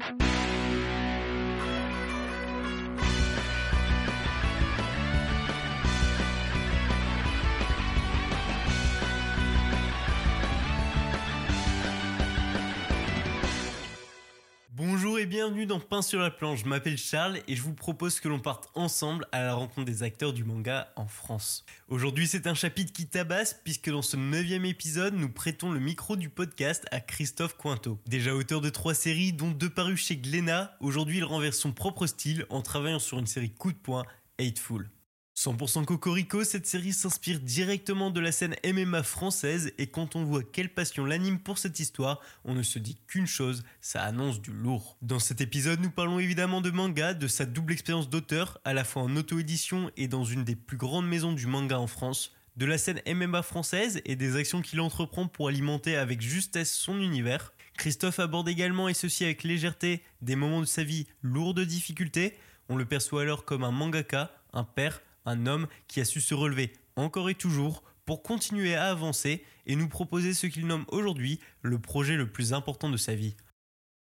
thank you bienvenue dans Pain sur la planche, je m'appelle Charles et je vous propose que l'on parte ensemble à la rencontre des acteurs du manga en France. Aujourd'hui c'est un chapitre qui tabasse puisque dans ce neuvième épisode nous prêtons le micro du podcast à Christophe Cointeau. Déjà auteur de trois séries dont deux parues chez Glénat, aujourd'hui il renverse son propre style en travaillant sur une série coup de poing, Hateful. 100% Cocorico, cette série s'inspire directement de la scène MMA française et quand on voit quelle passion l'anime pour cette histoire, on ne se dit qu'une chose, ça annonce du lourd. Dans cet épisode, nous parlons évidemment de manga, de sa double expérience d'auteur, à la fois en auto-édition et dans une des plus grandes maisons du manga en France, de la scène MMA française et des actions qu'il entreprend pour alimenter avec justesse son univers. Christophe aborde également, et ceci avec légèreté, des moments de sa vie lourds de difficultés. On le perçoit alors comme un mangaka, un père, un homme qui a su se relever encore et toujours pour continuer à avancer et nous proposer ce qu'il nomme aujourd'hui le projet le plus important de sa vie.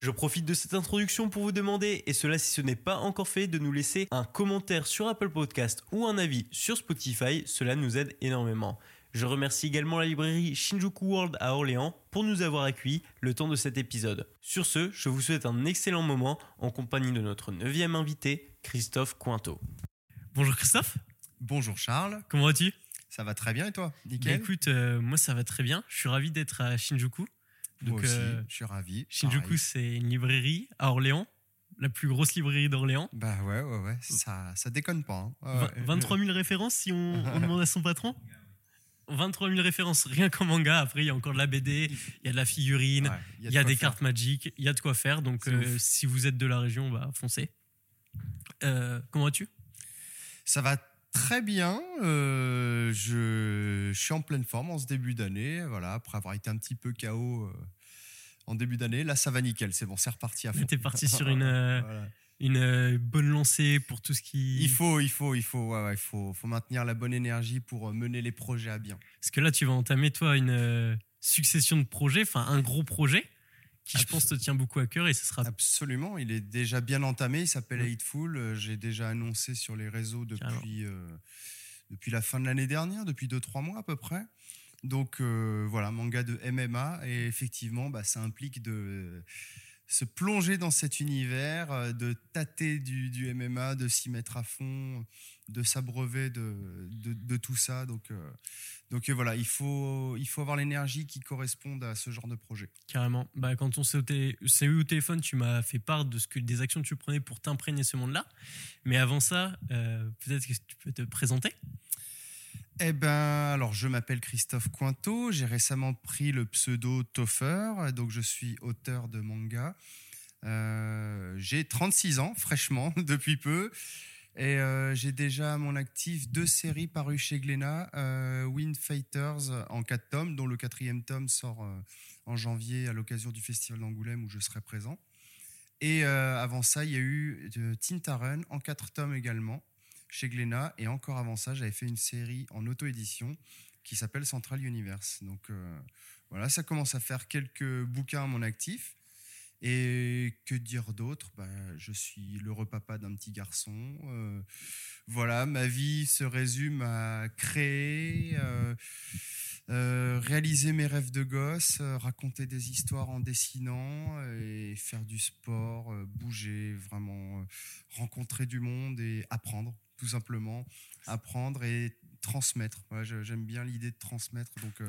Je profite de cette introduction pour vous demander, et cela si ce n'est pas encore fait, de nous laisser un commentaire sur Apple Podcast ou un avis sur Spotify, cela nous aide énormément. Je remercie également la librairie Shinjuku World à Orléans pour nous avoir accueillis le temps de cet épisode. Sur ce, je vous souhaite un excellent moment en compagnie de notre neuvième invité, Christophe Cointeau. Bonjour Christophe. Bonjour Charles. Comment vas-tu? Ça va très bien et toi? Nickel? Bah écoute, euh, moi ça va très bien. Je suis ravi d'être à Shinjuku. Donc, moi aussi, euh, je suis ravi. Shinjuku, c'est une librairie à Orléans, la plus grosse librairie d'Orléans. Bah ouais, ouais, ouais, ça, ça déconne pas. Hein. 23 000 références si on, on demande à son patron? 23 000 références rien qu'en manga. Après, il y a encore de la BD, il y a de la figurine, il y a, des cartes magiques, il y a de quoi faire. Donc, euh, si vous êtes de la région, bah, foncez. comment vas-tu? Ça va Très bien. Euh, je, suis en pleine forme en ce début d'année. Voilà, après avoir été un petit peu KO euh, en début d'année, là ça va nickel. C'est bon, c'est reparti à fond. T'es parti sur une, euh, une bonne lancée pour tout ce qui. Il faut, il faut, il faut, il faut, faut maintenir la bonne énergie pour mener les projets à bien. Parce que là, tu vas entamer toi une succession de projets, enfin un gros projet qui je pense te tient beaucoup à cœur et ce sera absolument il est déjà bien entamé il s'appelle mm. Hateful euh, j'ai déjà annoncé sur les réseaux depuis euh, depuis la fin de l'année dernière depuis 2-3 mois à peu près donc euh, voilà manga de MMA et effectivement bah, ça implique de se plonger dans cet univers, de tâter du, du MMA, de s'y mettre à fond, de s'abreuver de, de, de, tout ça. Donc, donc voilà, il faut, il faut avoir l'énergie qui corresponde à ce genre de projet. Carrément. Bah, quand on s'est eu au téléphone, tu m'as fait part de ce que, des actions que tu prenais pour t'imprégner ce monde-là. Mais avant ça, euh, peut-être que tu peux te présenter? Eh ben, alors je m'appelle Christophe Cointeau, j'ai récemment pris le pseudo Toffer, donc je suis auteur de manga. Euh, j'ai 36 ans, fraîchement, depuis peu. Et euh, j'ai déjà à mon actif deux séries parues chez Glénat, euh, Wind Fighters en quatre tomes, dont le quatrième tome sort euh, en janvier à l'occasion du Festival d'Angoulême où je serai présent. Et avant ça, il y a eu Tintaren en quatre tomes également chez Glénat. Et encore avant ça, j'avais fait une série en auto-édition qui s'appelle Central Universe. Donc voilà, ça commence à faire quelques bouquins à mon actif. Et que dire d'autre? Bah, Je suis l'heureux papa d'un petit garçon. Euh, voilà, ma vie se résume à créer, euh, euh, réaliser mes rêves de gosse, raconter des histoires en dessinant et faire du sport, bouger, vraiment rencontrer du monde et apprendre, tout simplement. Apprendre et transmettre. J'aime bien l'idée de transmettre. Donc,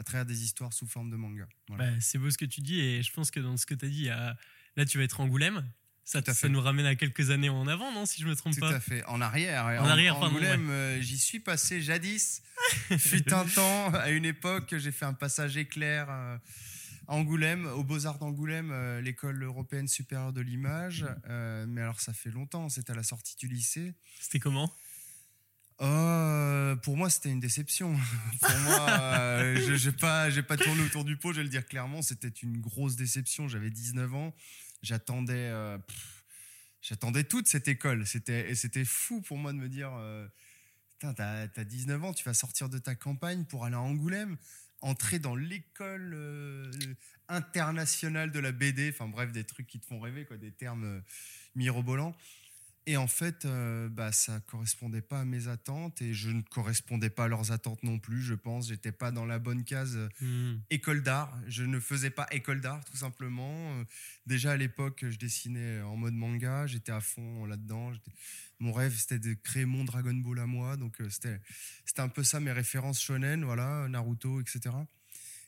à travers des histoires sous forme de manga. Bah, c'est beau ce que tu dis et je pense que dans ce que tu as dit, là tu vas être Angoulême. Ça, ça nous ramène à quelques années en avant, non Si je me trompe pas. Tout à fait. En arrière. En, arrière, Angoulême, euh, j'y suis passé jadis. fut un temps, à une époque, j'ai fait un passage éclair. Euh, à Angoulême, aux Beaux-Arts d'Angoulême, euh, l'école européenne supérieure de l'image. mais alors, ça fait longtemps, c'était à la sortie du lycée. C'était comment? Oh, pour moi, c'était une déception. pour moi, euh, je n'ai pas, tourné autour du pot, je vais le dire clairement. C'était une grosse déception. J'avais 19 ans. J'attendais, euh, j'attendais toute cette école. C'était, fou pour moi de me dire, euh, as 19 ans, tu vas sortir de ta campagne pour aller à Angoulême. entrer dans l'école euh, internationale de la BD. Enfin bref, des trucs qui te font rêver, quoi, des termes euh, mirobolants. Et en fait, euh, bah, ça correspondait pas à mes attentes et je ne correspondais pas à leurs attentes non plus, je pense. J'étais pas dans la bonne case euh, Hmm. école d'art. Je ne faisais pas école d'art, tout simplement. Euh, déjà à l'époque, je dessinais en mode manga. J'étais à fond là-dedans. Mon rêve, c'était de créer mon Dragon Ball à moi. Donc, euh, c'était c'était un peu ça, mes références shonen, voilà, Naruto, etc.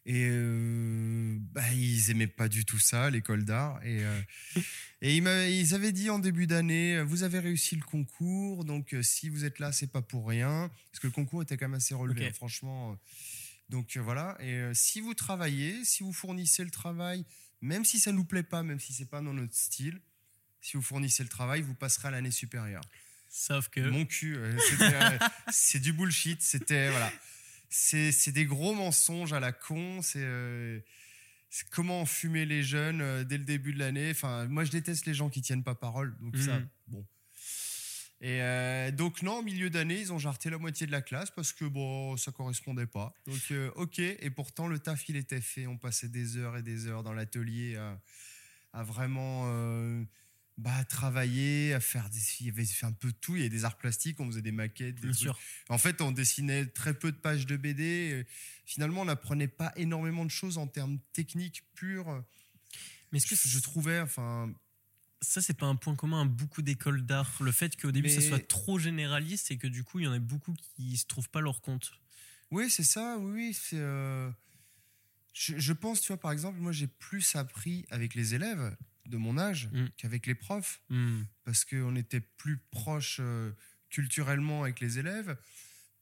Et euh, bah, ils aimaient pas du tout ça, l'école d'art. Et, euh, et ils, ils avaient dit en début d'année, euh, vous avez réussi le concours, donc si vous êtes là, c'est pas pour rien. Parce que le concours était quand même assez relevé, Ok. hein, franchement. Donc voilà. Et euh, si vous travaillez, si vous fournissez le travail, même si ça nous plaît pas, même si c'est pas dans notre style, si vous fournissez le travail, vous passerez à l'année supérieure. Sauf que. Mon cul, c'est du bullshit. C'était voilà, c'est c'est des gros mensonges à la con. C'est euh, comment enfumer les jeunes euh, dès le début de l'année. Enfin, moi je déteste les gens qui tiennent pas parole. Donc ça, Mhm. bon. Et euh, donc non, au milieu d'année, ils ont jarté la moitié de la classe parce que bon, ça correspondait pas. Donc ok, et pourtant le taf il était fait. On passait des heures et des heures dans l'atelier à, à vraiment bah, travailler, à faire des, il y avait un peu de tout. Il y avait des arts plastiques, on faisait des maquettes, des Bien trucs. sûr. En fait, on dessinait très peu de pages de BD. Finalement, on n'apprenait pas énormément de choses en termes techniques purs. Mais est-ce que Je, je trouvais, enfin, ça, c'est pas un point commun à beaucoup d'écoles d'art Le fait qu'au début, ça soit trop généraliste et que du coup, il y en a beaucoup qui se trouvent pas leur compte. oui, c'est ça, oui, oui. c'est, euh, je, je pense, tu vois, par exemple, moi, j'ai plus appris avec les élèves de mon âge Mm. qu'avec les profs. Hmm. parce qu'on était plus proche euh, culturellement avec les élèves,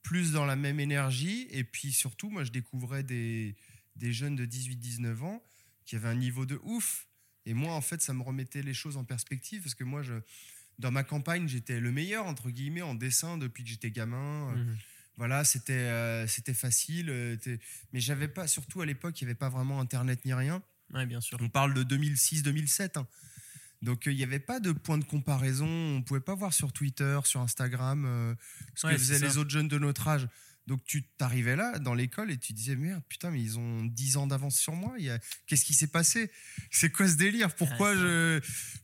plus dans la même énergie, et puis surtout, moi, je découvrais des, des jeunes de 18-19 ans qui avaient un niveau de ouf, et moi, en fait, ça me remettait les choses en perspective, parce que moi, je, dans ma campagne, j'étais le meilleur, entre guillemets, en dessin depuis que j'étais gamin. Euh, Mhm. Voilà, c'était euh, c'était facile, euh, mais j'avais pas, surtout à l'époque, il n'y avait pas vraiment Internet ni rien. Ouais, bien sûr. On parle de 2006-2007. hein. Donc euh, il n'y avait pas de point de comparaison. On ne pouvait pas voir sur Twitter, sur Instagram euh, ce Ouais, que faisaient les autres jeunes de notre âge. Donc tu t'arrivais là dans l'école et tu disais merde putain mais ils ont 10 ans d'avance sur moi. A- Qu'est-ce qui s'est passé? C'est quoi ce délire? Pourquoi Ouais, je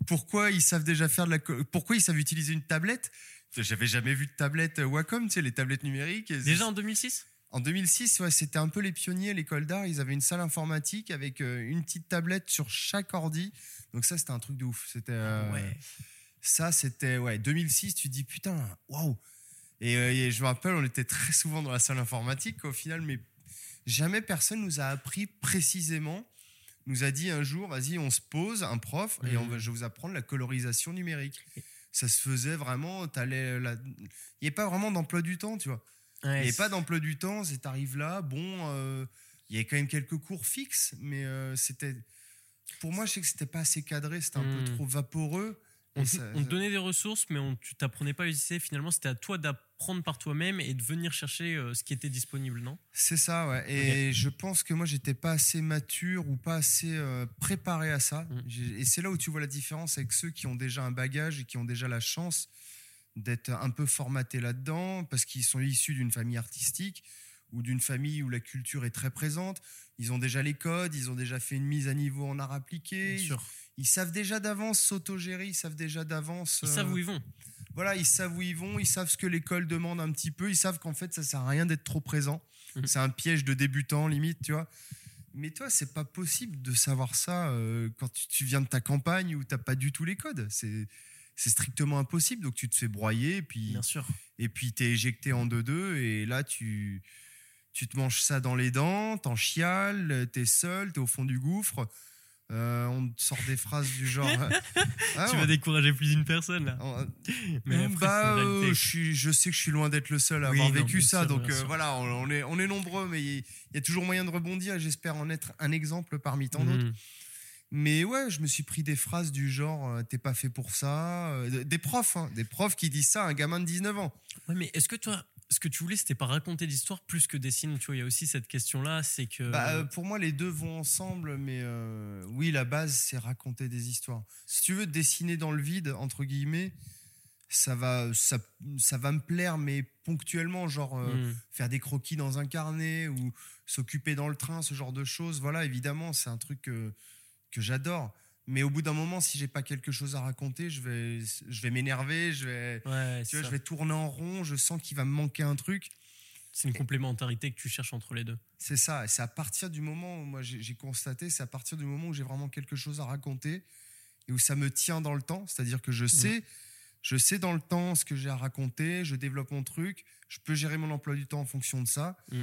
pourquoi ils savent déjà faire de la pourquoi ils savent utiliser une tablette? J'avais jamais vu de tablette euh, Wacom, tu sais les tablettes numériques. Déjà en 2006 En 2006, ouais, c'était un peu les pionniers à l'école d'art. Ils avaient une salle informatique avec euh, une petite tablette sur chaque ordi. Donc ça, c'était un truc de ouf. C'était euh, Ouais. ça, c'était ouais 2006. Tu te dis putain, waouh. Et, euh, et je me rappelle, on était très souvent dans la salle informatique. Au final, mais jamais personne nous a appris précisément. Nous a dit un jour, vas-y, on se pose, un prof, et Mhm. on va, je vais vous apprendre la colorisation numérique. Ça se faisait vraiment. t'allais Il n'y avait pas vraiment d'emploi du temps, tu vois. Il n'y avait pas d'emploi du temps, c'est t'arrives là, bon, euh, il y avait quand même quelques cours fixes, mais euh, c'était. Pour moi, je sais que c'était pas assez cadré, c'était un Hmm. peu trop vaporeux. On, te- ça- on te donnait des ressources, mais on, tu t'apprenais pas à les utiliser. Finalement, c'était à toi d'apprendre par toi-même et de venir chercher euh, ce qui était disponible, non? C'est ça, ouais. Et je pense que moi, j'étais pas assez mature ou pas assez euh, préparé à ça. Mm. J'ai- Et c'est là où tu vois la différence avec ceux qui ont déjà un bagage et qui ont déjà la chance d'être un peu formatés là-dedans parce qu'ils sont issus d'une famille artistique ou d'une famille où la culture est très présente. Ils ont déjà les codes, ils ont déjà fait une mise à niveau en art appliqué. Ils, savent déjà d'avance s'autogérer, ils savent déjà d'avance. Ils euh, savent où ils vont. voilà, ils savent où ils vont, ils savent ce que l'école demande un petit peu, ils savent qu'en fait ça sert à rien d'être trop présent. Mhm. C'est un piège de débutant limite, tu vois. Mais toi, c'est pas possible de savoir ça euh, quand tu, tu viens de ta campagne où t'as pas du tout les codes. C'est c'est strictement impossible. Donc tu te fais broyer, puis Bien sûr. et puis t'es éjecté en deux deux et là tu tu te manges ça dans les dents, t'en chiales, t'es seul, t'es au fond du gouffre. Euh, on te sort des phrases du genre. Ah, tu on- vas décourager plus d'une personne, là. on- Mais après, bah, euh, je, suis, je sais que je suis loin d'être le seul à Oui, avoir non, vécu ça, sûr, donc euh, voilà, on, on est, on est nombreux, mais il y a toujours moyen de rebondir et j'espère en être un exemple parmi tant d'autres. Mais ouais, je me suis pris des phrases du genre euh, t'es pas fait pour ça, euh, des profs, hein, des profs qui disent ça à un gamin de 19 ans. Ouais, mais est-ce que toi, ce que tu voulais, c'était pas raconter l'histoire plus que dessiner Tu vois, il y a aussi cette question-là, c'est que. Bah, euh, pour moi, les deux vont ensemble, mais euh, oui, la base, c'est raconter des histoires. Si tu veux dessiner dans le vide, entre guillemets, ça va, ça, ça va me plaire, mais ponctuellement, genre euh, Hmm. faire des croquis dans un carnet ou s'occuper dans le train, ce genre de choses. Voilà, évidemment, c'est un truc que, j'adore. Mais au bout d'un moment, si j'ai pas quelque chose à raconter, je vais, je vais m'énerver, je vais, Ouais, tu vois, je vais tourner en rond. Je sens qu'il va me manquer un truc. C'est une complémentarité que tu cherches entre les deux. C'est ça. C'est à partir du moment où moi j'ai constaté, c'est à partir du moment où j'ai vraiment quelque chose à raconter et où ça me tient dans le temps. C'est-à-dire que je sais, je sais dans le temps ce que j'ai à raconter, je développe mon truc, je peux gérer mon emploi du temps en fonction de ça. Mm.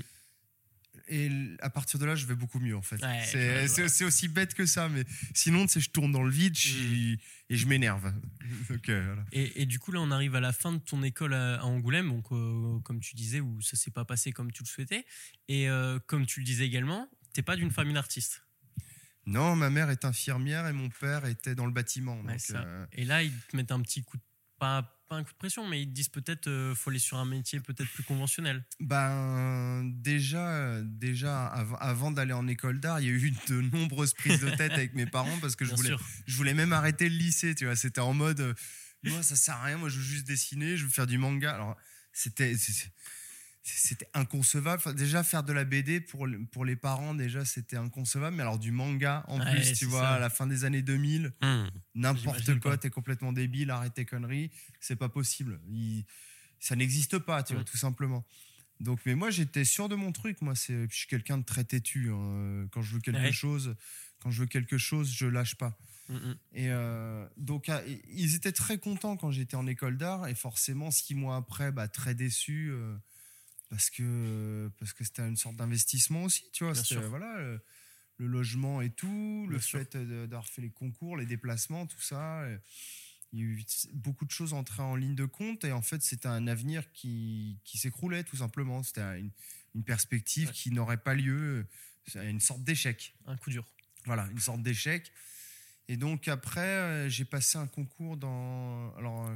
Et à partir de là, je vais beaucoup mieux en fait. Ouais, c'est aussi bête que ça, mais sinon, tu sais, je tourne dans le vide je suis- et je m'énerve. Euh, voilà. Et, et du coup, là, on arrive à la fin de ton école à, à Angoulême, donc euh, comme tu disais, où ça s'est pas passé comme tu le souhaitais. Et euh, comme tu le disais également, t'es pas d'une famille d'artistes. Non, ma mère est infirmière et mon père était dans le bâtiment. Ouais, donc, ça. euh, Et là, ils te mettent un petit coup de. Pas, pas un coup de pression, mais ils te disent peut-être euh, faut aller sur un métier peut-être plus conventionnel. Ben déjà, déjà av- avant d'aller en école d'art, il y a eu de nombreuses prises de tête avec mes parents parce que je Bien voulais, sûr. je voulais même arrêter le lycée. Tu vois, c'était en mode, euh, moi ça sert à rien, moi je veux juste dessiner, je veux faire du manga. Alors c'était, c'était inconcevable. Enfin, déjà faire de la BD pour pour les parents déjà c'était inconcevable, mais alors du manga en Ouais, plus, tu vois, ça. à la fin des années 2000 Hmm. n'importe quoi, t'es complètement débile, arrête tes conneries, c'est pas possible. Il- ça n'existe pas, tu vois, Mm. tout simplement. Donc, mais moi, j'étais sûr de mon truc. Moi, je suis quelqu'un de très têtu. hein. Quand je veux quelque Ouais. chose, quand je veux quelque chose, je lâche pas. Hmm, hmm. Et euh, donc, ils étaient très contents quand j'étais en école d'art. Et forcément, six mois après, bah, très déçus euh, parce que parce que c'était une sorte d'investissement aussi, tu vois. Voilà. le- le logement et tout, le Bien fait de- d'avoir fait les concours, les déplacements, tout ça. Il y a eu beaucoup de choses entrées en ligne de compte et en fait, c'était un avenir qui, qui s'écroulait tout simplement. C'était une, une perspective Ouais. qui n'aurait pas lieu. Une sorte d'échec. Un coup dur. Voilà, une sorte d'échec. Et donc après, euh, j'ai passé un concours dans. Alors, euh,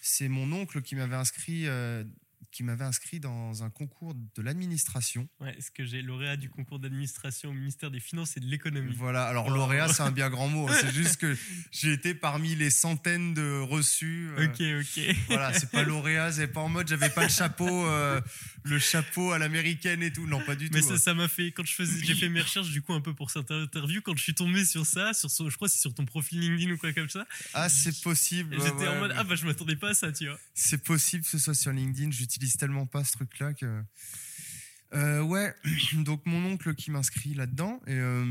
c'est mon oncle qui m'avait inscrit, euh, qui m'avait inscrit dans un concours de l'administration. Ouais, est-ce que j'ai lauréat du concours d'administration au ministère des Finances et de l'économie? Voilà, alors lauréat, c'est un bien grand mot. hein. C'est juste que j'ai été parmi les centaines de reçus. euh, Ok, ok. Voilà, c'est pas lauréat, c'est pas en mode j'avais pas le chapeau, euh, le chapeau à l'américaine et tout. Non, pas du Mais tout. ça, ça m'a fait quand je faisais, j'ai fait mes recherches du coup un peu pour cette interview. Quand je suis tombé sur ça, sur je crois que c'est sur ton profil LinkedIn ou quoi comme ça. Ah, c'est possible. Ouais, J'étais en mode ouais. ah bah je m'attendais pas à ça, tu vois. C'est possible que ce soit sur LinkedIn. J'utilise tellement pas ce truc-là que. Euh, ouais, donc mon oncle qui m'inscrit là-dedans. Et euh,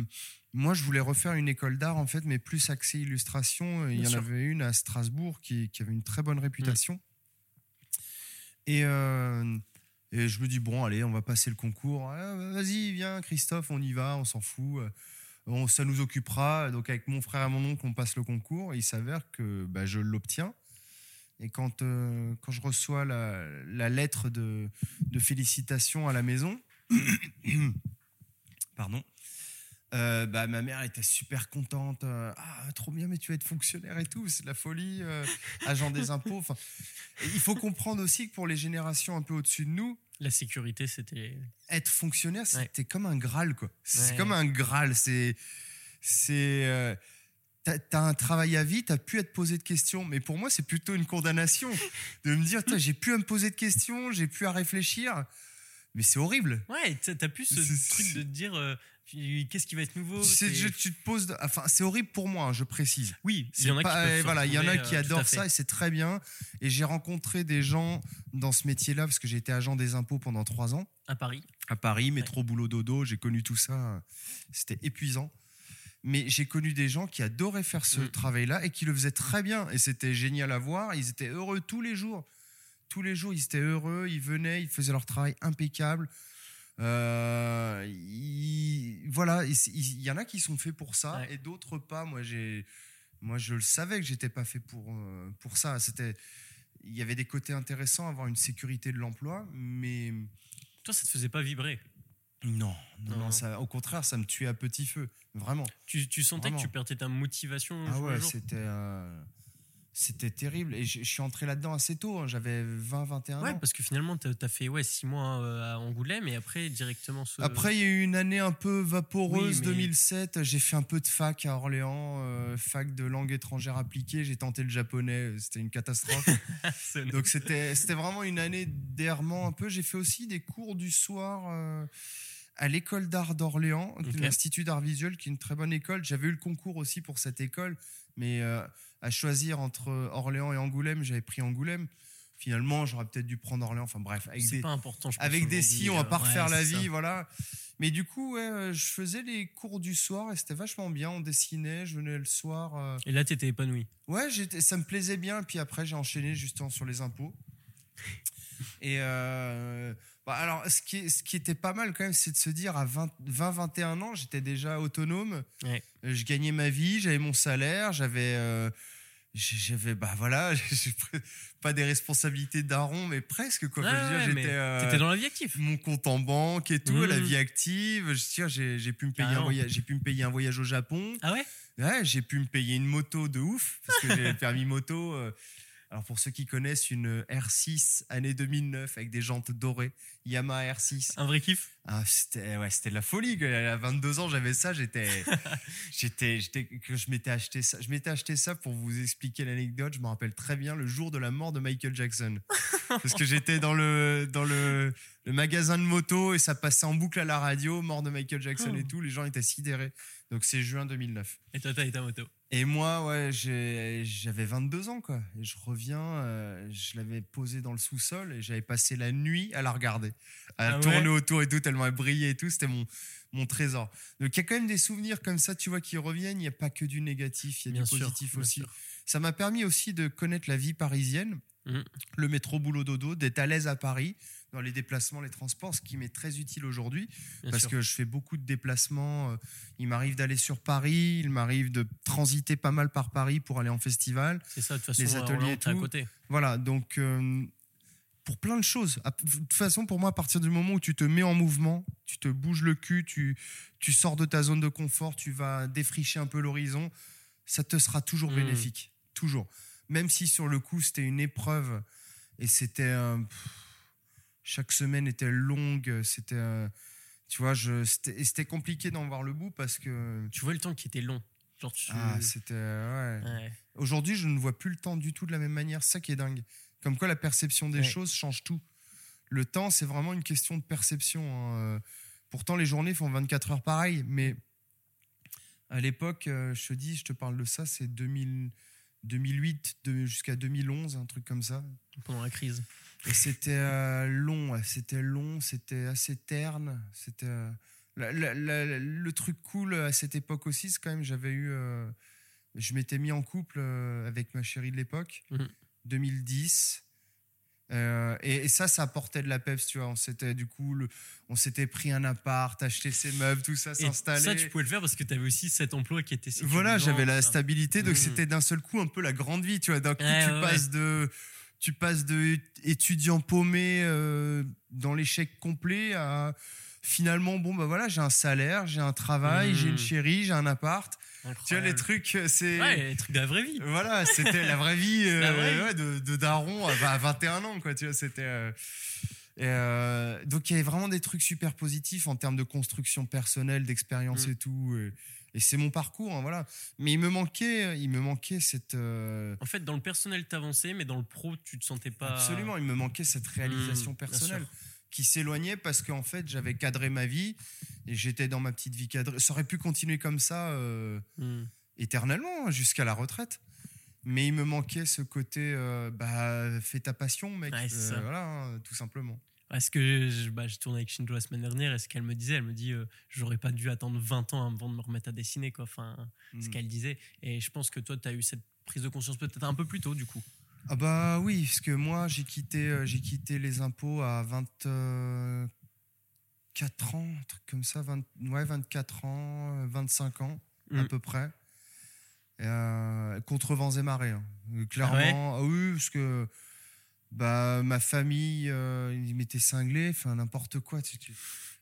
moi, je voulais refaire une école d'art, en fait, mais plus axée illustration. Il y en avait une à Strasbourg qui, qui avait une très bonne réputation. Et, euh, et je me dis, bon, allez, on va passer le concours. Ah, Vas-y, viens, Christophe, on y va, on s'en fout. On, ça nous occupera. Donc, avec mon frère et mon oncle, on passe le concours. Et il s'avère que bah, je l'obtiens. Et quand, euh, quand je reçois la, la lettre de, de félicitations à la maison, pardon, euh, bah, ma mère était super contente. euh, ah, trop bien, mais tu vas être fonctionnaire et tout, c'est de la folie, agent des impôts. Il faut comprendre aussi que pour les générations un peu au-dessus de nous, La sécurité, c'était. être fonctionnaire, Ouais. c'était comme un Graal, quoi. C'est Ouais. comme un Graal. C'est. C'est. Euh, T'as t'as un travail à vie, t'as pu être posé de questions, mais pour moi c'est plutôt une condamnation de me dire, j'ai plus à me poser de questions, j'ai plus à réfléchir, mais c'est horrible. Ouais, t'as plus ce truc de te dire euh, qu'est-ce qui va être nouveau. Tu, je- tu te poses, de- enfin c'est horrible pour moi, hein, je précise. Oui, il y en a pas- qui peuvent euh, se voilà, il y en a retrouver, qui euh, tout à adorent ça et c'est très bien. Et j'ai rencontré des gens dans ce métier-là parce que j'ai été agent des impôts pendant trois ans. à Paris. à Paris, métro, boulot, dodo, j'ai connu tout ça. C'était épuisant. Mais j'ai connu des gens qui adoraient faire ce Mm. travail-là et qui le faisaient très bien. Et c'était génial à voir. Ils étaient heureux tous les jours. Tous les jours, ils étaient heureux. Ils venaient, ils faisaient leur travail impeccable. Euh, ils- voilà, il y en a qui sont faits pour ça Ouais. et d'autres pas. Moi, j'ai, moi, je le savais que j'étais pas fait pour euh, pour ça. C'était, il y avait des côtés intéressants, avoir une sécurité de l'emploi, mais Toi, ça te faisait pas vibrer. Non, non, Non. ça, au contraire, ça me tuait à petit feu, vraiment. Tu, tu sentais Vraiment. que tu perdais ta motivation Ah ouais, c'était, euh, c'était terrible. Et je je suis entré là-dedans assez tôt. hein. J'avais 20, 21 Ouais, ans. parce que finalement, t'as as fait ouais, six mois euh, à Angoulême et après directement ce. Après, il y a eu une année un peu vaporeuse, Oui, mais- 2007. J'ai fait un peu de fac à Orléans, euh, fac de langue étrangère appliquée. J'ai tenté le japonais, c'était une catastrophe. Donc c'était c'était vraiment une année d'errement un peu. J'ai fait aussi des cours du soir euh, à l'école d'art d'Orléans, Ok. l'Institut d'art visuel, qui est une très bonne école. J'avais eu le concours aussi pour cette école, mais euh, à choisir entre Orléans et Angoulême, j'avais pris Angoulême. Finalement, j'aurais peut-être dû prendre Orléans. Enfin bref, avec des, pas important. Je avec des si, on va euh, pas ouais, refaire la ça. vie, voilà. Mais du coup, ouais, euh, je faisais les cours du soir et c'était vachement bien. On dessinait, je venais le soir. euh, Et là, t'étais épanoui. Ouais, j'étais- ça me plaisait bien. Puis après, j'ai enchaîné justement sur les impôts. Et euh, bah, alors, ce qui, est- ce qui était pas mal quand même, c'est de se dire à 20-21 ans, j'étais déjà autonome. Ouais. Euh, Je gagnais ma vie, j'avais mon salaire, j'avais. euh, j'avais bah voilà pas des responsabilités daron mais presque quoi ouais, mais j'étais euh, dans la vie active. mon compte en banque et tout, la vie active. Je j'ai pu me payer un voyage, j'ai pu me payer un voyage au Japon. Ah ouais? Ouais, j'ai pu me payer une moto de ouf parce que j'ai le permis moto. euh. Alors pour ceux qui connaissent une R6 année 2009 avec des jantes dorées, Yamaha R6. Un vrai kiff? Ah, c'était ouais, c'était de la folie. À 22 ans, j'avais ça, j'étais j'étais j'étais que je m'étais acheté ça. Je m'étais acheté ça pour vous expliquer l'anecdote, je me rappelle très bien le jour de la mort de Michael Jackson. Parce que j'étais dans le dans le, le magasin de moto et ça passait en boucle à la radio, mort de Michael Jackson Oh. et tout, les gens étaient sidérés. Donc c'est juin 2009. Et toi, t'as eu ta moto? Et moi, ouais, j'avais 22 ans, quoi. Et je reviens, euh, je l'avais posée dans le sous-sol et j'avais passé la nuit à la regarder, à Ah ouais? tourner autour et tout, tellement elle brillait et tout. C'était mon, mon trésor. Donc il y a quand même des souvenirs comme ça, tu vois, qui reviennent. Il n'y a pas que du négatif, il y a Bien du sûr, positif aussi. sûr. Ça m'a permis aussi de connaître la vie parisienne, Mhm. le métro boulot dodo, d'être à l'aise à Paris dans les déplacements, les transports, ce qui m'est très utile aujourd'hui parce sûr. que je fais beaucoup de déplacements. euh, Il m'arrive d'aller sur Paris, il m'arrive de transiter pas mal par Paris pour aller en festival. C'est ça, de toute façon, les ateliers et t'es à tout. côté. Voilà, donc euh, pour plein de choses. De toute façon, pour moi, à partir du moment où tu te mets en mouvement, tu te bouges le cul, tu, tu sors de ta zone de confort, tu vas défricher un peu l'horizon, ça te sera toujours Mm. bénéfique. Toujours. Même si sur le coup, c'était une épreuve et c'était. euh, pff, chaque semaine était longue, c'était. euh, tu vois, je- c'était compliqué d'en voir le bout parce que. Tu vois le temps qui était long. Genre, tu. Ah, c'était. ouais. Ouais. Aujourd'hui, je ne vois plus le temps du tout de la même manière. C'est ça qui est dingue. Comme quoi, la perception des Ouais. choses change tout. Le temps, c'est vraiment une question de perception. hein. Euh, Pourtant, les journées font 24 heures pareil, mais à l'époque, euh, je te dis, je te parle de ça, c'est 2000 2008 de- jusqu'à 2011, un truc comme ça. Pendant la crise. Et c'était euh, long, c'était long, c'était assez terne. C'était euh, le truc cool à cette époque aussi, c'est quand même j'avais eu, euh, je m'étais mis en couple avec ma chérie de l'époque, Mhm. 2010. Euh, et, et ça, ça apportait de la peps, tu vois. On s'était du coup, le- on s'était pris un appart, acheté ses meubles, tout ça, Et s'installer. ça, tu pouvais le faire parce que t'avais aussi cet emploi qui était Voilà, j'avais la stabilité, donc Mhm. c'était d'un seul coup un peu la grande vie, tu vois. D'un coup, Ouais, tu ouais, passes de tu passes de étudiant paumé euh, dans l'échec complet à finalement bon bah voilà, j'ai un salaire, j'ai un travail, j'ai une chérie, j'ai un appart. Tu vois les trucs euh, c'est Ouais, les trucs de la vraie vie. voilà, c'était la vraie vie euh, La vraie vie. ouais, de, de daron à, à 21 ans, quoi. Tu vois, c'était. euh, et, euh, donc il y avait vraiment des trucs super positifs en termes de construction personnelle, d'expérience Mm. et tout. Et, et c'est mon parcours, hein, voilà. Mais il me manquait, il me manquait cette. euh, En fait, dans le personnel, t'avançais, mais dans le pro, tu te sentais pas. Absolument, il me manquait cette réalisation Mm, bien personnelle qui s'éloignait parce qu'en fait j'avais cadré ma vie et j'étais dans ma petite vie cadrée. Ça aurait pu continuer comme ça. euh, Hmm. éternellement hein, jusqu'à la retraite. Mais il me manquait ce côté, euh, bah, fais ta passion, mec. Ouais, c'est Euh, ça. voilà, hein, tout simplement. Est-ce que je, bah, je tournais avec Shinjo la semaine dernière et ce qu'elle me disait, elle me dit euh, j'aurais pas dû attendre 20 ans avant de me remettre à dessiner, quoi. Enfin, ce Mm. qu'elle disait. Et je pense que toi, tu as eu cette prise de conscience peut-être un peu plus tôt, du coup. Ah bah oui, parce que moi j'ai quitté, euh, j'ai quitté les impôts à 24 ans, un truc comme ça, 20 ouais, 24 ans, euh, 25 ans à Mm. peu près. Et, euh, contre vents et marées. hein. Euh, Clairement, ah oui, parce que bah, ma famille, euh, ils m'étaient cinglés, enfin n'importe quoi. tu- tu-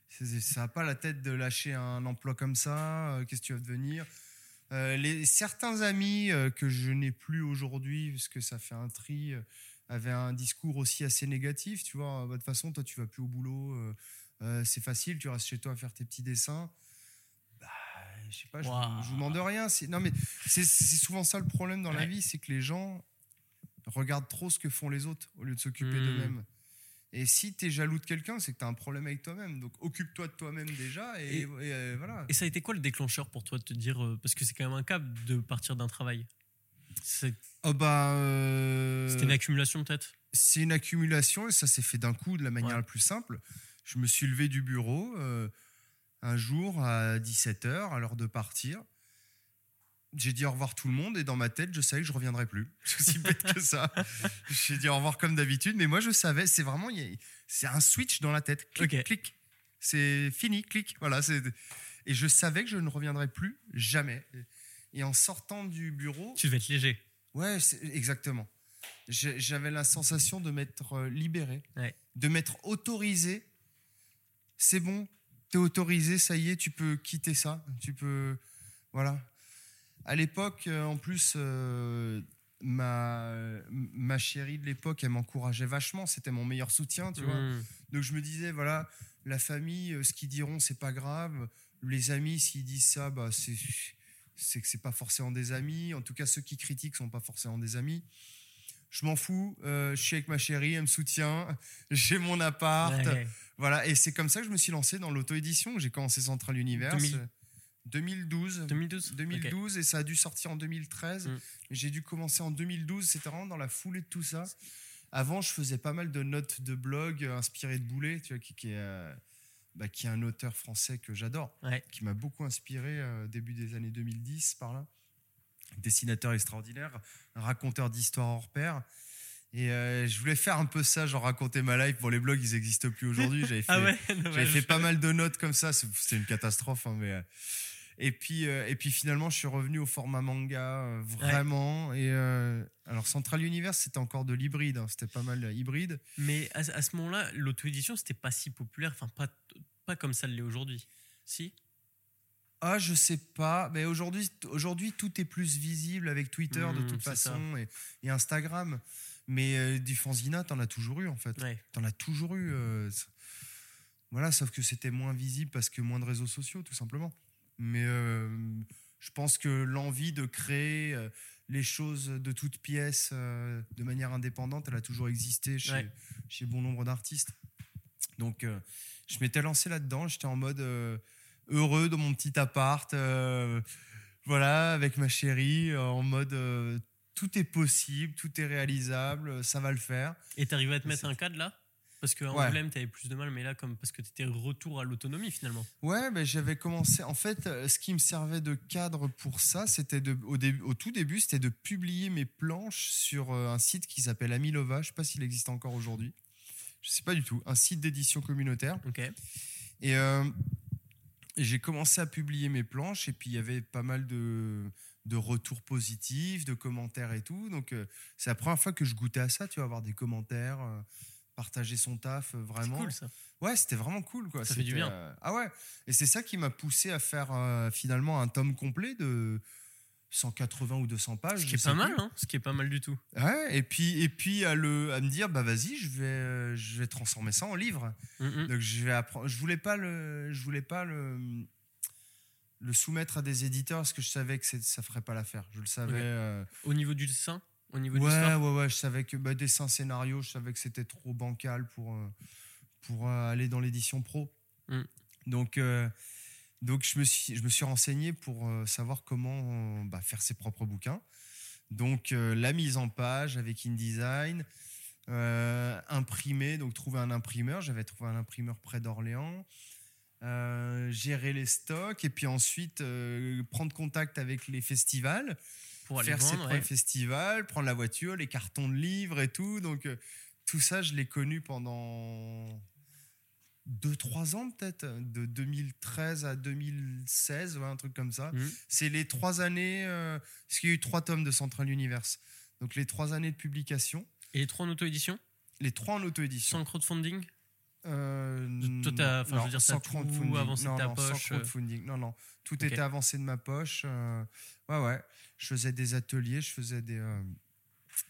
c'est- ça n'a pas la tête de lâcher un emploi comme ça. euh, Qu'est-ce que tu vas devenir? Euh, les, certains amis euh, que je n'ai plus aujourd'hui, parce que ça fait un tri, avaient un discours aussi assez négatif. Tu vois, de toute façon, toi, tu vas plus au boulot, c'est facile, tu restes chez toi à faire tes petits dessins. Bah, je sais pas, je, vous, je vous demande rien. c'est- Non, mais c'est souvent ça le problème dans la vie, c'est que les gens regardent trop ce que font les autres au lieu de s'occuper Hmm. d'eux-mêmes. Et si tu es jaloux de quelqu'un, c'est que tu as un problème avec toi-même. Donc occupe-toi de toi-même déjà et, Et- et, euh, voilà. Et ça a été quoi le déclencheur pour toi de te dire. euh, parce que c'est quand même un cap de partir d'un travail? C'est- Oh bah, euh, C'était une accumulation peut-être? c'est une accumulation et ça s'est fait d'un coup de la manière Ouais. la plus simple. Je me suis levé du bureau un jour à 17h à l'heure de partir. J'ai dit au revoir tout le monde et dans ma tête, je savais que je reviendrais plus. C'est aussi bête que ça. J'ai dit au revoir comme d'habitude, mais moi je savais, c'est vraiment, c'est un switch dans la tête. Clic, Ok. clic. C'est fini, clic. Voilà. Et je savais que je ne reviendrais plus jamais. Et en sortant du bureau, Tu devais être léger. Ouais, exactement. J'avais la sensation de m'être euh, libéré, Ouais. de m'être autorisé. C'est bon, t'es autorisé, ça y est, tu peux quitter ça. Tu peux. Voilà. À l'époque, euh, en plus, euh, ma, ma chérie de l'époque, elle m'encourageait vachement. C'était mon meilleur soutien, tu vois. Mmh. Donc je me disais, voilà, la famille, euh, ce qu'ils diront, c'est pas grave. Les amis, s'ils disent ça, bah, c'est, c'est que c'est pas forcément des amis. En tout cas, ceux qui critiquent sont pas forcément des amis. Je m'en fous. euh, je suis avec ma chérie, elle me soutient. J'ai mon appart. Ouais. Voilà. Et c'est comme ça que je me suis lancé dans l'auto-édition. J'ai commencé Central Universe. 2000. Euh, 2012. 2012 Ok. 2012 et ça a dû sortir en 2013. Mm. J'ai dû commencer en 2012, c'était vraiment dans la foulée de tout ça. Avant, je faisais pas mal de notes de blog euh, inspirées de Boulet, tu vois, qui, qui est, euh, bah, qui est un auteur français que j'adore, Ouais. qui m'a beaucoup inspiré euh, début des années 2010 par là. Dessinateur extraordinaire, un raconteur d'histoires hors pair. Et euh, je voulais faire un peu ça, genre raconter ma life. Bon, les blogs, ils n'existent plus aujourd'hui. J'avais fait, Ah ouais, j'avais fait pas mal de notes comme ça, c'était une catastrophe. hein, mais, et, puis, euh, et puis finalement, je suis revenu au format manga, euh, vraiment. Et euh, alors, Central Universe, c'était encore de l'hybride, hein, c'était pas mal hybride. Mais à, à ce moment-là, l'auto-édition, c'était pas si populaire, enfin, pas, pas comme ça l'est aujourd'hui. Si? Ah, je sais pas, mais aujourd'hui, aujourd'hui tout est plus visible avec Twitter de Mmh, toute façon et, et Instagram. Mais du fanzina, t'en as toujours eu en fait. Ouais. T'en as toujours eu. voilà, sauf que c'était moins visible parce que moins de réseaux sociaux, tout simplement. Mais euh, je pense que l'envie de créer euh, les choses de toutes pièces euh, de manière indépendante, elle a toujours existé chez, Ouais. chez bon nombre d'artistes. Donc, euh, je m'étais lancé là-dedans. J'étais en mode heureux dans mon petit appart. voilà, avec ma chérie, en mode tout est possible, tout est réalisable, ça va le faire. Et t'arrivais à te mettre un cadre là? Parce qu'en Ouais. Angoulême, t'avais plus de mal, mais là, comme parce que t'étais retour à l'autonomie finalement. Ouais, j'avais commencé. En fait, euh, ce qui me servait de cadre pour ça, c'était de, au, début, au tout début, c'était de publier mes planches sur euh, un site qui s'appelle Amilova. Je sais pas s'il existe encore aujourd'hui. Je sais pas du tout. Un site d'édition communautaire. Ok. Et euh, j'ai commencé à publier mes planches et puis il y avait pas mal de, de retours positifs, de commentaires et tout. Donc euh, c'est la première fois que je goûtais à ça, tu vois, avoir des commentaires, euh, partager son taf, euh, vraiment. cool ça. Ouais, c'était vraiment cool. Quoi. Ça fait du bien. euh, ah ouais. Et c'est ça qui m'a poussé à faire euh, finalement un tome complet de 180 ou 200 pages. Ce qui est pas mal, hein Ce qui est pas mal du tout. Ouais, et puis, et puis à, le, à me dire, bah vas-y, je vais, euh, je vais transformer ça en livre. Mhm. Donc je vais apprendre. Je voulais pas le, je voulais pas le, le soumettre à des éditeurs parce que je savais que ça ferait pas l'affaire. Je le savais. Au niveau du dessin Au niveau de ouais, l'histoire ouais, ouais. Je savais que bah, dessin scénario, je savais que c'était trop bancal pour euh, pour euh, aller dans l'édition pro. Mm. Donc euh, donc je me suis je me suis renseigné pour savoir comment bah, faire ses propres bouquins. Donc euh, la mise en page avec InDesign, euh, imprimer, donc trouver un imprimeur. J'avais trouvé un imprimeur près d'Orléans. Gérer les stocks et puis ensuite prendre contact avec les festivals pour aller faire ses vendre. premiers ouais. festivals, prendre la voiture, les cartons de livres et tout. Donc euh, tout ça, je l'ai connu pendant 2-3 ans peut-être, de 2013 à 2016, ouais, un truc comme ça. Mhm. C'est les trois années, euh, parce qu'il y a eu trois tomes de Central Universe. Donc les trois années de publication, Et les trois en auto-édition? Les trois en auto-édition. Sans crowdfunding? Euh, Toi, t'as- enfin, je veux dire, sans crowdfunding. avancé de non, ta non, poche, Sans euh. crowdfunding. Non, non. Tout Ok. était avancé de ma poche. euh, ouais, ouais. Je faisais des ateliers, je faisais des. euh,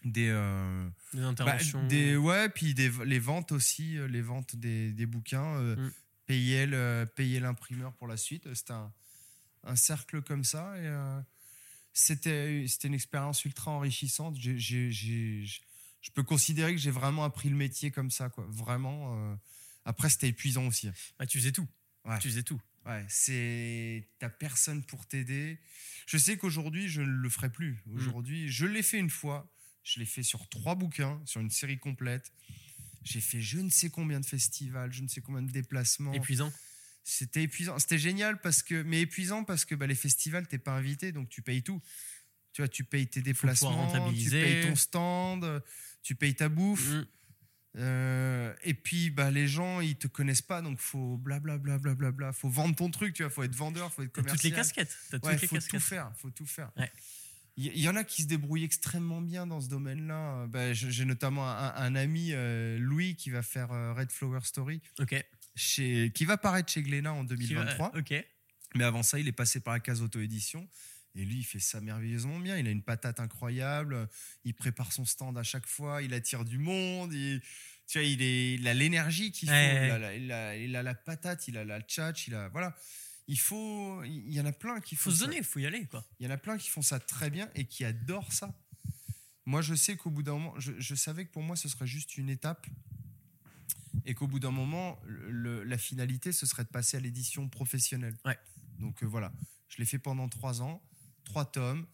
des, euh, Des bah, interventions. des ouais puis des, les ventes aussi euh, les ventes des, des bouquins Mm. payer le payer l'imprimeur pour la suite c'était un, un cercle comme ça et c'était c'était une expérience ultra enrichissante J'ai- j'ai- j'ai- je peux considérer que j'ai vraiment appris le métier comme ça quoi vraiment. Après c'était épuisant aussi Bah, tu faisais tout. Ouais. Tu faisais tout. Ouais, c'est t'as personne pour t'aider. Je sais qu'aujourd'hui je ne le ferai plus. Mm. Aujourd'hui, je l'ai fait une fois. Je l'ai fait sur trois bouquins, sur une série complète. J'ai fait je ne sais combien de festivals, je ne sais combien de déplacements. Épuisant. C'était épuisant. C'était génial parce que, mais épuisant parce que bah, les festivals t'es pas invité, donc tu payes tout. Tu vois, tu payes tes déplacements, tu payes ton stand, tu payes ta bouffe. Mm. Euh, et puis bah les gens ils te connaissent pas donc faut blablabla bla, bla, bla, faut vendre ton truc tu vois faut être vendeur faut être commercial toutes les casquettes. Toutes ouais, les faut tout faire faut tout faire Ouais. il y, en a qui se débrouillent extrêmement bien dans ce domaine-là. Bah, j'ai notamment un, un ami, euh, Louis, qui va faire euh, Red Flower Story, chez, qui va paraître chez Glénat en Qui va- 2023. Ok. Mais avant ça, il est passé par la case auto-édition. Et lui, il fait ça merveilleusement bien. Il a une patate incroyable. Il prépare son stand à chaque fois. Il attire du monde. Il, tu vois, il, est, il a l'énergie qu'il faut. Ouais. Il, a, la- il a- il a la patate. Il a la tchatch. Il a, voilà. Il faut. Il y en a plein qui Il font faut se donner, il faut y aller, quoi. Il y en a plein qui font ça très bien et qui adorent ça. Moi, je sais qu'au bout d'un moment, je, je savais que pour moi, ce serait juste une étape et qu'au bout d'un moment, le- la finalité, ce serait de passer à l'édition professionnelle. Ouais. Donc euh, voilà, je l'ai fait pendant trois ans, trois tomes.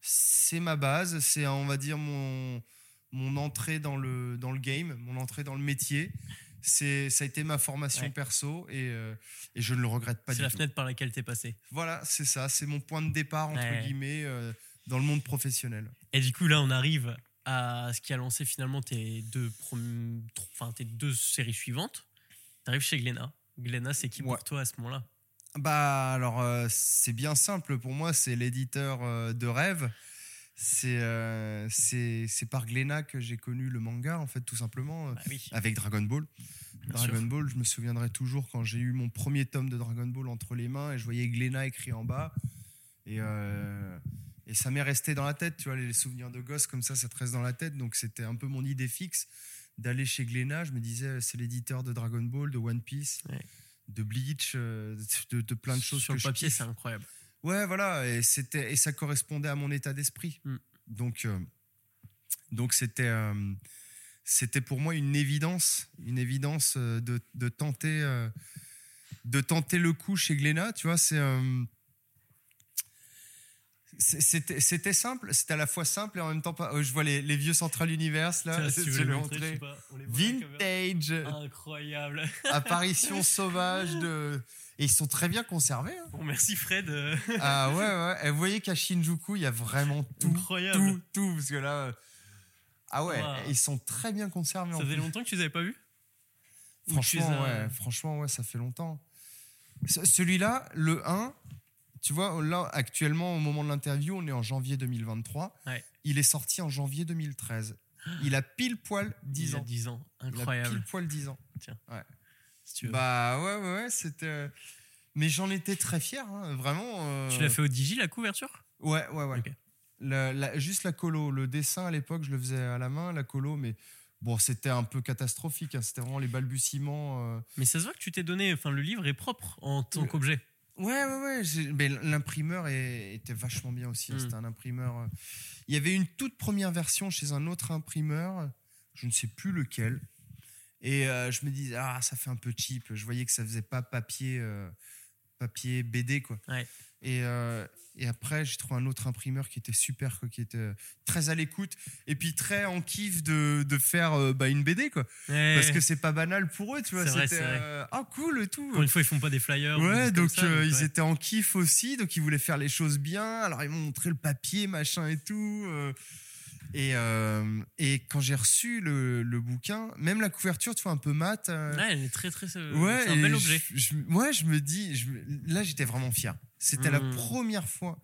C'est ma base, c'est, on va dire, mon, mon entrée dans le, dans le game, mon entrée dans le métier. C'est, ça a été ma formation Ouais. perso et, euh, et je ne le regrette pas C'est du la tout. fenêtre par laquelle t'es passé. Voilà, c'est ça, c'est mon point de départ, entre Ouais. guillemets, euh, dans le monde professionnel. Et du coup, là, on arrive à ce qui a lancé finalement tes deux, prom- tro- enfin, tes deux séries suivantes. T'arrives chez Glénat. Glénat, c'est qui Ouais. pour toi à ce moment-là? Bah alors, euh, c'est bien simple pour moi, c'est l'éditeur euh, de rêve. C'est euh, c'est par Glénat que j'ai connu le manga, en fait, tout simplement, Bah oui. avec Dragon Ball. Bien Dragon sûr. Ball, je me souviendrai toujours quand j'ai eu mon premier tome de Dragon Ball entre les mains et je voyais Glénat écrit en bas. Et, et ça m'est resté dans la tête, tu vois, les souvenirs de gosse comme ça, ça te reste dans la tête. Donc c'était un peu mon idée fixe d'aller chez Glénat. Je me disais, c'est l'éditeur de Dragon Ball, de One Piece, Ouais. De Bleach, euh, de, de plein de choses Sur que le je papier, c'est incroyable. Ouais, voilà, et c'était et ça correspondait à mon état d'esprit. Mm. Donc euh, donc c'était euh, c'était pour moi une évidence, une évidence de, de tenter euh, de tenter le coup chez Glénat, tu vois, c'est- c'était simple, c'était à la fois simple et en même temps pas. oh, je vois les, les vieux Central Universe là, si je les le montrer, je sais montrer. pas, on les voit, la caméra Vintage, Incroyable. apparition sauvage de. Et ils sont très bien conservés. hein. Bon, merci Fred. Ah ouais, ouais. Et vous voyez qu'à Shinjuku, il y a vraiment tout. Incroyable. Tout, tout. Parce que là. euh, Ah ouais, Wow. ils sont très bien conservés. en Ça faisait plus. longtemps que tu les avais pas vus? Franchement, franchement, ouais, ça fait longtemps. Ce- Celui-là, le 1, tu vois, là, actuellement, au moment de l'interview, on est en janvier 2023. Ouais. Il est sorti en janvier 2013. Il a pile poil 10 Il a ans. 10 ans. Il a Incroyable. pile poil 10 ans. Si tu veux. Bah ouais, ouais, ouais, c'était. euh, Mais j'en étais très fier, hein, vraiment. euh, Tu l'as fait au Digi la couverture? Ouais, ouais, ouais. Ok. La- la- juste la colo. Le dessin à l'époque, je le faisais à la main, la colo, mais bon, c'était un peu catastrophique. hein, C'était vraiment les balbutiements. euh. Mais ça se voit que tu t'es donné. Enfin, le livre est propre en tant Ouais. qu'objet. Ouais, ouais, ouais. l'imprimeur était vachement bien aussi. hein, Mm. C'était un imprimeur. euh. Il y avait une toute première version chez un autre imprimeur, je ne sais plus lequel. Et euh, je me disais, ah, ça fait un peu cheap. Je voyais que ça faisait pas papier, euh, papier BD, quoi. Ouais. Et, euh, et après, j'ai trouvé un autre imprimeur qui était super, quoi, qui était euh, très à l'écoute. Et puis très en kiff de, de faire euh, bah, une BD, quoi. Parce que c'est pas banal pour eux, tu vois. C'était, euh, ah, cool, et tout. Pour une fois, ils font pas des flyers. Ouais, donc, ça, ils étaient en kiff aussi, donc ils voulaient faire les choses bien. Alors ils m'ont montré le papier, machin et tout. et, euh, et quand j'ai reçu le, le bouquin, même la couverture, tu vois, un peu mat. euh, Ouais, elle est très, très. euh, ouais, c'est un bel je- objet. Je, ouais, je me dis, je là j'étais vraiment fier. C'était la Mm. première fois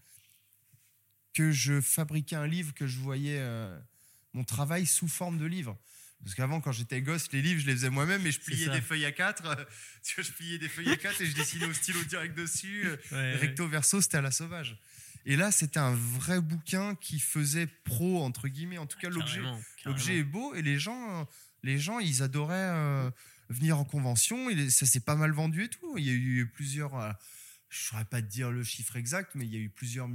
que je fabriquais un livre, que je voyais euh, mon travail sous forme de livre. Parce qu'avant, quand j'étais gosse, les livres, je les faisais moi-même, mais je pliais des feuilles à 4. tu vois, je pliais des feuilles à 4 et je dessinais au stylo direct dessus. euh, Ouais, Recto verso, c'était à la sauvage. Et là, c'était un vrai bouquin qui faisait pro, entre guillemets. En tout cas, ouais. l'objet est beau et les gens, euh, les gens ils adoraient euh, venir en convention. Et ça s'est pas mal vendu et tout. Il y a eu plusieurs. Euh, je ne saurais pas te dire le chiffre exact, mais il y a eu plusieurs.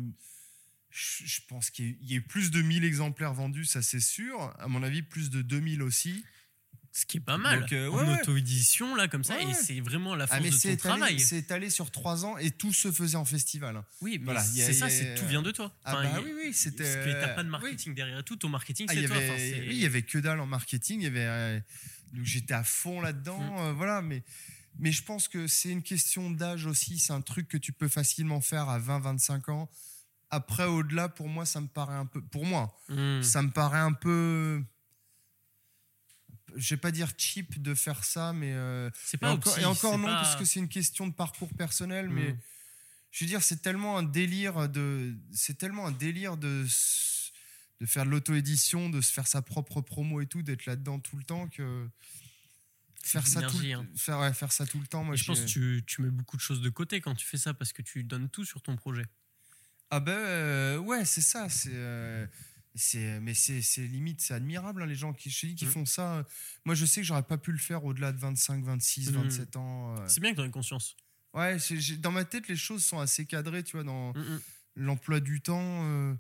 Je pense qu'il y a eu- il y a eu plus de 1000 exemplaires vendus, ça c'est sûr. À mon avis, plus de 2000 aussi. Ce qui est pas mal. Donc, euh, en ouais, auto-édition, là, comme ça. Ouais, et c'est vraiment la Ah, force mais de ton étalé, travail. c'est étalé sur trois ans et tout se faisait en festival. Oui, mais Voilà, c'est ça, c'est tout vient de toi. Ah Enfin, bah oui, oui, c'était. Parce que t'as pas de oui. marketing derrière tout. Ton marketing, Ah, c'est toi. avait, Enfin, c'est- oui, il y avait que dalle en marketing. Il y avait, euh, donc j'étais à fond là-dedans. Mm. euh, voilà, mais, mais je pense que c'est une question d'âge aussi. C'est un truc que tu peux facilement faire à 20-25 ans. Après, au-delà, pour moi, ça me paraît un peu. Pour moi, Hmm. ça me paraît un peu. Je vais pas dire cheap de faire ça, mais. euh, C'est et pas encore, opti, et encore non, pas- parce que c'est une question de parcours personnel, mais Hmm. je veux dire, c'est tellement un délire de, c'est tellement un délire de, de faire de l'auto-édition, de se faire sa propre promo et tout, d'être là-dedans tout le temps que faire ça tout, hein. faire, ouais, faire ça tout le temps. Moi, Et je pense que tu, tu mets beaucoup de choses de côté quand tu fais ça parce que tu donnes tout sur ton projet. ah ben euh, ouais, c'est ça, c'est, euh, c'est, mais c'est, c'est limite, c'est admirable hein, les gens qui, je dis, qui Mm. font ça. Moi, je sais que j'aurais pas pu le faire au-delà de 25, 26, Mm. 27 ans. euh. C'est bien que tu aies conscience. Ouais, dans ma tête, les choses sont assez cadrées, tu vois, dans Hmm, hmm. l'emploi du temps.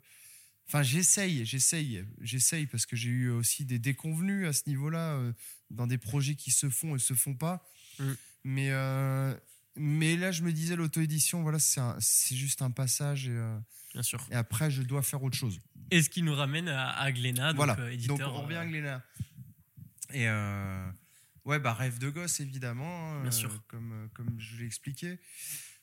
Enfin, j'essaye, j'essaye, j'essaye parce que j'ai eu aussi des déconvenus à ce niveau-là euh, dans des projets qui se font et se font pas. Mm. Mais, euh, mais là, je me disais, l'auto-édition, voilà, c'est juste un passage et, euh, Bien sûr. et après, je dois faire autre chose. Et ce qui nous ramène à, à Glénat, donc voilà. éditeur. Donc, on revient à Glénat. Et ouais, bah, rêve de gosse, évidemment. Bien euh, sûr. Comme, comme je l'ai expliqué.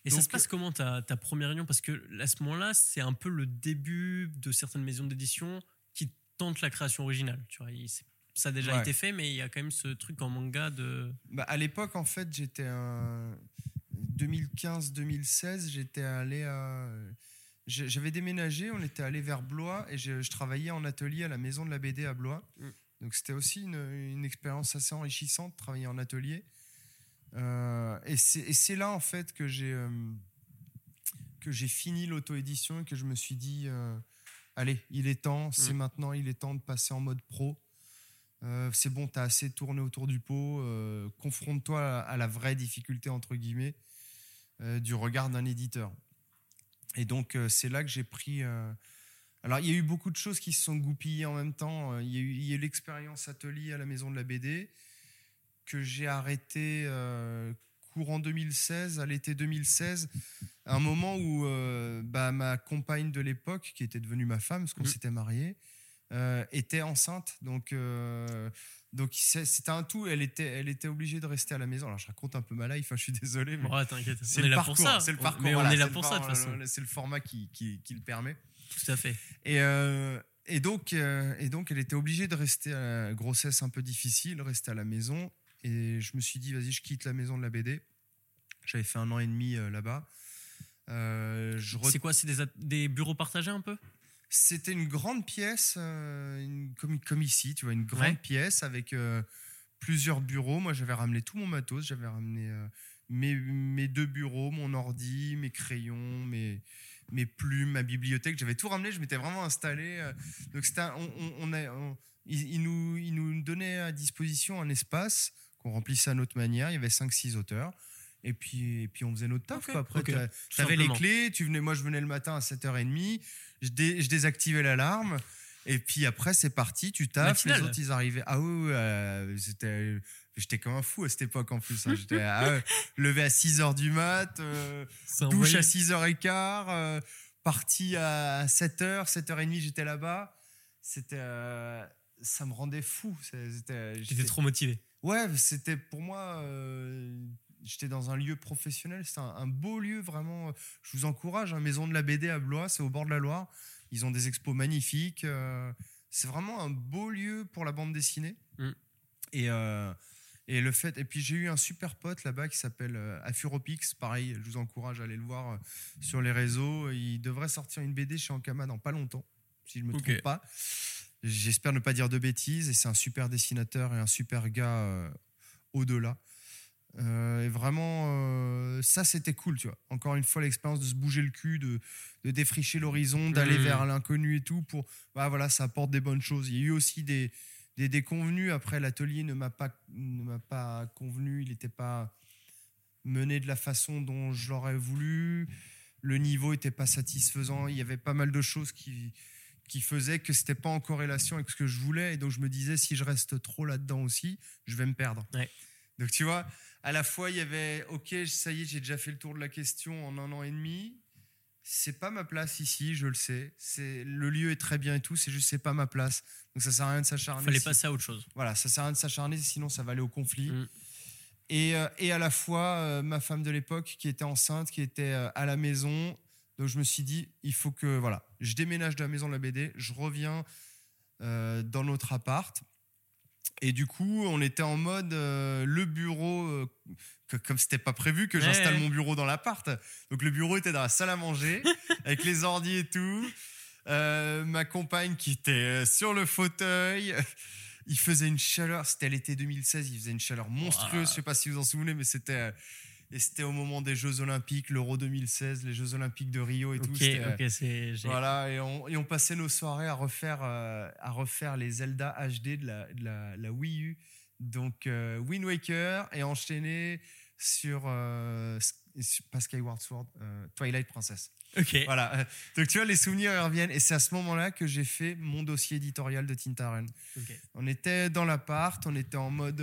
Et ça se passe comment ta, ta première réunion? Parce que à ce moment-là, c'est un peu le début de certaines maisons d'édition qui tentent la création originale. Tu vois, ça a déjà Ouais. été fait, mais il y a quand même ce truc en manga de. Bah, à l'époque, en fait, j'étais un 2015-2016, j'étais allé à. J'avais déménagé, on était allé vers Blois et je, je travaillais en atelier à la maison de la BD à Blois. Mm. Donc c'était aussi une, une expérience assez enrichissante de travailler en atelier. Euh, et c'est là en fait que j'ai euh, que j'ai fini l'auto-édition et que je me suis dit euh, allez, il est temps, c'est Mm. maintenant, il est temps de passer en mode pro. Euh, c'est bon, t'as assez tourné autour du pot. euh, Confronte-toi à, à la vraie difficulté, entre guillemets, euh, du regard d'un éditeur. Et donc, c'est là que j'ai pris. Alors, il y a eu beaucoup de choses qui se sont goupillées en même temps. Eu, il y a eu l'expérience atelier à la maison de la BD que j'ai arrêté euh, courant 2016, à l'été 2016, à un moment où euh, bah, ma compagne de l'époque, qui était devenue ma femme, parce qu'on Mhm. s'était mariés, euh, était enceinte. Donc, euh, donc c'était un tout. Elle était, elle était obligée de rester à la maison. Alors, je raconte un peu ma life, hein, je suis désolé. Mais Ouais, t'inquiète. c'est le parcours. C'est le On- parcours. Mais voilà, on est là pour ça, de toute façon. C'est le format qui, qui, qui le permet. Tout à fait. Et, euh, et, donc, et donc, elle était obligée de rester à la grossesse un peu difficile, rester à la maison. Et je me suis dit, vas-y, je quitte la maison de la BD. J'avais fait un an et demi euh, là-bas. Euh, re- C'est quoi C'est des, bureaux partagés un peu? C'était une grande pièce, euh, une- comme, comme ici, tu vois, une grande Ouais. pièce avec euh, plusieurs bureaux. Moi, j'avais ramené tout mon matos. J'avais ramené mes, mes deux bureaux, mon ordi, mes crayons, mes, mes plumes, ma bibliothèque. J'avais tout ramené. Je m'étais vraiment installé. donc, c'était un- on, on- on a, on- il, il nous, il nous donnait à disposition un espace qu'on remplissait à notre manière. Il y avait 5-6 auteurs. Et puis, et puis, on faisait notre taf. Ok, quoi. Après, ok, t'as- tout T'avais les clés, tu venais, moi je venais le matin à 7h30, je, dé- je désactivais l'alarme, et puis après c'est parti, tu taffes, les autres ils arrivaient. Ah oui, oui, euh, c'était- j'étais comme un fou à cette époque en plus. hein. J'étais ah ouais, levé à 6h du mat, euh, douche à 6h15, euh, parti à 7h, 7h30 j'étais là-bas. C'était, euh, ça me rendait fou. J'étais- trop motivé. Ouais, c'était pour moi. euh, J'étais dans un lieu professionnel, c'est un, un beau lieu vraiment. Je vous encourage, hein, Maison de la BD à Blois, c'est au bord de la Loire. Ils ont des expos magnifiques. euh, c'est vraiment un beau lieu pour la bande dessinée. Mm. Et, euh, et le fait. Et puis j'ai eu un super pote là-bas qui s'appelle euh, Afuropix. Pareil, je vous encourage à aller le voir euh, sur les réseaux. Il devrait sortir une BD chez Ankama dans pas longtemps, si je me Ok. trompe pas. J'espère ne pas dire de bêtises. Et c'est un super dessinateur et un super gars euh, au-delà. Euh, et vraiment, euh, ça c'était cool, tu vois. Encore une fois, l'expérience de se bouger le cul, de, de défricher l'horizon, d'aller Mhm. vers l'inconnu et tout. Pour, bah, voilà, ça apporte des bonnes choses. Il y a eu aussi des, des déconvenus. Après, l'atelier ne m'a pas, ne m'a pas convenu. Il n'était pas mené de la façon dont je l'aurais voulu. Le niveau n'était pas satisfaisant. Il y avait pas mal de choses qui, qui faisaient que c'était pas en corrélation avec ce que je voulais. Et donc, je me disais, si je reste trop là-dedans aussi, je vais me perdre. Ouais. Donc, tu vois, à la fois, il y avait, OK, ça y est, j'ai déjà fait le tour de la question en un an et demi. C'est pas ma place ici, je le sais. C'est le lieu est très bien et tout, c'est juste c'est pas ma place. Donc ça sert à rien de s'acharner. Fallait si- passer à autre chose. voilà, ça sert à rien de s'acharner, sinon ça va aller au conflit. Mm. Et, euh, et à la fois, euh, ma femme de l'époque qui était enceinte, qui était euh, à la maison. Donc je me suis dit, il faut que, voilà, je déménage de la maison de la BD, je reviens euh, dans notre appart. Et du coup, on était en mode euh, le bureau, euh, que- comme c'était pas prévu que j'installe ouais. mon bureau dans l'appart. Donc le bureau était dans la salle à manger, avec les ordi et tout. Euh, ma compagne qui était sur le fauteuil. Il faisait une chaleur, c'était l'été 2016, il faisait une chaleur monstrueuse. Ouah. Je sais pas si vous en souvenez, mais c'était et c'était au moment des Jeux Olympiques, l'Euro 2016, les Jeux Olympiques de Rio et tout. Ok, euh, c'est. j'ai- voilà, et on, et on passait nos soirées à refaire, euh, à refaire les Zelda HD de la, de la, la Wii U. Donc, euh, Wind Waker et enchaîné sur, euh, pas Skyward Sword, euh, Twilight Princess. Ok. Voilà. euh, Donc, tu vois, les souvenirs reviennent. Et c'est à ce moment-là que j'ai fait mon dossier éditorial de Tintaren. ok. On était dans l'appart, on était en mode.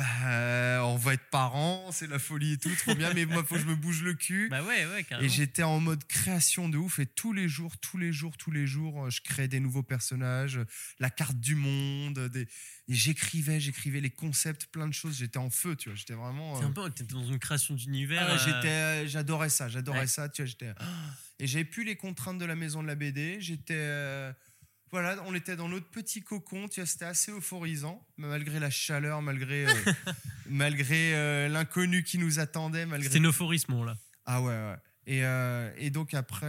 Euh, bah, on va être parents, c'est la folie et tout, trop bien, mais moi, faut que je me bouge le cul. Bah ouais, ouais, carrément. Et j'étais en mode création de ouf. Et tous les jours, tous les jours, tous les jours, euh, je créais des nouveaux personnages, euh, la carte du monde. Des... Et j'écrivais, j'écrivais les concepts, plein de choses. J'étais en feu, tu vois. J'étais vraiment. Euh, un peu, t'es dans une création d'univers. ah euh, j'étais, euh, j'adorais ça, j'adorais Ouais. ça. Tu vois, j'étais. ah. Et j'avais plus les contraintes de la maison de la BD. J'étais. Voilà, on était dans notre petit cocon. Tu vois, c'était assez euphorisant, malgré la chaleur, malgré, euh, malgré euh, l'inconnu qui nous attendait, malgré C'était ce moment-là. ah ouais, ouais. Et, euh, et donc après,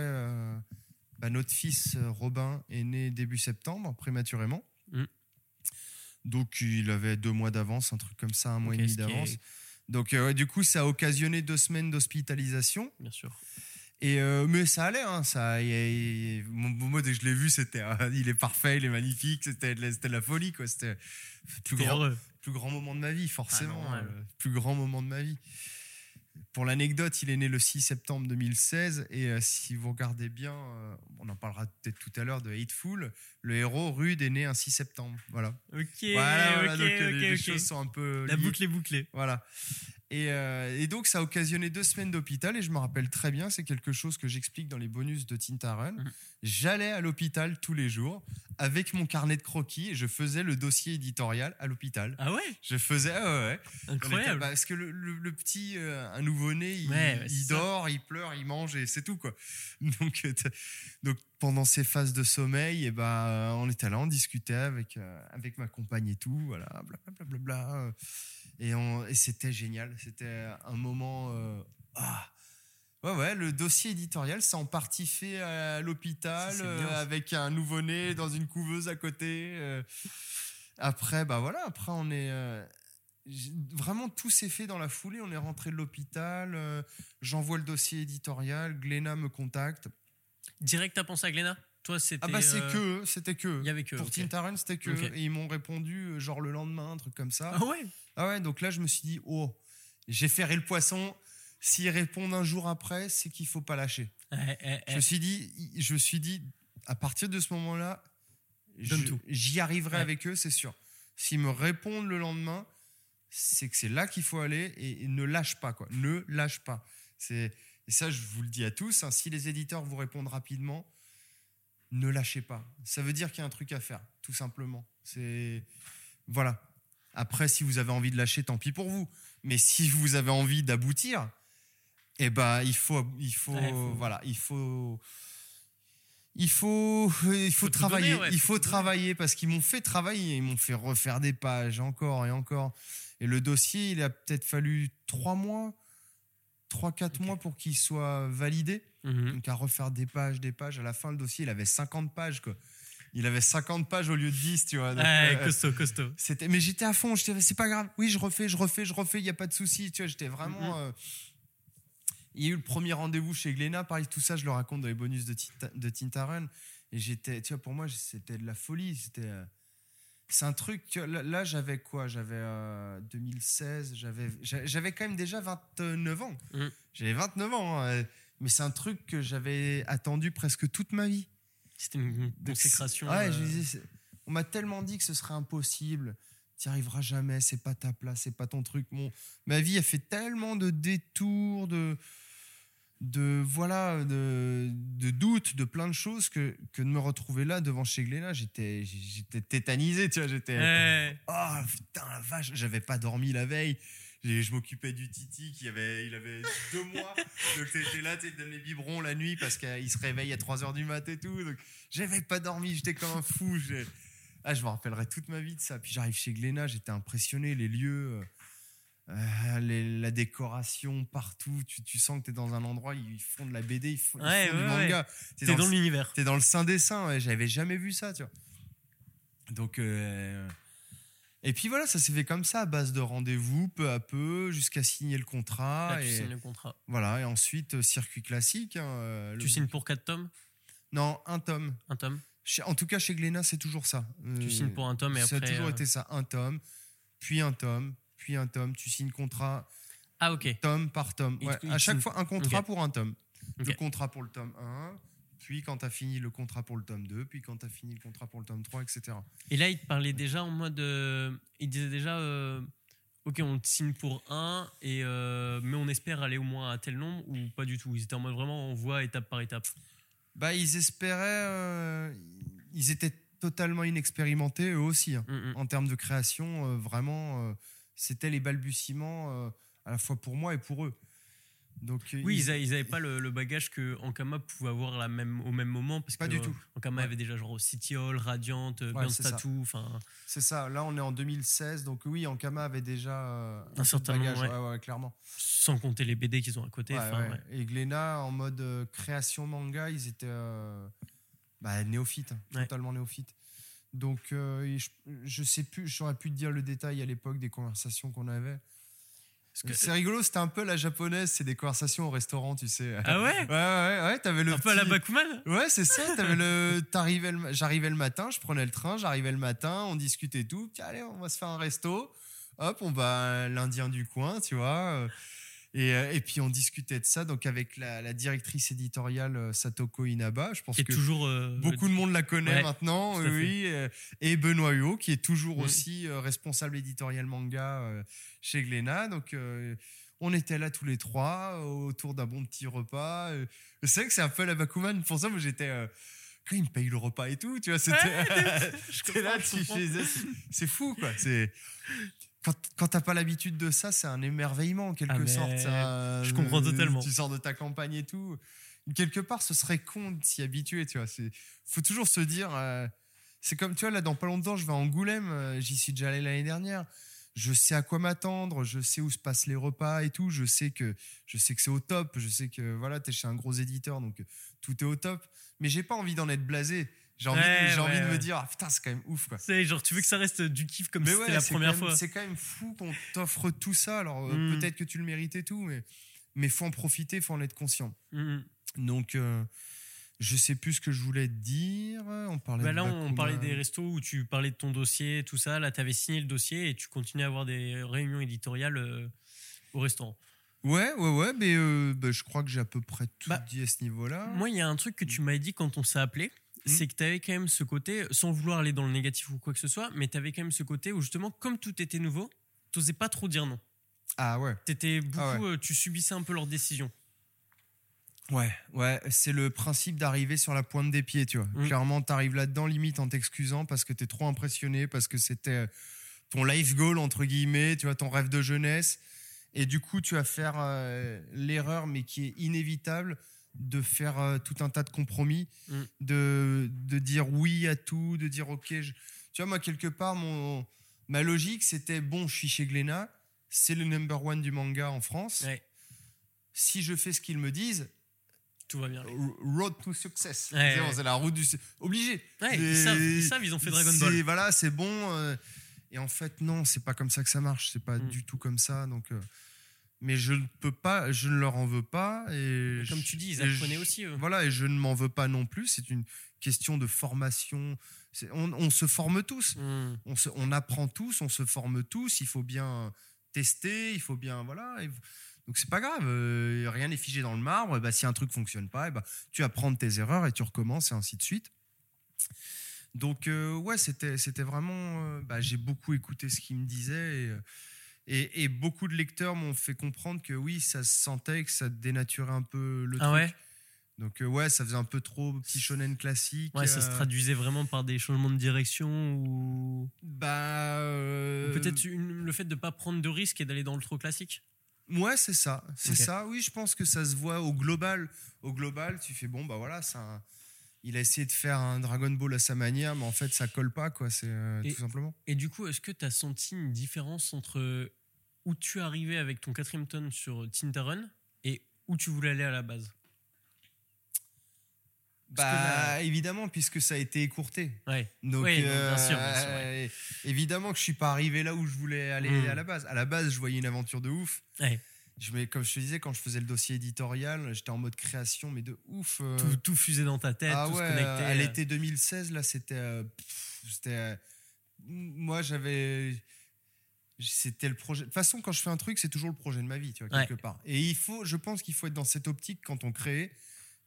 bah, notre fils Robin est né début septembre, prématurément. Mm. Donc il avait deux mois d'avance, un truc comme ça, un mois et demi est- d'avance. Donc ouais, du coup, ça a occasionné deux semaines d'hospitalisation. Bien sûr. Et euh, mais ça allait, hein, ça. y a- y a- mon- moi, dès que je l'ai vu, c'était, euh, il est parfait, il est magnifique, c'était, de la- c'était de la folie, quoi. C'était le plus grand, heureux. plus grand moment de ma vie, forcément. normal. euh, plus grand moment de ma vie. Pour l'anecdote, il est né le 6 septembre 2016 et euh, si vous regardez bien, euh, on en parlera peut-être tout à l'heure de Hateful, le héros Rude est né un 6 septembre. Voilà. Ok, voilà, voilà, donc les, choses sont un peu. La liées. boucle est bouclée. Voilà. Et, euh, et donc, ça a occasionné deux semaines d'hôpital. Et je me rappelle très bien, c'est quelque chose que j'explique dans les bonus de Tintaren. Mhm. J'allais à l'hôpital tous les jours avec mon carnet de croquis et je faisais le dossier éditorial à l'hôpital. Ah ouais? Je faisais, ah ouais, était- Incroyable. parce que le, le- le petit, euh, un nouveau-né, il, Ouais, ouais, il c'est ça. dort, il pleure, il mange et c'est tout quoi. Donc, euh, donc pendant ces phases de sommeil, et bah, on était là, on discutait avec euh, avec ma compagne et tout, voilà, blablabla. Bla, bla, bla, et c'était génial, c'était un moment. euh, ah. Ouais, ouais, le dossier éditorial, c'est en partie fait à l'hôpital, euh, avec un nouveau-né dans une couveuse à côté. euh. Après, bah voilà, après on est. euh, vraiment, tout s'est fait dans la foulée. On est rentré de l'hôpital, j'envoie le dossier éditorial, Gléna me contacte. Direct, t'as pensé à Glénat? Toi, c'était. Ah bah c'est que c'était que. Il y avait que. Pour ok. Tintaren, c'était que Ok. eux. Et ils m'ont répondu genre le lendemain, un truc comme ça. Ah ouais? Ah ouais, donc là, je me suis dit, oh, j'ai ferré le poisson. S'ils répondent un jour après, c'est qu'il faut pas lâcher. Eh, eh, eh. Je me suis dit, je me suis dit, à partir de ce moment-là, j'y arriverai avec eux, c'est sûr. S'ils me répondent le lendemain, c'est que c'est là qu'il faut aller et, et ne lâche pas, quoi. Ne lâche pas. C'est et ça, je vous le dis à tous. hein, si les éditeurs vous répondent rapidement, ne lâchez pas. Ça veut dire qu'il y a un truc à faire, tout simplement. C'est voilà. Après, si vous avez envie de lâcher, tant pis pour vous. Mais si vous avez envie d'aboutir, eh ben, il faut, il faut, Ouais, faut- voilà, il faut, il faut, il faut, travailler. donner, ouais, il faut travailler parce qu'ils m'ont fait travailler, ils m'ont fait refaire des pages encore et encore. Et le dossier, il a peut-être fallu trois mois, trois, quatre Ok. mois pour qu'il soit validé. Mhm. Donc à refaire des pages, des pages. À la fin, le dossier, il avait 50 pages. Quoi. Il avait 50 pages au lieu de 10, tu vois. donc, Ouais, euh, costaud, costaud. c'était, mais j'étais à fond, j'étais, c'est pas grave. Oui, je refais, je refais, je refais, il n'y a pas de souci. Tu vois, j'étais vraiment. Mhm. euh, Il y a eu le premier rendez-vous chez Glénat, pareil, tout ça, je le raconte dans les bonus de, Tinta- de. Et j'étais, tu vois, pour moi, c'était de la folie. C'était. euh, C'est un truc, tu vois, là, là, j'avais quoi? J'avais euh, 2016, j'avais, j'a- j'avais quand même déjà 29 ans. Mhm. J'avais 29 ans, hein, mais c'est un truc que j'avais attendu presque toute ma vie. C'était une consécration. Ouais, euh, je disais, c'est- on m'a tellement dit que ce serait impossible. Tu n'y arriveras jamais, c'est pas ta place, c'est pas ton truc. Mon, ma vie a fait tellement de détours, de, de voilà, de, de doutes, de plein de choses que, que de me retrouver là devant chez Glénat, j'étais, j'étais tétanisé, tu vois, j'étais. Oh putain la vache, j'avais pas dormi la veille. Je m'occupais du Titi qui avait, il avait deux mois. Donc t'étais là, tu sais, il donne les biberons la nuit parce qu'il se réveille à 3 h du mat et tout. Donc j'avais pas dormi, j'étais comme un fou. Ah, je me rappellerai toute ma vie de ça. Puis j'arrive chez Glénat, j'étais impressionné, les lieux, euh, euh, les- la décoration partout. Tu, tu sens que tu es dans un endroit, ils font de la BD, ils font, ils Ouais, font du ouais, manga. T'es T'es dans dans l'univers. T'es dans le ouais, j'avais jamais vu ça, tu vois. Donc, euh, et puis voilà, ça s'est fait comme ça, à base de rendez-vous, peu à peu, jusqu'à signer le contrat. Là, tu et, signes le contrat. Voilà, et ensuite, euh, circuit classique. hein, euh, Tu signes pour 4 tomes? Non, un tome. Un tome? En tout cas, chez Glénat, c'est toujours ça. Tu Euh, signes pour un tome et Ça après. a toujours euh, été ça, un tome, puis un tome, puis un tome. Tu signes contrat, Ah, ok. tome par tome. Ouais, à chaque fois, un contrat pour un tome. Le contrat pour le tome 1, puis quand tu as fini le contrat pour le tome 2, puis quand tu as fini le contrat pour le tome 3, etc. Et là, il te parlait déjà en mode. euh, il disait déjà. euh, ok, on te signe pour un, et, euh, mais on espère aller au moins à tel nombre, ou pas du tout? Ils étaient en mode vraiment, on voit étape par étape. Bah, ils espéraient. euh, ils étaient totalement inexpérimentés, eux aussi. hein. Mm, mm. En termes de création, vraiment, c'était les balbutiements à la fois pour moi et pour eux. Donc, euh, Oui, ils- ils, a- ils avaient pas le, le bagage que Ankama pouvait avoir la même, au même moment. Parce Pas que, du tout. Ankama Ouais. avait déjà genre City Hall, Radiant, euh, Ouais, Burn c'est ça. Tattoo, enfin. c'est ça. Là, on est en 2016. Donc, oui, Ankama avait déjà euh, de certain bagage, ouais. ouais, ouais, clairement. Sans compter les BD qu'ils ont à côté. Et Glénat, en mode euh, création manga, ils étaient euh, bah, néophytes, hein, totalement néophytes. Donc, je, je sais plus, j'aurais pu te dire le détail à l'époque des conversations qu'on avait. Parce que- C'est rigolo, c'était un peu la japonaise, c'est des conversations au restaurant, tu sais. Ah ouais Ouais, ouais, ouais, t'avais le Un peu à la Bakuman Ouais, c'est ça. T'avais le, t'arrivais le ma- j'arrivais le matin, je prenais le train, j'arrivais le matin, on discutait tout. Tiens, allez, on va se faire un resto. Hop, on va à l'Indien du coin, tu vois. Euh, Et, et puis on discutait de ça, donc avec la, la directrice éditoriale euh, Satoko Inaba. Je pense que toujours. euh, beaucoup de monde la connaît Ouais, maintenant, oui. Et Benoît Huot, qui est toujours Mm. aussi responsable éditorial manga chez Glénat. Donc on était là tous les trois autour d'un bon petit repas. C'est vrai que c'est un peu la Bakuman. Pour ça, moi j'étais. euh, quand il me paye le repas et tout, tu vois, c'était. là, tu c'est fou, quoi. C'est. Quand, quand t'as pas l'habitude de ça, c'est un émerveillement en quelque Ah, sorte. ça. je comprends Euh, totalement. Tu sors de ta campagne et tout. Quelque part, ce serait con de s'y habituer, tu vois. Faut toujours se dire. euh, c'est comme, tu vois, là, dans pas longtemps, je vais à Angoulême. euh, J'y suis déjà allé l'année dernière. Je sais à quoi m'attendre. Je sais où se passent les repas et tout. Je sais que, je sais que c'est au top. Je sais que, voilà, t'es chez un gros éditeur, donc tout est au top. Mais j'ai pas envie d'en être blasé. J'ai envie, Ouais, j'ai envie ouais, de me dire, ah, putain, c'est quand même ouf, quoi. C'est genre, tu veux que ça reste du kiff comme si Mais c'était ouais, la première même- fois. C'est quand même fou qu'on t'offre tout ça. Alors euh, Mm. peut-être que tu le mérites et tout, mais mais faut en profiter, faut en être conscient. Mhm. Donc euh, je sais plus ce que je voulais te dire. On parlait. Bah de là, on Bakuman. parlait des restos où tu parlais de ton dossier, tout ça. Là, tu avais signé le dossier et tu continues à avoir des réunions éditoriales euh, au restaurant. Ouais, ouais, ouais. Mais euh, bah, je crois que j'ai à peu près tout Bah, dit à ce niveau-là. Moi, il y a un truc que tu m'as dit quand on s'est appelé. C'est que tu avais quand même ce côté, sans vouloir aller dans le négatif ou quoi que ce soit, mais tu avais quand même ce côté où justement, comme tout était nouveau, tu n'osais pas trop dire non. Ah ouais. T'étais beaucoup, Ah ouais. euh, tu subissais un peu leurs décisions. Ouais, ouais, c'est le principe d'arriver sur la pointe des pieds, tu vois. Mm. Clairement, t'arrives là-dedans limite en t'excusant parce que t'es trop impressionné, parce que c'était ton life goal, entre guillemets, tu vois, ton rêve de jeunesse. Et du coup, tu vas faire euh, l'erreur, mais qui est inévitable, de faire euh, tout un tas de compromis, Mm. de, de dire oui à tout, de dire ok. je- Tu vois, moi, quelque part, mon, ma logique, c'était bon, je suis chez Glénat, c'est le number one du manga en France Ouais. si je fais ce qu'ils me disent, Tout va bien. Road to success. Ouais, C'est bon, ouais. c'est la route du obligé. Ouais, ils savent, ils savent, ils ont fait Dragon Ball. Voilà, c'est bon. euh, et en fait, non, c'est pas comme ça que ça marche. C'est pas Mm. du tout comme ça. Donc, euh, mais je ne peux pas, je ne leur en veux pas. Et Comme je- tu dis, ils apprenaient je- aussi, eux. Voilà, et je ne m'en veux pas non plus. C'est une question de formation. On, on se forme tous. Hmm. On, se- on apprend tous, on se forme tous. Il faut bien tester, il faut bien voilà. et- donc c'est pas grave, euh, rien n'est figé dans le marbre. Bah, si un truc fonctionne pas, bah, tu apprends de tes erreurs et tu recommences et ainsi de suite. Donc euh, ouais, c'était c'était vraiment. euh, bah, J'ai beaucoup écouté ce qu'il me disait et, et, et beaucoup de lecteurs m'ont fait comprendre que oui, ça se sentait que ça dénaturait un peu le Ah truc. ouais Donc euh, ouais, ça faisait un peu trop petit shonen classique. Ouais, ça se euh, traduisait vraiment par des changements de direction ou, Bah euh, peut-être le fait de pas prendre de risques et d'aller dans le trop classique. Ouais, c'est ça. C'est ça. Oui, je pense que ça se voit au global. Au global, tu fais bon, bah voilà, ça. Il a essayé de faire un Dragon Ball à sa manière, mais en fait, ça colle pas, quoi. C'est euh, Et- tout simplement. Et du coup, est-ce que tu as senti une différence entre où tu arrivais avec ton quatrième tome sur Tintarun et où tu voulais aller à la base? Bah, là- évidemment, puisque ça a été écourté. Ouais. Donc, Oui, bien sûr, bien euh, sûr, ouais. évidemment que je suis pas arrivé là où je voulais aller Mm. à la base. À la base, je voyais une aventure de ouf. Ouais. Je comme je te disais, quand je faisais le dossier éditorial, j'étais en mode création, mais de ouf. euh, Tout, tout fusé dans ta tête, ah tout ouais, se connectait. à l'été 2016, là, c'était. euh, c'était. euh, moi, j'avais. C'était le projet. De toute façon, quand je fais un truc, c'est toujours le projet de ma vie, tu vois, Ouais. quelque part. Et il faut, je pense qu'il faut être dans cette optique quand on crée,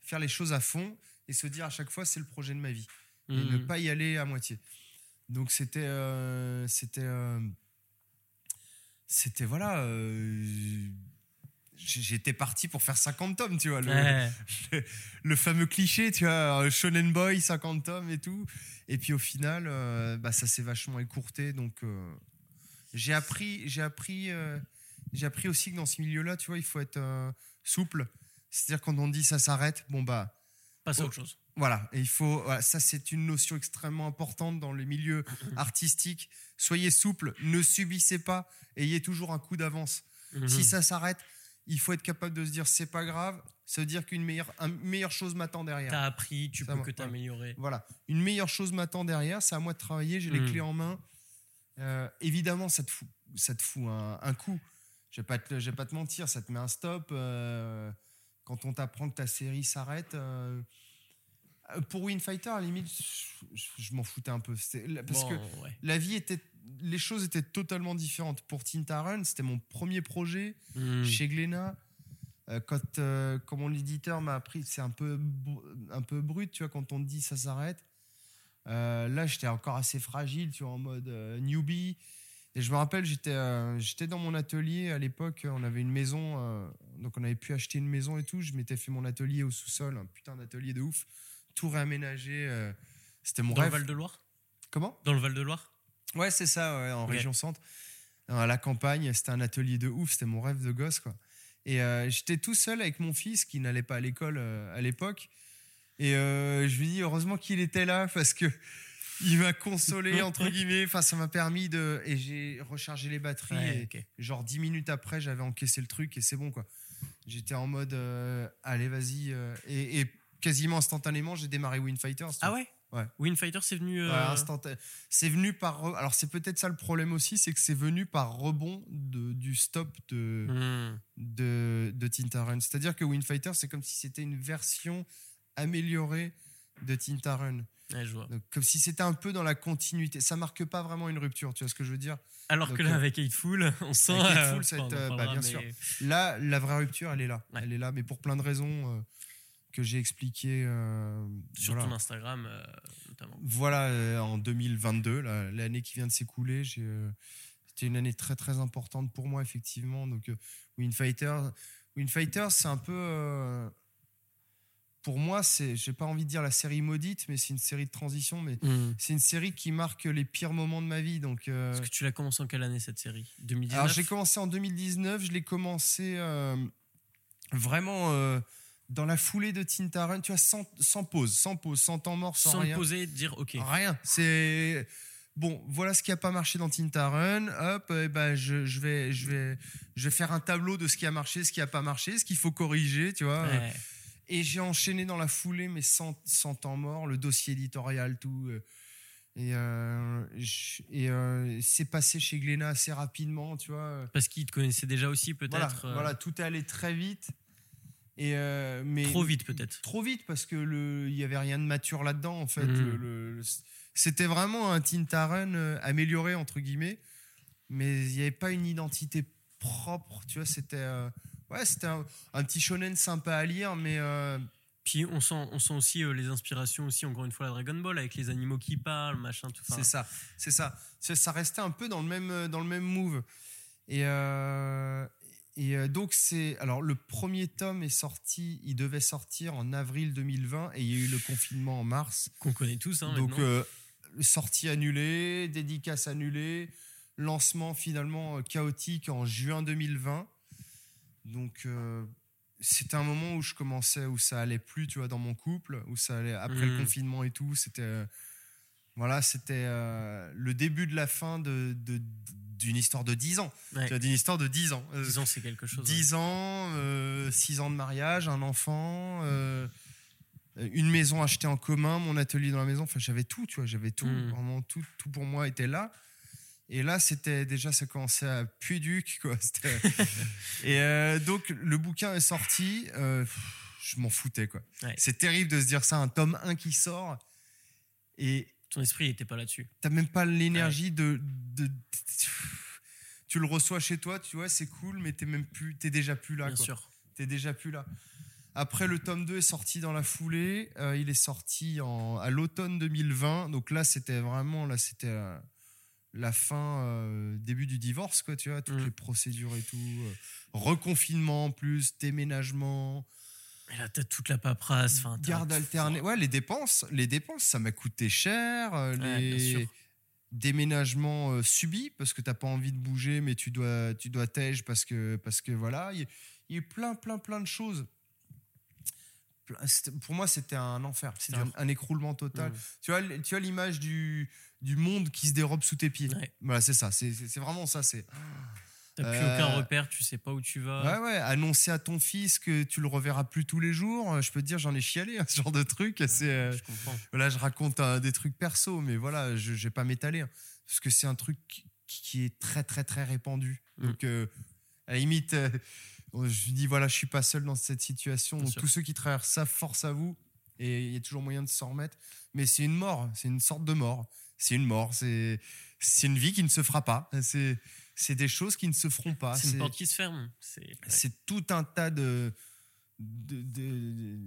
faire les choses à fond et se dire à chaque fois, c'est le projet de ma vie. Et ne pas y aller à moitié. Donc, c'était. euh, c'était. c'était, voilà. J'étais parti pour faire 50 tomes, tu vois. Le, Ouais. le fameux cliché, tu vois, euh, Shonen Boy, 50 tomes et tout. Et puis au final, euh, bah, ça s'est vachement écourté. Donc euh, j'ai appris, j'ai appris, euh, j'ai appris aussi que dans ce milieu-là, tu vois, il faut être souple. C'est-à-dire quand on dit ça s'arrête, bon bah Passe à autre chose. voilà. Et il faut, voilà, ça c'est une notion extrêmement importante dans le milieu artistique. Soyez souple, ne subissez pas, ayez toujours un coup d'avance. Mhm. Si ça s'arrête, il faut être capable de se dire c'est pas grave. Ça veut dire qu'une meilleure, meilleure chose m'attend derrière. T'as appris, tu peux que t'améliorer. Voilà, une meilleure chose m'attend derrière. C'est à moi de travailler. J'ai les Mm. clés en main. Euh, évidemment, ça te fout, ça te fout un, un coup. Je vais pas te, je vais pas te mentir, ça te met un stop. euh, quand on t'apprend que ta série s'arrête. euh, pour Winfighter, à la limite, je, je- je m'en foutais un peu. Parce Bon, que ouais. la vie était, les choses étaient totalement différentes. Pour Tintaron, c'était mon premier projet Hmm. chez Glénat. Euh, quand, euh, quand mon éditeur m'a appris, c'est un peu, un peu brut, tu vois, quand on te dit ça s'arrête. Euh, là, j'étais encore assez fragile, tu vois, en mode newbie. Et je me rappelle, j'étais j'étais dans mon atelier à l'époque. On avait une maison, donc on avait pu acheter une maison et tout. Je m'étais fait mon atelier au sous-sol, un putain d'atelier de ouf, tout réaménagé. C'était mon Dans le rêve. Val-de-Loire? Comment? Dans le Val-de-Loire? Ouais, c'est ça, ouais, en région centre. À la campagne, c'était un atelier de ouf, c'était mon rêve de gosse, quoi. Et euh, j'étais tout seul avec mon fils qui n'allait pas à l'école euh, à l'époque. Et euh, je lui dis heureusement qu'il était là parce que il m'a consolé, entre guillemets. Enfin, ça m'a permis de. Et j'ai rechargé les batteries. Ouais, et ok. genre 10 minutes après, j'avais encaissé le truc et c'est bon, quoi. J'étais en mode euh, allez, vas-y. et, et quasiment instantanément, j'ai démarré Winfighters. Ah ouais? Ouais. Winfighter, c'est venu. euh, Ouais. C'est venu par. re- Alors, c'est peut-être ça le problème aussi, c'est que c'est venu par rebond de, du stop de, hmm. de, de Tintaron. C'est-à-dire que Winfighter, c'est comme si c'était une version améliorée de Tintaron. Ouais, je vois. Donc, comme si c'était un peu dans la continuité. Ça marque pas vraiment une rupture, tu vois ce que je veux dire? Alors Donc, que là, euh, avec Eightful, on sent. Avec euh, Eightful, ça va être, euh, bah, bien sûr. Là, la vraie rupture, elle est là. Elle est là, mais pour plein de raisons euh, que j'ai expliquées. euh, Sur voilà. ton Instagram, euh, notamment. Voilà, euh, en 2022, là, l'année qui vient de s'écouler, j'ai, euh, c'était une année très très importante pour moi, effectivement. Donc, euh, Winfighter, Winfighter c'est un peu. euh, pour moi, c'est, j'ai pas envie de dire la série maudite, mais c'est une série de transition, mais Hmm. c'est une série qui marque les pires moments de ma vie. Donc, euh, Est-ce que tu l'as commencé en quelle année cette série? 2019 alors, j'ai commencé en 2019, je l'ai commencé euh, vraiment euh, dans la foulée de Tintaron, tu vois, sans, sans pause, sans pause, sans temps mort, sans, Sans rien. te poser, dire ok. Rien. C'est bon. Voilà ce qui a pas marché dans Tintaron. Hop, eh ben je, je vais, je vais, je vais faire un tableau de ce qui a marché, ce qui a pas marché, ce qu'il faut corriger, tu vois. Ouais. Et j'ai enchaîné dans la foulée, mais sans, sans temps mort, le dossier éditorial, tout. euh, et euh, je- et euh, c'est passé chez Glénat assez rapidement, tu vois. Parce qu'ils te connaissaient déjà aussi, Voilà, peut-être. euh, voilà, tout est allé très vite. Et euh, mais Trop vite, peut-être. Trop vite parce que le, il y avait rien de mature là-dedans en fait. Le- le- le- c'était vraiment un Tintaren euh, amélioré entre guillemets, mais il n'y avait pas une identité propre. Tu vois, c'était euh, ouais, c'était un, un petit shonen sympa à lire, mais euh, Puis on sent, on sent aussi les inspirations aussi, encore une fois, la Dragon Ball, avec les animaux qui parlent, machin, tout ça, c'est ça. C'est- Ça restait un peu dans le même dans le même move. Et euh, et euh, donc c'est alors le premier tome est sorti, il devait sortir en avril 2020 et il y a eu le confinement en mars. Qu'on connaît tous, hein, Donc, euh, sortie annulée, dédicace annulée, lancement finalement euh, chaotique en juin 2020. Donc, euh, c'était un moment où je commençais, où ça allait plus, tu vois, dans mon couple, où ça allait après le Mhm. confinement et tout. C'était, euh, voilà, c'était le début de la fin de, de- d'une histoire de 10 ans. Ouais. D'une histoire de 10 ans. Euh, 10 ans, c'est quelque chose. 10 ans, 6 ans de mariage, un enfant, euh, une maison achetée en commun, mon atelier dans la maison. Enfin, j'avais tout, tu vois, j'avais tout. Mm. Vraiment, tout, tout pour moi était là. Et là, c'était déjà, ça commençait à puer duc, quoi. Et euh, donc, le bouquin est sorti. euh, je m'en foutais, quoi. Ouais. C'est terrible de se dire ça, un tome 1 qui sort. Et Ton esprit n'était pas là-dessus. T'as même pas l'énergie de, de- Tu le reçois chez toi, tu vois, c'est cool, mais t'es même plus, t'es déjà plus là. Bien quoi. sûr. T'es déjà plus là. Après, le tome 2 est sorti dans la foulée. Euh, il est sorti en, à l'automne 2020. Donc là, c'était vraiment, là, c'était euh, la fin, euh, début du divorce, quoi, tu vois, toutes Mm. les procédures et tout. euh, reconfinement en plus, déménagement, Et là, t'as toute la paperasse. enfin, garde alternée. Ouais, les dépenses, les dépenses, ça m'a coûté cher. euh, Ouais, les déménagements euh, subis parce que t'as pas envie de bouger, mais tu dois, tu dois tège parce que, parce que voilà, il y, a- il y a eu plein, plein, plein de choses. Pour moi, c'était un enfer. C'est C'était un, écroulement total. Tu vois, tu as l'image du, du monde qui se dérobe sous tes pieds. Ouais. Voilà, c'est ça. C'est vraiment ça. C'est T'as plus Euh, aucun repère, tu sais pas où tu vas. ouais, ouais. Annoncer à ton fils que tu le reverras plus tous les jours. euh, Je peux te dire, j'en ai chialé, hein, ce genre de truc. C'est euh, Je comprends. Là, je raconte euh, des trucs perso, mais voilà, je ne vais pas m'étaler. hein, parce que c'est un truc qui, qui est très, très, très répandu. Mm. Donc, euh, à la limite, euh, je dis, voilà, je suis pas seul dans cette situation. Donc, tous ceux qui traversent ça, force à vous. Et il y a toujours moyen de s'en remettre. Mais c'est une mort. C'est une sorte de mort. C'est une mort. C'est c'est une vie qui ne se fera pas. C'est c'est des choses qui ne se feront pas. c'est une porte qui se ferme. C'est tout un tas de, de, de,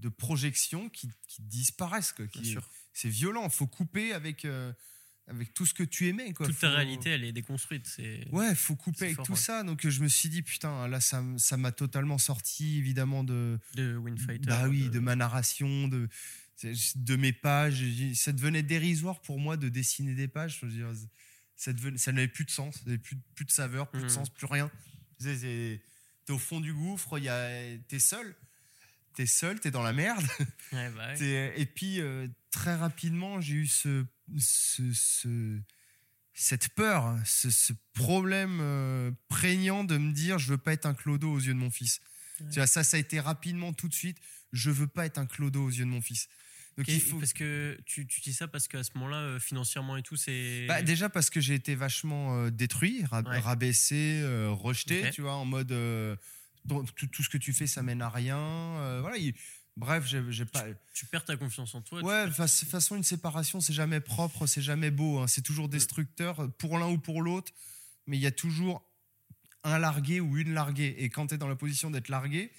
de projections qui, qui disparaissent. Quoi, bien qui- sûr. c'est violent. faut couper avec, euh, avec tout ce que tu aimais. Quoi. Toute ta réalité, elle est déconstruite. C'est Ouais, faut couper avec fort, tout ouais. ça. Donc je me suis dit, putain, là, ça ça m'a totalement sorti, évidemment, de, de Winfighter. bah oui, de- de ma narration, de, de mes pages. Ça devenait dérisoire pour moi de dessiner des pages. Je veux dire, ça, devenait- ça n'avait plus de sens, ça n'avait plus, plus de saveur, plus de Mhm. sens, plus rien. T'es au fond du gouffre, t'es seul. T'es seul, t'es dans la merde. Ouais, bah ouais. Et puis, euh, très rapidement, j'ai eu ce, ce- ce- cette peur, ce, ce problème euh, prégnant de me dire je veux pas être un clodo aux yeux de mon fils. Ouais. Tu vois, ça, ça a été rapidement tout de suite. Je veux pas être un clodo aux yeux de mon fils. Donc, Et il faut. Parce que tu, tu dis ça parce qu'à ce moment-là, euh, financièrement et tout, c'est. Bah, déjà parce que j'ai été vachement euh, détruit, Ouais. rabaissé, euh, rejeté, tu vois, en mode tout, tout ce que tu fais, ça mène à rien. voilà. il- bref, j'ai pas. tu perds ta confiance en toi. Ouais, de perds- toute façon, une séparation, c'est jamais propre, c'est jamais beau. hein. C'est toujours destructeur euh, pour l'un ou pour l'autre. Mais il y a toujours un largué ou une larguée. Et quand tu es dans la position d'être largué,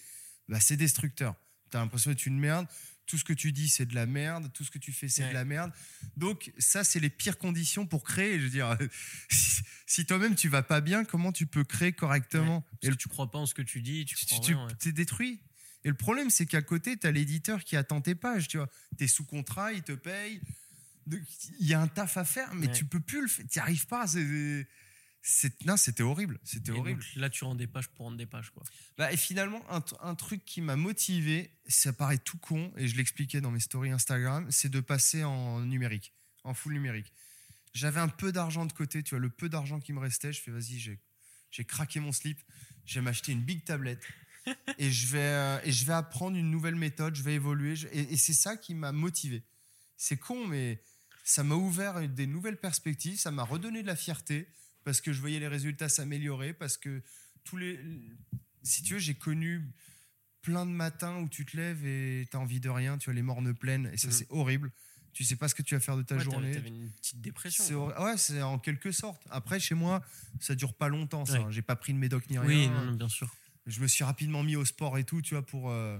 bah, c'est destructeur. Tu as l'impression d'être une merde. Tout ce que tu dis, c'est de la merde. Tout ce que tu fais, c'est Ouais. de la merde. Donc, ça, c'est les pires conditions pour créer. Je veux dire, si, toi-même, tu vas pas bien, comment tu peux créer correctement Parce Et le que tu crois pas en ce que tu dis, tu tu, tu- rien, ouais. t'es détruit. Et le problème, c'est qu'à côté, tu as l'éditeur qui attend tes pages, tu vois. Es sous contrat, il te paye. Il y a un taf à faire, mais Ouais. tu peux plus le faire. Tu n'y arrives pas. Non, c'était horrible. C'était horrible. donc, là, tu rends des pages pour rendre des pages, quoi. Bah, et finalement, un, truc qui m'a motivé, ça paraît tout con, et je l'expliquais dans mes stories Instagram, c'est de passer en numérique, en full numérique. J'avais un peu d'argent de côté, tu vois, le peu d'argent qui me restait, je fais vas-y, j'ai, j'ai craqué mon slip, je vais m'acheter une big tablette. et je vais euh, et je vais apprendre une nouvelle méthode, je vais évoluer je- et, et c'est ça qui m'a motivé. C'est con mais ça m'a ouvert des nouvelles perspectives, ça m'a redonné de la fierté parce que je voyais les résultats s'améliorer parce que tous les si tu veux, j'ai connu plein de matins où tu te lèves et tu as envie de rien, tu as les mornes pleines et ça Mhm. c'est horrible. Tu sais pas ce que tu vas faire de ta Ouais, journée. T'avais une petite dépression. C'est hor- ouais, c'est en quelque sorte. Après, chez moi, ça dure pas longtemps. Ça. Ouais. J'ai pas pris de médoc ni rien. Oui, non, non, bien sûr. Je me suis rapidement mis au sport et tout, tu vois, pour euh,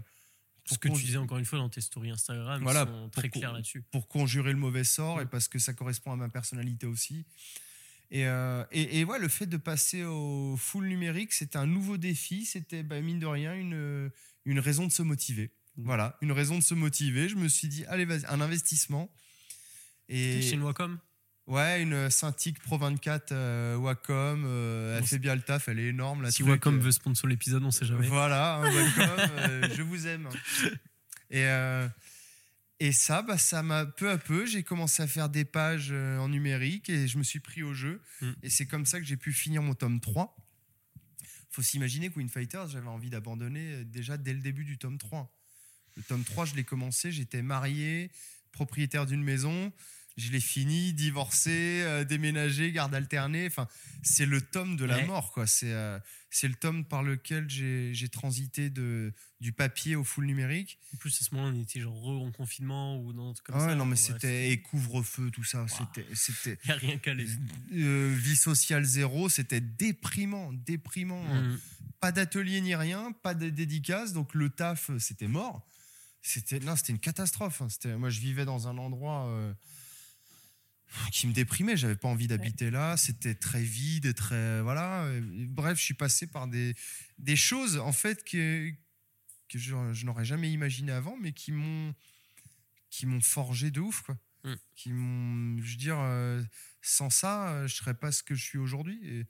Ce que tu disais encore une fois dans tes stories Instagram, Voilà, sont très clairs là-dessus. pour conjurer le mauvais sort et Mm. parce que ça correspond à ma personnalité aussi. Et, euh, et, et ouais, le fait de passer au full numérique, c'était un nouveau défi. C'était bah, mine de rien une, une raison de se motiver. Mm. Voilà, une raison de se motiver. Je me suis dit, allez, vas-y, un investissement. Et chez Wacom? Ouais, une Cintiq Pro 24 euh, Wacom, euh, elle Bon, fait bien le taf, elle est énorme. La Si truc, Wacom veut sponsor l'épisode, on sait jamais. Voilà, hein, Wacom, je vous aime. Et, et ça, bah, ça m'a peu à peu, j'ai commencé à faire des pages euh, en numérique et je me suis pris au jeu. Mm. Et c'est comme ça que j'ai pu finir mon tome 3. Faut s'imaginer que Fighters, j'avais envie d'abandonner euh, déjà dès le début du tome 3. Le tome 3, je l'ai commencé, j'étais marié, propriétaire d'une maison. Je l'ai fini, divorcé, euh, déménagé, garde alternée. Enfin, c'est le tome de la Ouais. mort, quoi. C'est euh, c'est le tome par lequel j'ai transité de, du papier au full numérique. En plus, à ce moment-là, on était genre re en confinement ou dans comme Ah ça. non, mais c'était et couvre-feu, tout ça. Wow. C'était C'était Y a rien calé. euh, vie sociale zéro. C'était déprimant, déprimant. Mm. Pas d'atelier ni rien, pas de dédicace. Donc le taf, euh, c'était mort. C'était non, c'était une catastrophe. hein. C'était moi, je vivais dans un endroit qui me déprimait. J'avais pas envie d'habiter là. C'était très vide, très voilà. Bref, je suis passé par des des choses en fait que que je, je n'aurais jamais imaginé avant, mais qui m'ont qui m'ont forgé de ouf quoi. Mm. Qui m'ont, je veux dire, euh, sans ça, euh, je serais pas ce que je suis aujourd'hui. Et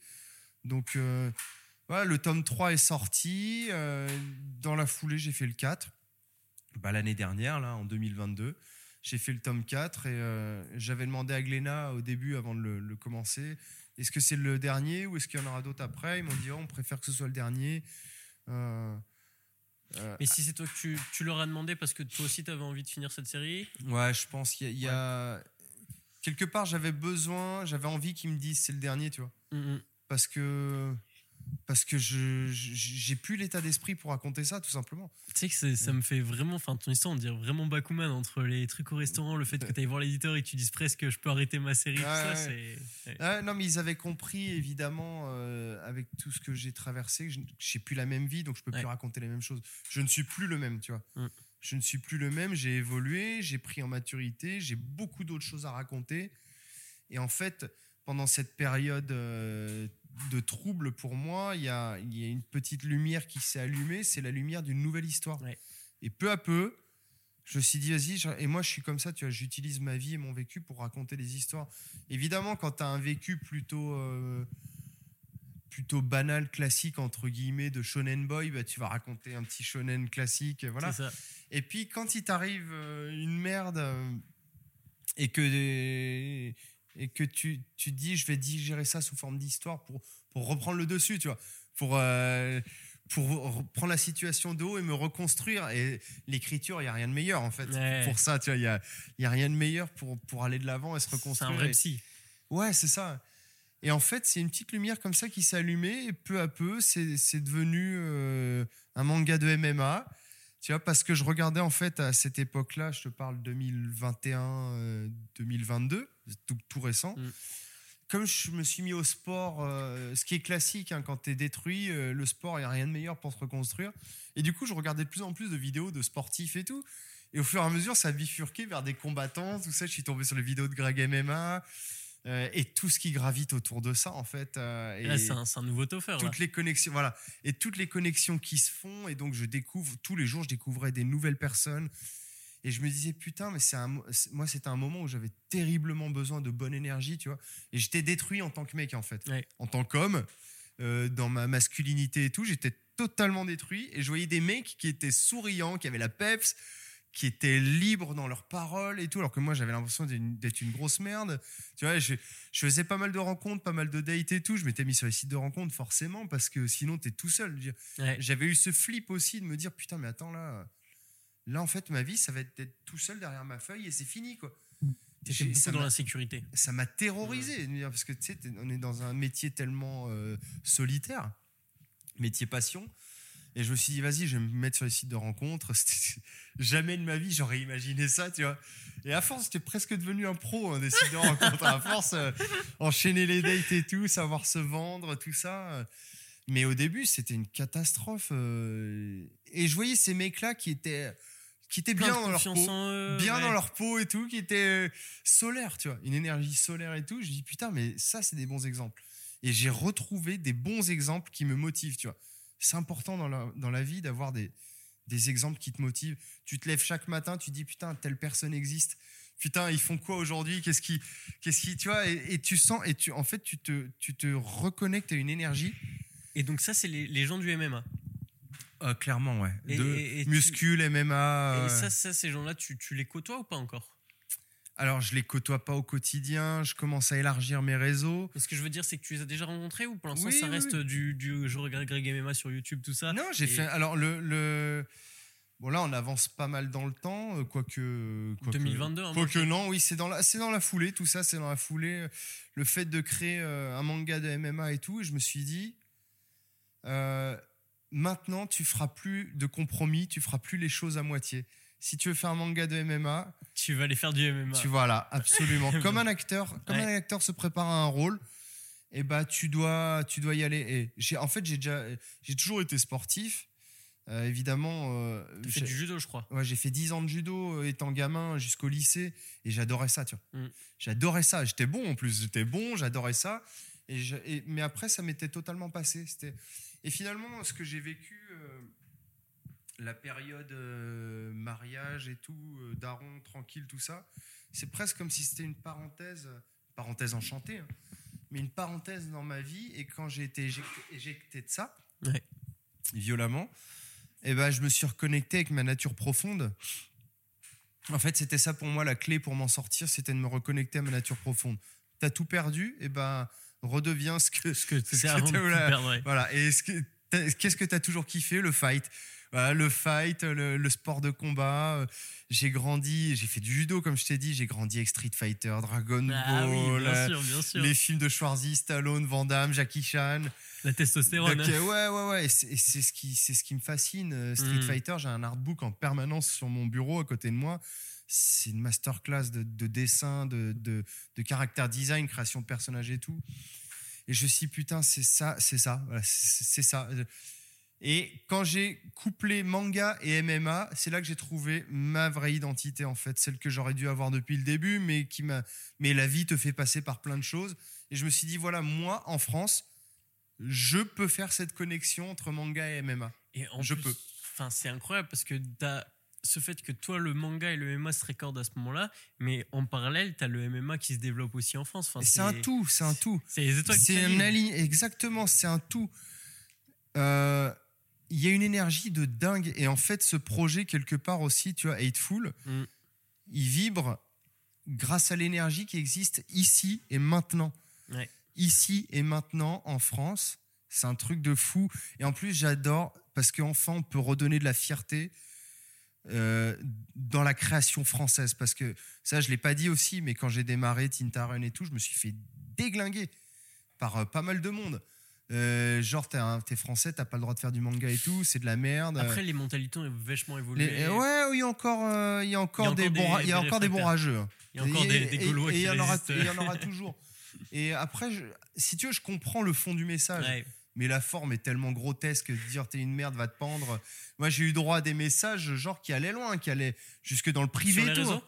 donc euh, voilà, le tome 3 est sorti. euh, dans la foulée, j'ai fait le 4. Bah, L'année dernière, là, en 2022, j'ai fait le tome 4 et euh, j'avais demandé à Glénat au début, avant de le, le commencer, est-ce que c'est le dernier ou est-ce qu'il y en aura d'autres après? Ils m'ont dit, oh, on préfère que ce soit le dernier. Euh, euh, Mais si c'est toi que tu, tu leur as demandé parce que toi aussi, tu avais envie de finir cette série, Ouais, je pense qu'il y a, il y a- quelque part j'avais besoin, j'avais envie qu'ils me disent c'est le dernier, tu vois, Mm, mm. parce que parce que je j'ai plus l'état d'esprit pour raconter ça, tout simplement. tu sais que c'est- ça me fait vraiment, enfin ton histoire, on dirait vraiment Bakuman entre les trucs au restaurant, le fait que tu ailles voir l'éditeur et que tu dises presque je peux arrêter ma série, tout ça, Ouais, c'est. ouais. Non, mais ils avaient compris évidemment euh, avec tout ce que j'ai traversé, que je j'ai plus la même vie, donc je peux plus raconter les mêmes choses. Je ne suis plus le même, tu vois. Mm. Je ne suis plus le même. J'ai évolué, j'ai pris en maturité, j'ai beaucoup d'autres choses à raconter. Et en fait, pendant cette période euh, de trouble pour moi, il y a, il y a une petite lumière qui s'est allumée. C'est la lumière d'une nouvelle histoire. Ouais. Et peu à peu, je me suis dit, vas-y, et moi je suis comme ça, tu vois, j'utilise ma vie et mon vécu pour raconter des histoires. Évidemment, quand tu as un vécu plutôt, euh, plutôt banal, classique, entre guillemets, de shonen boy, bah, tu vas raconter un petit shonen classique. Voilà. Ça. Et puis quand il t'arrive euh, une merde euh, et que, et que tu, tu dis je vais digérer ça sous forme d'histoire pour, pour reprendre le dessus, tu vois, pour, euh, pour reprendre la situation de haut et me reconstruire. Et l'écriture, il n'y a rien de meilleur en fait. Ouais. Pour ça, tu vois, il n'y a, y a rien de meilleur pour, pour aller de l'avant et se C'est reconstruire. un vrai Et- psy. Ouais, c'est ça. Et en fait, c'est une petite lumière comme ça qui s'est allumée et peu à peu, c'est c'est devenu euh, un manga de MMA. Tu vois, parce que je regardais en fait à cette époque-là, je te parle 2021, euh, 2022, c'est tout, tout récent. Mm. Comme je me suis mis au sport, euh, ce qui est classique, hein, quand tu es détruit, euh, le sport, il n'y a rien de meilleur pour se reconstruire. Et du coup, je regardais de plus en plus de vidéos de sportifs et tout. Et au fur et à mesure, ça a bifurqué vers des combattants, tout ça. Je suis tombé sur les vidéos de Greg MMA euh, et tout ce qui gravite autour de ça, en fait. euh, Et là, et c'est un, nouveau toffer. là. toutes les connexions, voilà. Et toutes les connexions qui se font. Et donc, je découvre, tous les jours, je découvrais des nouvelles personnes. Et je me disais, putain, mais c'est moi, c'était un moment où j'avais terriblement besoin de bonne énergie, tu vois. Et j'étais détruit en tant que mec, en fait. Ouais. En tant qu'homme, euh, dans ma masculinité et tout, j'étais totalement détruit. Et je voyais des mecs qui étaient souriants, qui avaient la peps, qui étaient libres dans leurs paroles et tout, alors que moi j'avais l'impression d'être une, grosse merde. Tu vois, je, je, faisais pas mal de rencontres, pas mal de dates et tout. Je m'étais mis sur les sites de rencontres forcément parce que sinon t'es tout seul. J'avais eu ce flip aussi de me dire putain, mais attends là, là en fait ma vie ça va être d'être tout seul derrière ma feuille et c'est fini quoi. T'étais beaucoup dans l'insécurité. Ça m'a terrorisé parce que tu sais, on est dans un métier tellement euh, solitaire, métier passion et je me suis dit, vas-y, je vais me mettre sur les sites de rencontres. Jamais de ma vie, j'aurais imaginé ça, tu vois. Et à force, j'étais presque devenu un pro hein, des sites de rencontres. À force, euh, enchaîner les dates et tout, savoir se vendre, tout ça. Mais au début, c'était une catastrophe. Euh, et je voyais ces mecs-là qui étaient qui étaient bien dans leur peau, bien dans leur peau et tout, qui étaient euh, solaires, tu vois, une énergie solaire et tout. Je dis putain, mais ça, c'est des bons exemples. Et j'ai retrouvé des bons exemples qui me motivent, tu vois. C'est important dans la, dans la vie d'avoir des, des exemples qui te motivent. Tu te lèves chaque matin, tu dis putain, telle personne existe. Putain, ils font quoi aujourd'hui? Qu'est-ce qui, qu'est-ce qui, tu vois? Et, tu sens et tu, en fait, tu te, tu te reconnectes à une énergie. Et donc ça, c'est les, les gens du MMA. Euh, clairement, ouais. de muscule, MMA. Et ça, ça, ces gens-là, tu, tu les côtoies ou pas encore? Alors, je les côtoie pas au quotidien. Je commence à élargir mes réseaux. Ce que je veux dire, c'est que tu les as déjà rencontrés ou pour l'instant ça reste du, du je regarde Greg MMA sur YouTube, tout ça Non, j'ai fait. Alors, le, le, Bon, là, on avance pas mal dans le temps, euh, quoique. 2022, hein, Quoique non, oui, c'est dans, la, dans la foulée, tout ça, c'est dans la foulée. Le fait de créer euh, un manga de MMA et tout, et je me suis dit. Euh, maintenant, tu feras plus de compromis, tu feras plus les choses à moitié si tu veux faire un manga de MMA, tu vas aller faire du MMA. Tu vois là, absolument. comme un acteur, comme un acteur se prépare à un rôle, et eh bah tu dois, tu dois y aller. Et j'ai, en fait, j'ai déjà, j'ai toujours été sportif. Euh, évidemment. Euh, as fait du judo, je crois. Ouais, j'ai fait 10 ans de judo euh, étant gamin jusqu'au lycée et j'adorais ça, tu vois. Mm. J'adorais ça. J'étais bon en plus. J'étais bon, j'adorais ça. Et, mais après, ça m'était totalement passé. C'était et finalement, ce que j'ai vécu. La période euh, mariage et tout, euh, daron, tranquille, tout ça, c'est presque comme si c'était une parenthèse, parenthèse enchantée, hein, mais une parenthèse dans ma vie. Et quand j'ai été éjecté, de ça, violemment, et eh ben, je me suis reconnecté avec ma nature profonde. En fait, c'était ça pour moi la clé pour m'en sortir, c'était de me reconnecter à ma nature profonde. T'as tout perdu, et eh ben redeviens ce que ce que, ce que Voilà. Et qu'est-ce que tu as toujours kiffé? Le fight le fight, le, sport de combat. Euh, j'ai grandi, j'ai fait du judo, comme je t'ai dit. J'ai grandi avec Street Fighter, Dragon ah Ball, euh, les films de Schwarzy, Stallone, Van Damme, Jackie Chan. La testostérone. ouais, ouais, ouais. C'est ce qui, c'est ce qui me fascine. Euh, Street mm. Fighter, j'ai un artbook en permanence sur mon bureau à côté de moi. C'est une masterclass de, de dessin, de, de, de caractère design, création de personnages et tout. Et je me suis putain, c'est ça, c'est ça, c'est ça. Et quand j'ai couplé manga et MMA, c'est là que j'ai trouvé ma vraie identité en fait, celle que j'aurais dû avoir depuis le début, mais qui m'a. Mais la vie te fait passer par plein de choses. Et je me suis dit voilà, moi en France, je peux faire cette connexion entre manga et MMA. Et en je peux. Enfin, c'est incroyable parce que as ce fait que toi, le manga et le MMA se récordent à ce moment-là, mais en parallèle, tu as le MMA qui se développe aussi en France. Enfin, c'est un tout, c'est un tout. C'est les étoiles C'est un exactement, c'est un tout. Euh, il y a une énergie de dingue. Et en fait, ce projet, quelque part aussi, tu vois, Hateful, mm. il vibre grâce à l'énergie qui existe ici et maintenant. Ici et maintenant en France. C'est un truc de fou. Et en plus, j'adore parce qu'enfin, on peut redonner de la fierté euh, dans la création française. Parce que ça, je ne l'ai pas dit aussi, mais quand j'ai démarré Tinta et tout, je me suis fait déglinguer par euh, pas mal de monde. Euh, genre, t'es, français, t'as pas le droit de faire du manga et tout, c'est de la merde. Après, les mentalités ont vachement évolué. ouais, il y a encore, il y a encore, des, bons, il y a encore des bons rageux. Il y a encore des, des Gaulois et, il y, en aura, il y en aura toujours. Et après, si tu veux, je comprends le fond du message. Mais la forme est tellement grotesque de dire t'es une merde, va te pendre. Moi, j'ai eu droit à des messages genre qui allaient loin, qui allaient jusque dans le privé et tout.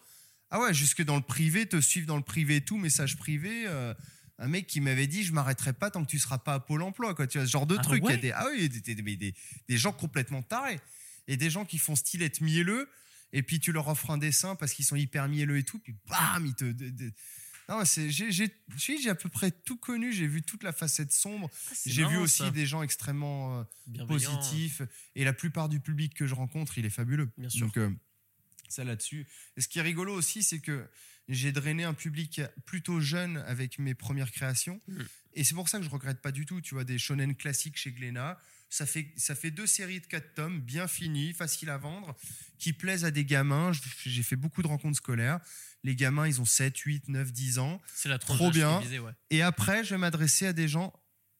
Ah ouais, jusque dans le privé, te suivre dans le privé et tout, message privé. Euh, un mec qui m'avait dit je m'arrêterai pas tant que tu seras pas à Pôle emploi quoi. Tu vois ce genre de ah truc. Il y a des ah oui des, des, gens complètement tarés. Et des gens qui font style être mielleux. Et puis tu leur offres un dessin parce qu'ils sont hyper mielleux et tout. Puis bam ils te non c'est j'ai j'ai à peu près tout connu. J'ai vu toute la facette sombre. Ah, j'ai vu aussi des gens extrêmement euh, positifs. Et la plupart du public que je rencontre il est fabuleux. Bien sûr. donc euh, ça là-dessus. Et ce qui est rigolo aussi, c'est que j'ai drainé un public plutôt jeune avec mes premières créations. Mm. Et c'est pour ça que je regrette pas du tout, tu vois, des shonen classiques chez Glénat. Ça fait, ça fait deux séries de quatre tomes, bien finies, faciles à vendre, qui plaisent à des gamins. J'ai fait beaucoup de rencontres scolaires. Les gamins, ils ont 7, 8, 9, 10 ans. C'est la Trop bien. ouais. Et après, je vais m'adresser à des gens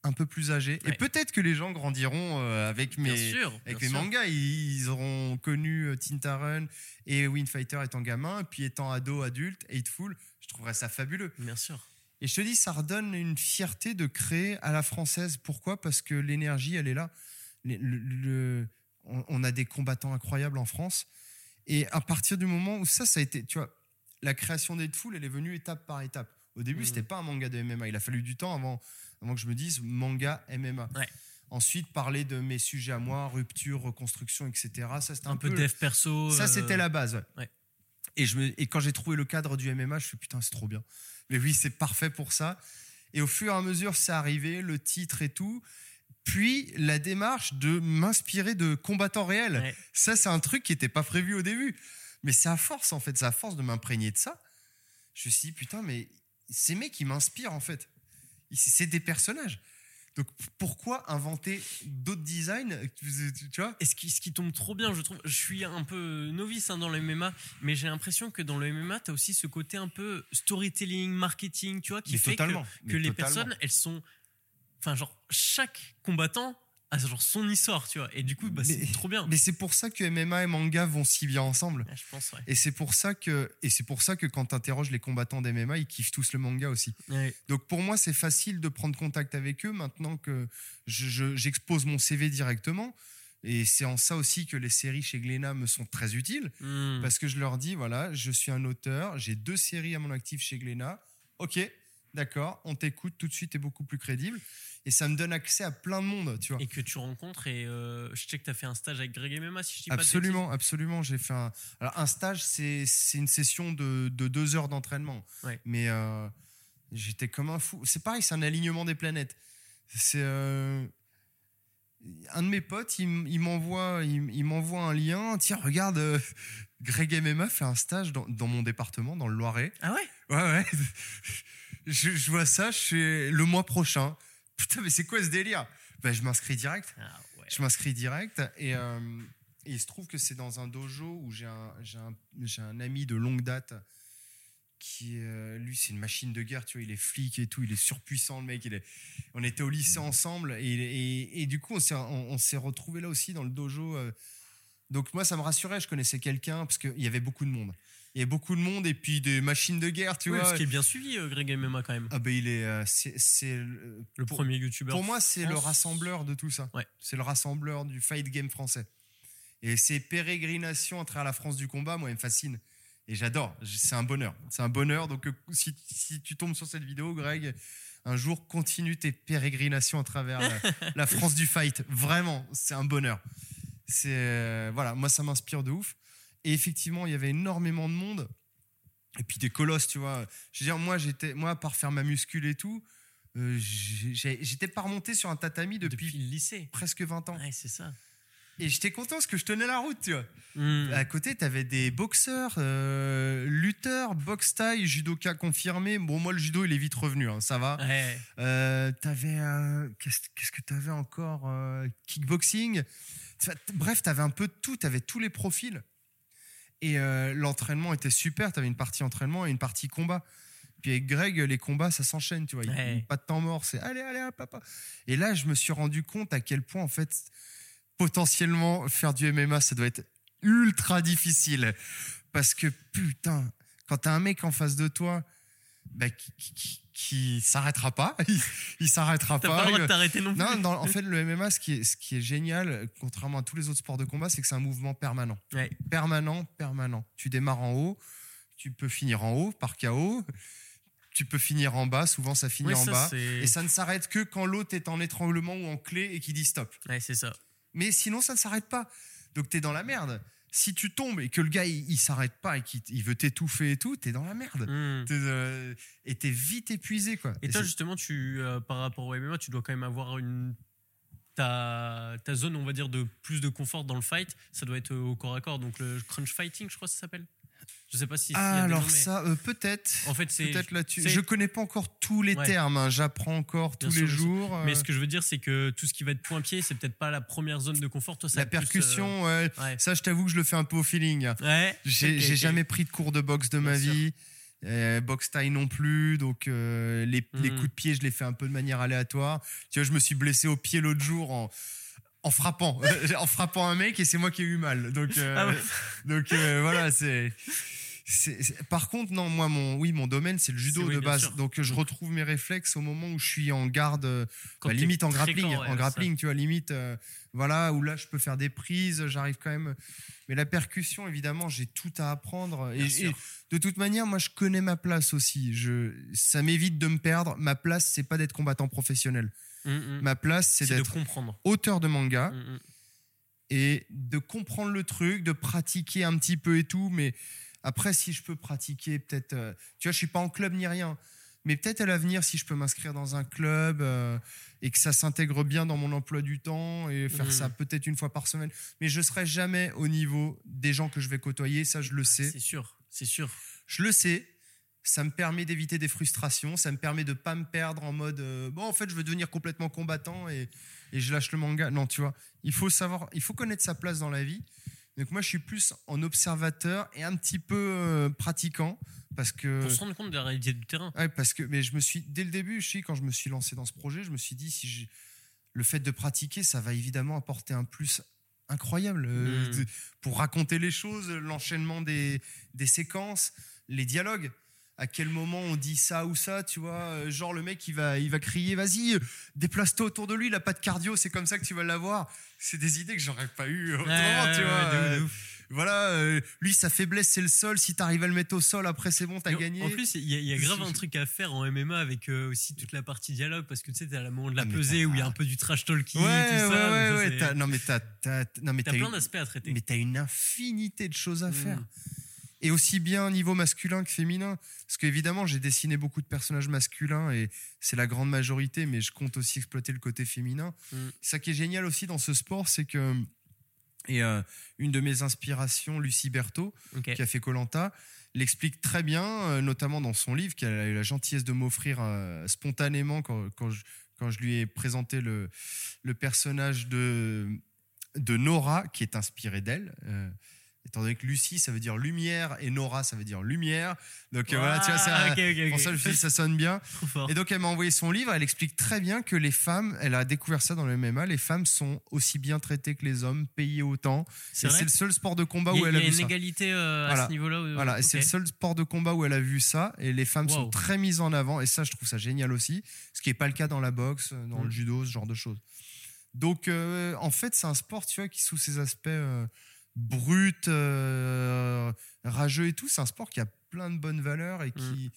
un peu plus âgés. Et peut-être que les gens grandiront euh, avec mes, sûr. avec mes sûr. mangas. Ils, auront connu euh, Tinta et Wind Fighter étant gamin, et puis étant ado, adulte, Hateful. Je trouverais ça fabuleux. Bien sûr. Et je te dis, ça redonne une fierté de créer à la française. Pourquoi? Parce que l'énergie, elle est là. Le- le- on, on a des combattants incroyables en France. Et à partir du moment où ça, ça a été, tu vois, la création d'Hateful, elle est venue étape par étape. Au début, Mhm. c'était pas un manga de MMA. Il a fallu du temps avant, avant que je me dise manga MMA. Ouais. Ensuite, parler de mes sujets à moi, rupture, reconstruction, etc. Ça, c'était un, Un peu peu dev perso. ça, euh, c'était la base. ouais. ouais. Et, je me, et quand j'ai trouvé le cadre du MMA, je me suis dit, putain, c'est trop bien. Mais oui, c'est parfait pour ça. Et au fur et à mesure, c'est arrivé, le titre et tout. Puis la démarche de m'inspirer de combattants réels. Ouais. Ça, c'est un truc qui n'était pas prévu au début. Mais c'est à force, en fait. C'est à force de m'imprégner de ça. Je me suis dit, putain, mais ces mecs, ils m'inspirent, en fait. C'est des personnages. Donc pourquoi inventer d'autres designs tu, vois? Et ce qui, ce qui tombe trop bien, je trouve, je suis un peu novice hein, dans le MMA, mais j'ai l'impression que dans le MMA, tu as aussi ce côté un peu storytelling, marketing, tu vois, qui Mais fait que, que les totalement. personnes, elles sont. Enfin, genre, chaque combattant a genre son histoire, tu vois. Et du coup, bah, c'est trop bien. Mais c'est pour ça que MMA et manga vont si bien ensemble. Ouais, je pense, ouais. Et c'est pour ça que et c'est pour ça que quand tu interroges les combattants d'MMA, ils kiffent tous le manga aussi. Ouais. Donc pour moi, c'est facile de prendre contact avec eux maintenant que je- je- j'expose mon CV directement. Et c'est en ça aussi que les séries chez Glénat me sont très utiles Hmm. parce que je leur dis voilà, je suis un auteur, j'ai deux séries à mon actif chez Glénat. Ok, d'accord, on t'écoute tout de suite, t'es beaucoup plus crédible. Et ça me donne accès à plein de monde, tu vois. Et que tu rencontres, et euh, je sais que tu as fait un stage avec Greg MMA, si je dis pas de Absolument, absolument. J'ai fait un. Alors, un stage, c'est une session de, de deux heures d'entraînement. Ouais. Mais euh, j'étais comme un fou. C'est pareil, c'est un alignement des planètes. C'est. euh, un de mes potes, il, m'envoie il, il m'envoie un lien. Tiens, regarde, euh, Greg MMA fait un stage dans, dans mon département, dans le Loiret. Ah ouais? Ouais, ouais. Je, je vois ça, je fais le mois prochain. Putain, mais c'est quoi ce délire? Ben, Je m'inscris direct. Ah ouais. Je m'inscris direct et, euh, et il se trouve que c'est dans un dojo où j'ai un, j'ai un, j'ai un ami de longue date qui, euh, lui, c'est une machine de guerre, tu vois, il est flic et tout, il est surpuissant, le mec. Il est, on était au lycée ensemble et, et, et du coup, on s'est, on, retrouvés là aussi dans le dojo. euh. donc, moi, ça me rassurait, je connaissais quelqu'un parce qu'il y avait beaucoup de monde. Il y avait beaucoup de monde et puis des machines de guerre, tu Ouais, vois. parce qu'il est bien suivi, euh, Greg MMA, quand même. Ah, ben, il est. euh, c'est, c'est, Le pour- premier youtubeur. pour moi, c'est le rassembleur de tout ça. Ouais. C'est le rassembleur du fight game français. Et ces pérégrinations à travers la France du combat, moi, elles me fascinent. Et j'adore. C'est un bonheur. C'est un bonheur. Donc, euh, si, si tu tombes sur cette vidéo, Greg, un jour, continue tes pérégrinations à travers la, la France du fight. Vraiment, c'est un bonheur. C'est euh, voilà, moi, ça m'inspire de ouf. Et effectivement, il y avait énormément de monde. Et puis des colosses, tu vois. Je veux dire, moi, j'étais, moi, à part faire ma muscule et tout, euh, j'étais pas remonté sur un tatami depuis, depuis le lycée. presque 20 ans. Ouais, c'est ça. Et j'étais content parce que je tenais la route, tu vois. Hmm. À côté, tu avais des boxeurs, euh, lutteurs, boxe taille, judoka confirmé. Bon, moi, le judo, il est vite revenu, hein, ça va. Ouais. Euh, t'avais qu'est-ce que t'avais encore kickboxing bref t'avais un peu de tout t'avais tous les profils et euh, l'entraînement était super. T'avais une partie entraînement et une partie combat. Puis avec Greg les combats ça s'enchaîne tu vois. Il y a pas de temps mort. C'est allez allez hop, hop, hop. et là je me suis rendu compte à quel point en fait potentiellement faire du MMA ça doit être ultra difficile. Parce que putain quand t'as un mec en face de toi bah, qui, qui, qui- s'arrêtera pas, il, il s'arrêtera pas. pas le droit de t'arrêter non plus. non, dans- en fait, le MMA, ce qui est, ce qui est génial, contrairement à tous les autres sports de combat, c'est que c'est un mouvement permanent. Ouais. Permanent, permanent. Tu démarres en haut, tu peux finir en haut par KO, tu peux finir en bas, souvent ça finit en ça, bas. Et ça ne s'arrête que quand l'autre est en étranglement ou en clé et qui dit stop. Ouais, c'est ça. Mais sinon, ça ne s'arrête pas. Donc, tu es dans la merde. Si tu tombes et que le gars, il, il s'arrête pas et qu'il il veut t'étouffer et tout, tu es dans la merde. Hmm. T'es, euh, et t'es vite épuisé, quoi. Et toi, c'est- justement, tu, euh, par rapport au MMA, tu dois quand même avoir une ta, ta zone, on va dire, de plus de confort dans le fight, ça doit être euh, au corps à corps. Donc le crunch fighting, je crois que ça s'appelle. Je sais pas si. s'il y a Ah, alors noms, mais- ça, euh, peut-être. En fait, c'est. Peut-être là-dessus. Je connais pas encore tous les Ouais. termes. hein. J'apprends encore Bien tous sûr, les jours. Mais euh, ce que je veux dire, c'est que tout ce qui va être point-pied, c'est peut-être pas la première zone de confort. Toi, ça la euh, percussion, ouais, ouais. ça, je t'avoue que je le fais un peu au feeling. Ouais. J'ai jamais pris de cours de boxe de ma sûr. vie. Euh, boxe taille non plus, donc euh, les, les Mhm. coups de pied, je les fais un peu de manière aléatoire. Tu vois, je me suis blessé au pied l'autre jour en, en frappant, en frappant un mec et c'est moi qui ai eu mal. Donc, euh, Ah ouais. donc euh, voilà, c'est. Par contre, non, moi, mon, oui, mon domaine, c'est le judo oui, de base. sûr. Donc, je retrouve mes réflexes au moment où je suis en garde, bah, limite en grappling, ouais, en ça. grappling, tu vois, limite, euh, voilà, où là, je peux faire des prises, j'arrive quand même. Mais la percussion, évidemment, j'ai tout à apprendre. Et, et de toute manière, moi, je connais ma place aussi. Je, ça m'évite de me perdre. Ma place, c'est pas d'être combattant professionnel. Mm, mm. Ma place, c'est d'être auteur de manga Mm, et de comprendre le truc, de pratiquer un petit peu et tout. Mais après, si je peux pratiquer, peut-être. euh, tu vois, je suis pas en club ni rien. Mais peut-être à l'avenir, si je peux m'inscrire dans un club euh, et que ça s'intègre bien dans mon emploi du temps et faire ça peut-être une fois par semaine. Mais je serai jamais au niveau des gens que je vais côtoyer, ça je le sais. C'est sûr, c'est sûr. Je le sais. Ça me permet d'éviter des frustrations. Ça me permet de pas me perdre en mode euh, bon, en fait, je veux devenir complètement combattant et, et je lâche le manga. Non, tu vois, il faut savoir, il faut connaître sa place dans la vie. Donc moi, je suis plus en observateur et un petit peu euh, pratiquant parce que Pour se rendre compte de la réalité du terrain. Ouais, parce que mais je me suis dès le début, je sais, quand je me suis lancé dans ce projet, je me suis dit si le fait de pratiquer, ça va évidemment apporter un plus incroyable euh, Mm. pour raconter les choses, l'enchaînement des, des séquences, les dialogues. À quel moment on dit ça ou ça, tu vois euh, Genre le mec il va, il va crier, vas-y, euh, déplace-toi autour de lui, il a pas de cardio, c'est comme ça que tu vas l'avoir. C'est des idées que j'aurais pas eu autrement, Ouais, tu ouais, vois. de ouf, Euh, de ouf. Voilà, euh, lui sa faiblesse c'est le sol. Si t'arrives à le mettre au sol, après c'est bon, t'as Et gagné. En plus, il y, y a grave un truc à faire en MMA avec euh, aussi toute la partie dialogue parce que tu sais, t'as le moment de la Ah, pesée où il y a un peu du trash talking, Ouais, tout ça. ouais, ouais, ça, non mais t'as, plein d'aspects à traiter. mais t'as une infinité de choses à Mm. faire. Et aussi bien au niveau masculin que féminin. Parce qu'évidemment, j'ai dessiné beaucoup de personnages masculins et c'est la grande majorité, mais je compte aussi exploiter le côté féminin. Mm. Ça qui est génial aussi dans ce sport, c'est que. Et euh, une de mes inspirations, Lucie Berthaud, qui a fait Colanta, l'explique très bien, euh, notamment dans son livre, qu'elle a eu la gentillesse de m'offrir euh, spontanément quand, quand, je, quand je lui ai présenté le, le personnage de, de Nora, qui est inspiré d'elle. Euh, étant donné que Lucie, ça veut dire lumière, et Nora, ça veut dire lumière. Donc euh, voilà, tu vois, c'est Ah, un- ok, ok, pour ok. ça, je me suis dit, ça sonne bien. Et donc, elle m'a envoyé son livre. Elle explique très bien que les femmes, elle a découvert ça dans le MMA, les femmes sont aussi bien traitées que les hommes, payées autant. C'est Et vrai c'est le seul sport de combat Il où a, elle il a y a vu une ça. égalité euh, à ce niveau-là. euh, Voilà, et c'est le seul sport de combat où elle a vu ça, et les femmes sont très mises en avant, et ça, je trouve ça génial aussi, ce qui n'est pas le cas dans la boxe, dans Mm. le judo, ce genre de choses. Donc, euh, en fait, c'est un sport, tu vois, qui sous ses aspects bruts, euh, rageux et tout, c'est un sport qui a plein de bonnes valeurs et qui,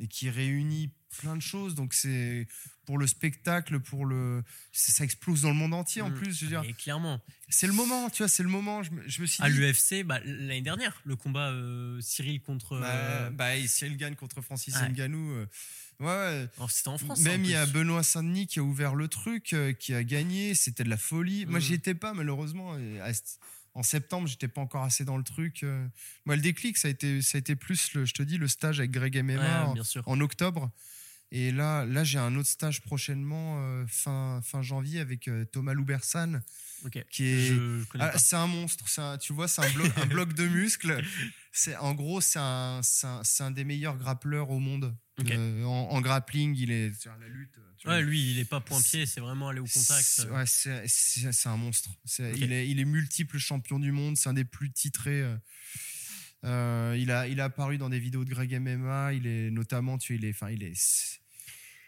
et qui réunit plein de choses. Donc, c'est pour le spectacle, pour le, ça explose dans le monde entier en Mm. plus. Je veux dire, clairement. c'est le moment, tu vois, c'est le moment. Je me, je me suis À dit, l'UFC, bah, l'année dernière, le combat euh, Cyril contre. Bah, euh, bah, et Cyril gagne contre Francis Ouais. Ngannou. euh, ouais, C'était en France. Même en il y a. Benoît Saint-Denis qui a ouvert le truc, euh, qui a gagné. C'était de la folie. Moi, Mm. j'y étais pas, malheureusement. Et à- En septembre, j'étais pas encore assez dans le truc. euh. Moi, le déclic, ça a été, ça a été plus, le, je te dis, le stage avec Greg MMA Ouais, en, bien sûr. en octobre. Et là, là j'ai un autre stage prochainement, euh, fin, fin janvier, avec euh, Thomas Loubersan, Qui est. Ah, c'est un monstre, un- tu vois, c'est un bloc, un bloc de muscles. C'est en gros, c'est un, des meilleurs grappleurs au monde. Euh, en, en grappling, il est sur la lutte. tu vois. Ouais, lui, il est pas point pied, c'est vraiment aller au contact. C'est- Ouais, un monstre. Il, est, il est multiple champion du monde. C'est un des plus titrés. euh. Euh, il, a, il a apparu dans des vidéos de Greg MMA. Il est notamment, tu il est, enfin, il est.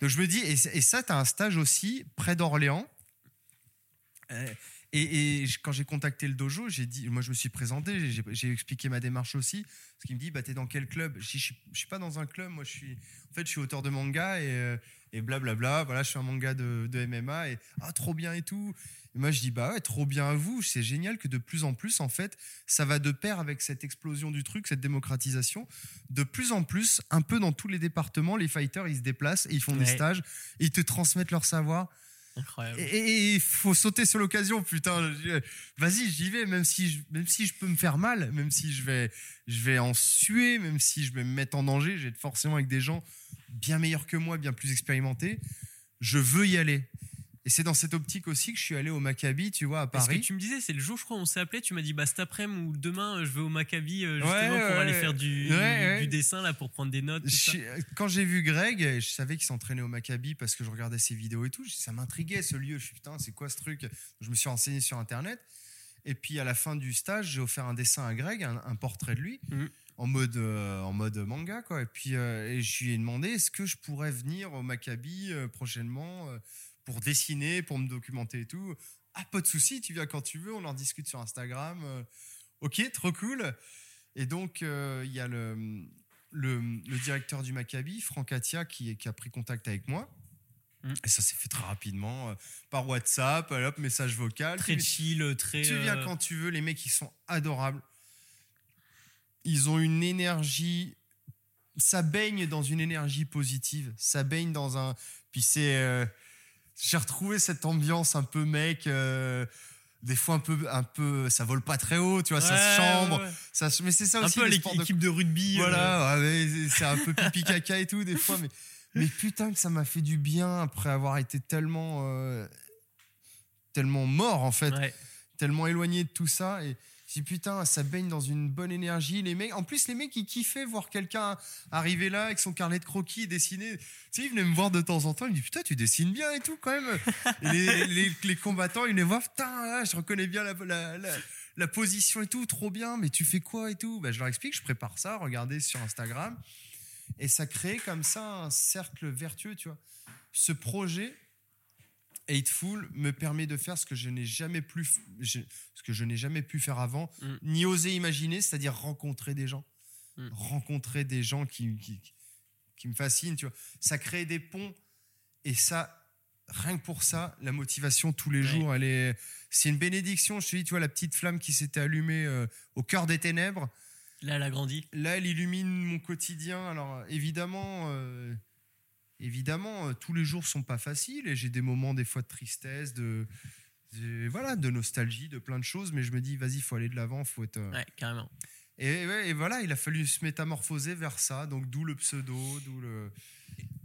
Donc je me dis, et, et ça, tu as un stage aussi près d'Orléans. Et, quand j'ai contacté le dojo, j'ai dit, moi je me suis présenté, j'ai- expliqué ma démarche aussi. Parce qu'il me dit, bah t'es dans quel club? Je je suis, suis pas dans un club, moi je suis, en fait je suis auteur de manga et, euh, et blablabla. Voilà, je fais un manga de, de MMA et ah trop bien et tout. Et moi je dis bah ouais, trop bien à vous. C'est génial que de plus en plus en fait, ça va de pair avec cette explosion du truc, cette démocratisation. De plus en plus, un peu dans tous les départements, les fighters ils se déplacent et ils font des stages, et ils te transmettent leur savoir. Et il faut sauter sur l'occasion, putain. Vas-y, j'y vais, même si, je, même si je peux me faire mal, même si je vais, je vais en suer, même si je vais me mettre en danger, je être forcément avec des gens bien meilleurs que moi, bien plus expérimentés. Je veux y aller. Et c'est dans cette optique aussi que je suis allé au Maccabi, tu vois, à Parce que Paris. tu me disais, c'est le jour, je crois, on s'est appelé, tu m'as dit, bah cet après-midi ou demain, euh, je vais au Maccabi euh, justement Ouais, pour ouais, aller faire du, Ouais, ouais. du dessin, là, pour prendre des notes. tout Je ça. suis- quand j'ai vu Greg, je savais qu'il s'entraînait au Maccabi parce que je regardais ses vidéos et tout. Ça m'intriguait ce lieu. Je suis putain, c'est quoi ce truc? Je me suis renseigné sur internet. Et puis à la fin du stage, j'ai offert un dessin à Greg, un, un portrait de lui, Mhm. en, mode, euh, en mode manga. Quoi. Et puis euh, et je lui ai demandé est-ce que je pourrais venir au Maccabi euh, prochainement euh, pour dessiner, pour me documenter et tout. Ah, pas de souci, tu viens quand tu veux, on en discute sur Instagram. euh, ok, trop cool. Et donc, euh, il y a le, le, le directeur du Maccabi, Franck Atia, qui, qui a pris contact avec moi. Mm. Et ça s'est fait très rapidement, euh, par WhatsApp, hop, message vocal. Très Tu- chill, très. tu viens euh, quand tu veux, les mecs, ils sont adorables. Ils ont une énergie. Ça baigne dans une énergie positive. Ça baigne dans un. Puis c'est. J'ai retrouvé cette ambiance un peu mec. euh, Des fois un peu, un peu, ça vole pas très haut, tu vois, ça se chambre, ouais, ça mais c'est ça Un aussi peu les l'équipe de de rugby. euh, voilà, ouais, c'est un peu pipi caca et tout des fois, mais, mais putain que ça m'a fait du bien après avoir été tellement, euh, tellement mort en fait, tellement éloigné de tout ça. Et dis putain, ça baigne dans une bonne énergie. Les mecs, en plus les mecs ils kiffaient voir quelqu'un arriver là avec son carnet de croquis et dessiner. Tu sais, ils venaient me voir de temps en temps, ils me disent putain tu dessines bien et tout quand même. Et les, les- les combattants ils venaient voir putain là, je reconnais bien la, la, la- la position et tout, trop bien, mais tu fais quoi et tout? Bah, Je leur explique, je prépare ça, regardez sur Instagram. Et ça crée comme ça un cercle vertueux, tu vois. Ce projet, Hateful, me permet de faire ce que je n'ai jamais, plus, je- ce que je n'ai jamais pu faire avant, Mm. ni oser imaginer, c'est-à-dire rencontrer des gens. Mm. Rencontrer des gens qui, qui, qui me fascinent, tu vois. Ça crée des ponts. Et ça, rien que pour ça, la motivation tous les Ouais. jours, elle est, c'est une bénédiction. Je te dis, tu vois, la petite flamme qui s'était allumée euh, au cœur des ténèbres, Là, elle a grandi. là, elle illumine mon quotidien. Alors, évidemment, euh, évidemment, euh, tous les jours sont pas faciles et j'ai des moments des fois de tristesse, de, de- voilà, de nostalgie, de plein de choses. Mais je me dis, vas-y, il faut aller de l'avant, faut être. euh, Ouais, carrément. Et, et voilà, il a fallu se métamorphoser vers ça. Donc, d'où le pseudo, d'où le,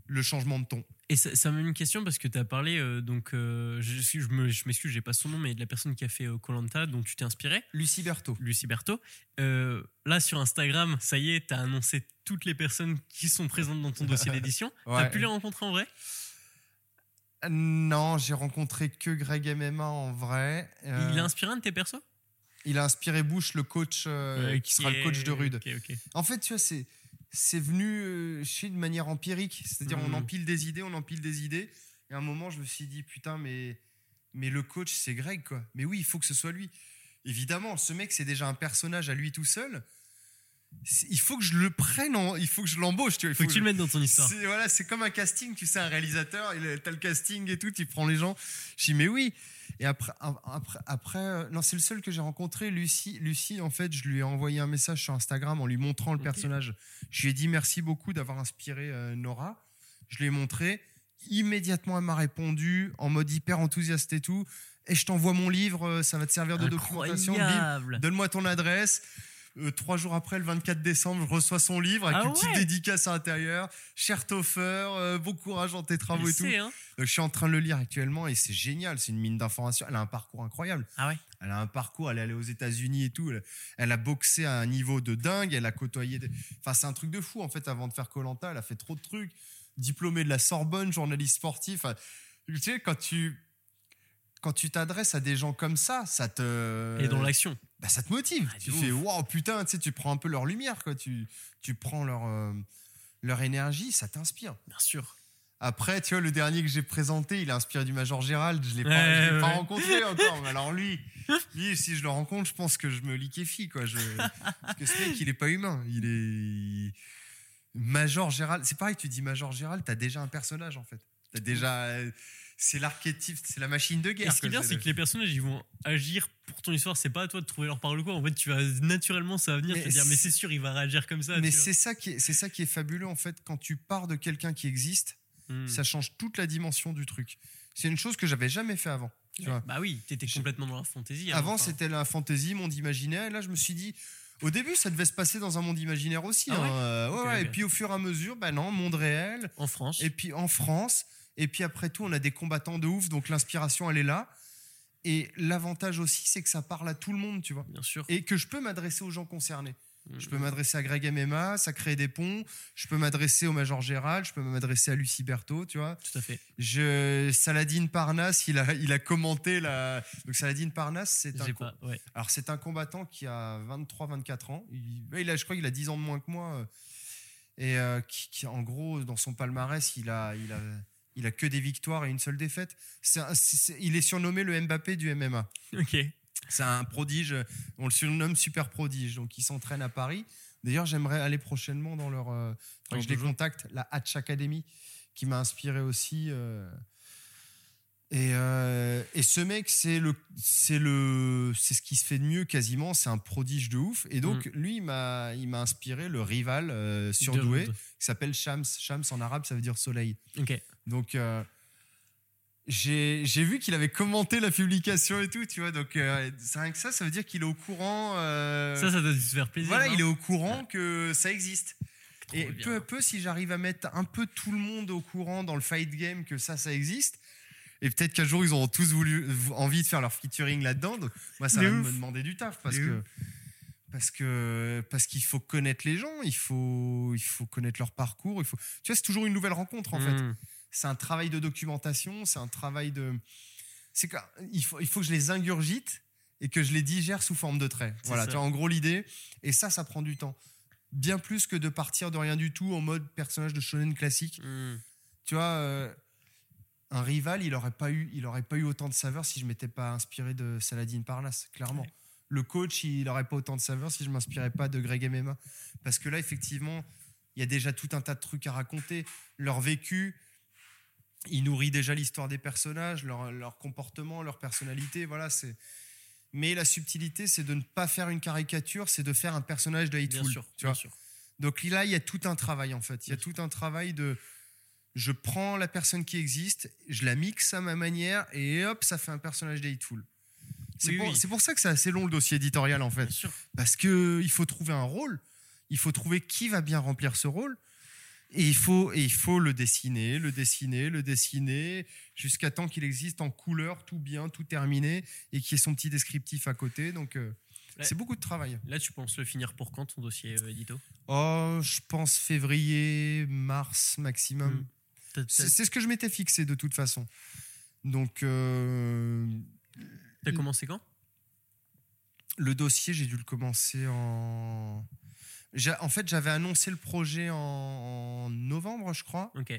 le changement de ton. Et ça, ça m'amène une question parce que tu as parlé, euh, donc euh, je, je me- je m'excuse, j'ai pas son nom, mais de la personne qui a fait Colanta, dont tu t'es inspiré, Lucie Berthaud. Lucie Berthaud. Euh, là, sur Instagram, ça y est, tu as annoncé toutes les personnes qui sont présentes dans ton dossier d'édition. Tu Ouais. pu les rencontrer en vrai? Euh, Non, j'ai rencontré que Greg MMA en vrai. Euh, Il a inspiré un de tes persos? Il a inspiré Bush, le coach, euh, qui sera le coach de Rude. En fait, tu vois, c'est c'est venu euh, chez de manière empirique. C'est-à-dire, on Mhm. empile des idées, on empile des idées. Et à un moment, je me suis dit, putain, mais, mais le coach, c'est Greg, quoi. Mais oui, il faut que ce soit lui. Évidemment, ce mec, c'est déjà un personnage à lui tout seul. Il faut que je le prenne, en- il faut que je l'embauche. Il Faut que tu je- le mettes dans ton histoire. c'est voilà, c'est comme un casting, tu sais, un réalisateur, t'as le casting et tout, tu prends les gens. Je dis mais oui. Et après, après, après euh, non, c'est le seul que j'ai rencontré, Lucie. Lucie, en fait, je lui ai envoyé un message sur Instagram en lui montrant le personnage. Je lui ai dit merci beaucoup d'avoir inspiré euh, Nora. Je lui ai montré. Immédiatement, elle m'a répondu en mode hyper enthousiaste et tout. Et je t'envoie mon livre, euh, ça va te servir de documentation. Incroyable. Donne-moi ton adresse. Euh, trois jours après, le 24 décembre, je reçois son livre avec Ah une petite ouais dédicace à l'intérieur. Cher Toffer, euh, bon courage dans tes travaux Elle et tout. hein. Donc, je suis en train de le lire actuellement et c'est génial. C'est une mine d'informations. Elle a un parcours incroyable. Ah ouais Elle a un parcours. Elle est allée aux États-Unis et tout. Elle, elle a boxé à un niveau de dingue. Elle a côtoyé. Des... Enfin, c'est un truc de fou en fait. Avant de faire Colanta, elle a fait trop de trucs. Diplômée de la Sorbonne, journaliste sportif. Enfin, tu sais, quand tu quand tu t'adresses à des gens comme ça, ça te Et dans l'action. Bah, ça te motive. Ah, tu ouf. fais waouh putain, tu sais, tu prends un peu leur lumière, quoi. Tu, tu prends leur, euh, leur énergie, ça t'inspire. Bien sûr. Après, tu vois, le dernier que j'ai présenté, il est inspiré du Major Gérald. Je l'ai pas, Ouais, je l'ai pas rencontré encore. Mais alors lui, lui, si je le rencontre, je pense que je me liquéfie, quoi. Je, parce que ce mec, il est pas humain. Il est Major Gérald. C'est pareil, tu dis Major Gérald, t'as déjà un personnage en fait. T'as déjà, c'est l'archétype, c'est la machine de guerre. Et ce qui est bien, c'est que les personnages, ils vont agir pour ton histoire. C'est pas à toi de trouver leur parole ou quoi. En fait, tu vas naturellement, ça va venir Mais te dire, mais c'est- sûr, il va réagir comme ça. Mais c'est ça qui est, c'est ça qui est fabuleux en fait quand tu pars de quelqu'un qui existe, Hmm. ça change toute la dimension du truc. C'est une chose que j'avais jamais fait avant. Tu vois. Bah oui, t'étais complètement dans la fantasy. Avant, c'était la fantasy, monde imaginaire. Et là, je me suis dit, au début, ça devait se passer dans un monde imaginaire aussi. Ah ouais hein. Euh, ouais, ouais. Et puis, au fur et à mesure, bah non, monde réel. en France. Et puis, en France. Et puis, après tout, on a des combattants de ouf. Donc, l'inspiration, elle est là. Et l'avantage aussi, c'est que ça parle à tout le monde, tu vois. Bien sûr. Et que je peux m'adresser aux gens concernés. Mm. Je peux m'adresser à Greg MMA, ça crée des ponts. Je peux m'adresser au Major Gérald, je peux m'adresser à Lucie Berthaud, tu vois. Tout à fait. Je, Saladin Parnasse, il a, il a commenté la. Donc Saladin Parnasse, c'est un, J'ai co- pas. Ouais. alors c'est un combattant qui a 23-24 ans. Il a, je crois qu'il a 10 ans de moins que moi. euh, Et euh, qui, qui, en gros, dans son palmarès, il a, il a, il a que des victoires et une seule défaite. Un- il est surnommé le Mbappé du MMA. Ok. C'est un prodige, on le surnomme super prodige. Donc il s'entraîne à Paris. D'ailleurs, j'aimerais aller prochainement dans leur. euh, je les contacte, la Hatch Academy, qui m'a inspiré aussi. euh, et, euh, et ce mec, c'est le, c'est le, c'est ce qui se fait de mieux quasiment. C'est un prodige de ouf. Et donc, lui, il m'a, il m'a inspiré le rival euh, surdoué qui s'appelle Shams. Shams en arabe, ça veut dire soleil. Ok. Donc, euh, j'ai j'ai vu qu'il avait commenté la publication et tout, tu vois. Donc, euh, c'est rien que ça, ça veut dire qu'il est au courant. euh, Ça, ça doit se faire plaisir. voilà, il est au courant que ça existe. Trop Et bien. peu à peu, si j'arrive à mettre un peu tout le monde au courant dans le fight game que ça, ça existe, et peut-être qu'un jour, ils auront tous voulu, envie de faire leur featuring là-dedans. Donc, moi, ça va ouf. me demander du taf parce que. Parce que parce qu'il faut connaître les gens, il faut il faut connaître leur parcours, il faut tu vois c'est toujours une nouvelle rencontre en fait Mm. C'est un travail de documentation, c'est un travail de. C'est il faut, il faut que je les ingurgite et que je les digère sous forme de traits. Voilà, tu vois, en gros l'idée. Et ça, ça prend du temps. Bien plus que de partir de rien du tout en mode personnage de shonen classique. Mm. Tu vois, euh, un rival, il aurait pas eu, il aurait pas eu autant de saveur si je m'étais pas inspiré de Saladin Parnasse, clairement. Ouais. Le coach, il aurait pas autant de saveur si je m'inspirais pas de Greg MMA. Parce que là, effectivement, il y a déjà tout un tas de trucs à raconter. Leur vécu, il nourrit déjà l'histoire des personnages, leur, leur comportement, leur personnalité. Voilà, c'est. Mais la subtilité, c'est de ne pas faire une caricature, c'est de faire un personnage de Bien Hateful. sûr. tu bien vois. sûr. Donc là, il y a tout un travail en fait. Il y a tout un travail de. Je prends la personne qui existe, je la mixe à ma manière et hop, ça fait un personnage de Hateful. C'est Oui, pour, oui. pour ça que c'est assez long le dossier éditorial en fait. Bien sûr. Parce que il faut trouver un rôle, il faut trouver qui va bien remplir ce rôle. Et il faut, et il faut le dessiner, le dessiner, le dessiner, jusqu'à temps qu'il existe en couleur, tout bien, tout terminé, et qu'il y ait son petit descriptif à côté. Donc, euh, c'est beaucoup de travail. Là, tu penses le finir pour quand ton dossier euh, édito? Oh, je pense février, mars maximum. Mm. C'est c'est ce que je m'étais fixé de toute façon. Donc, euh, T'as commencé quand? le dossier, j'ai dû le commencer en. En fait, j'avais annoncé le projet en, en novembre, je crois, Ok.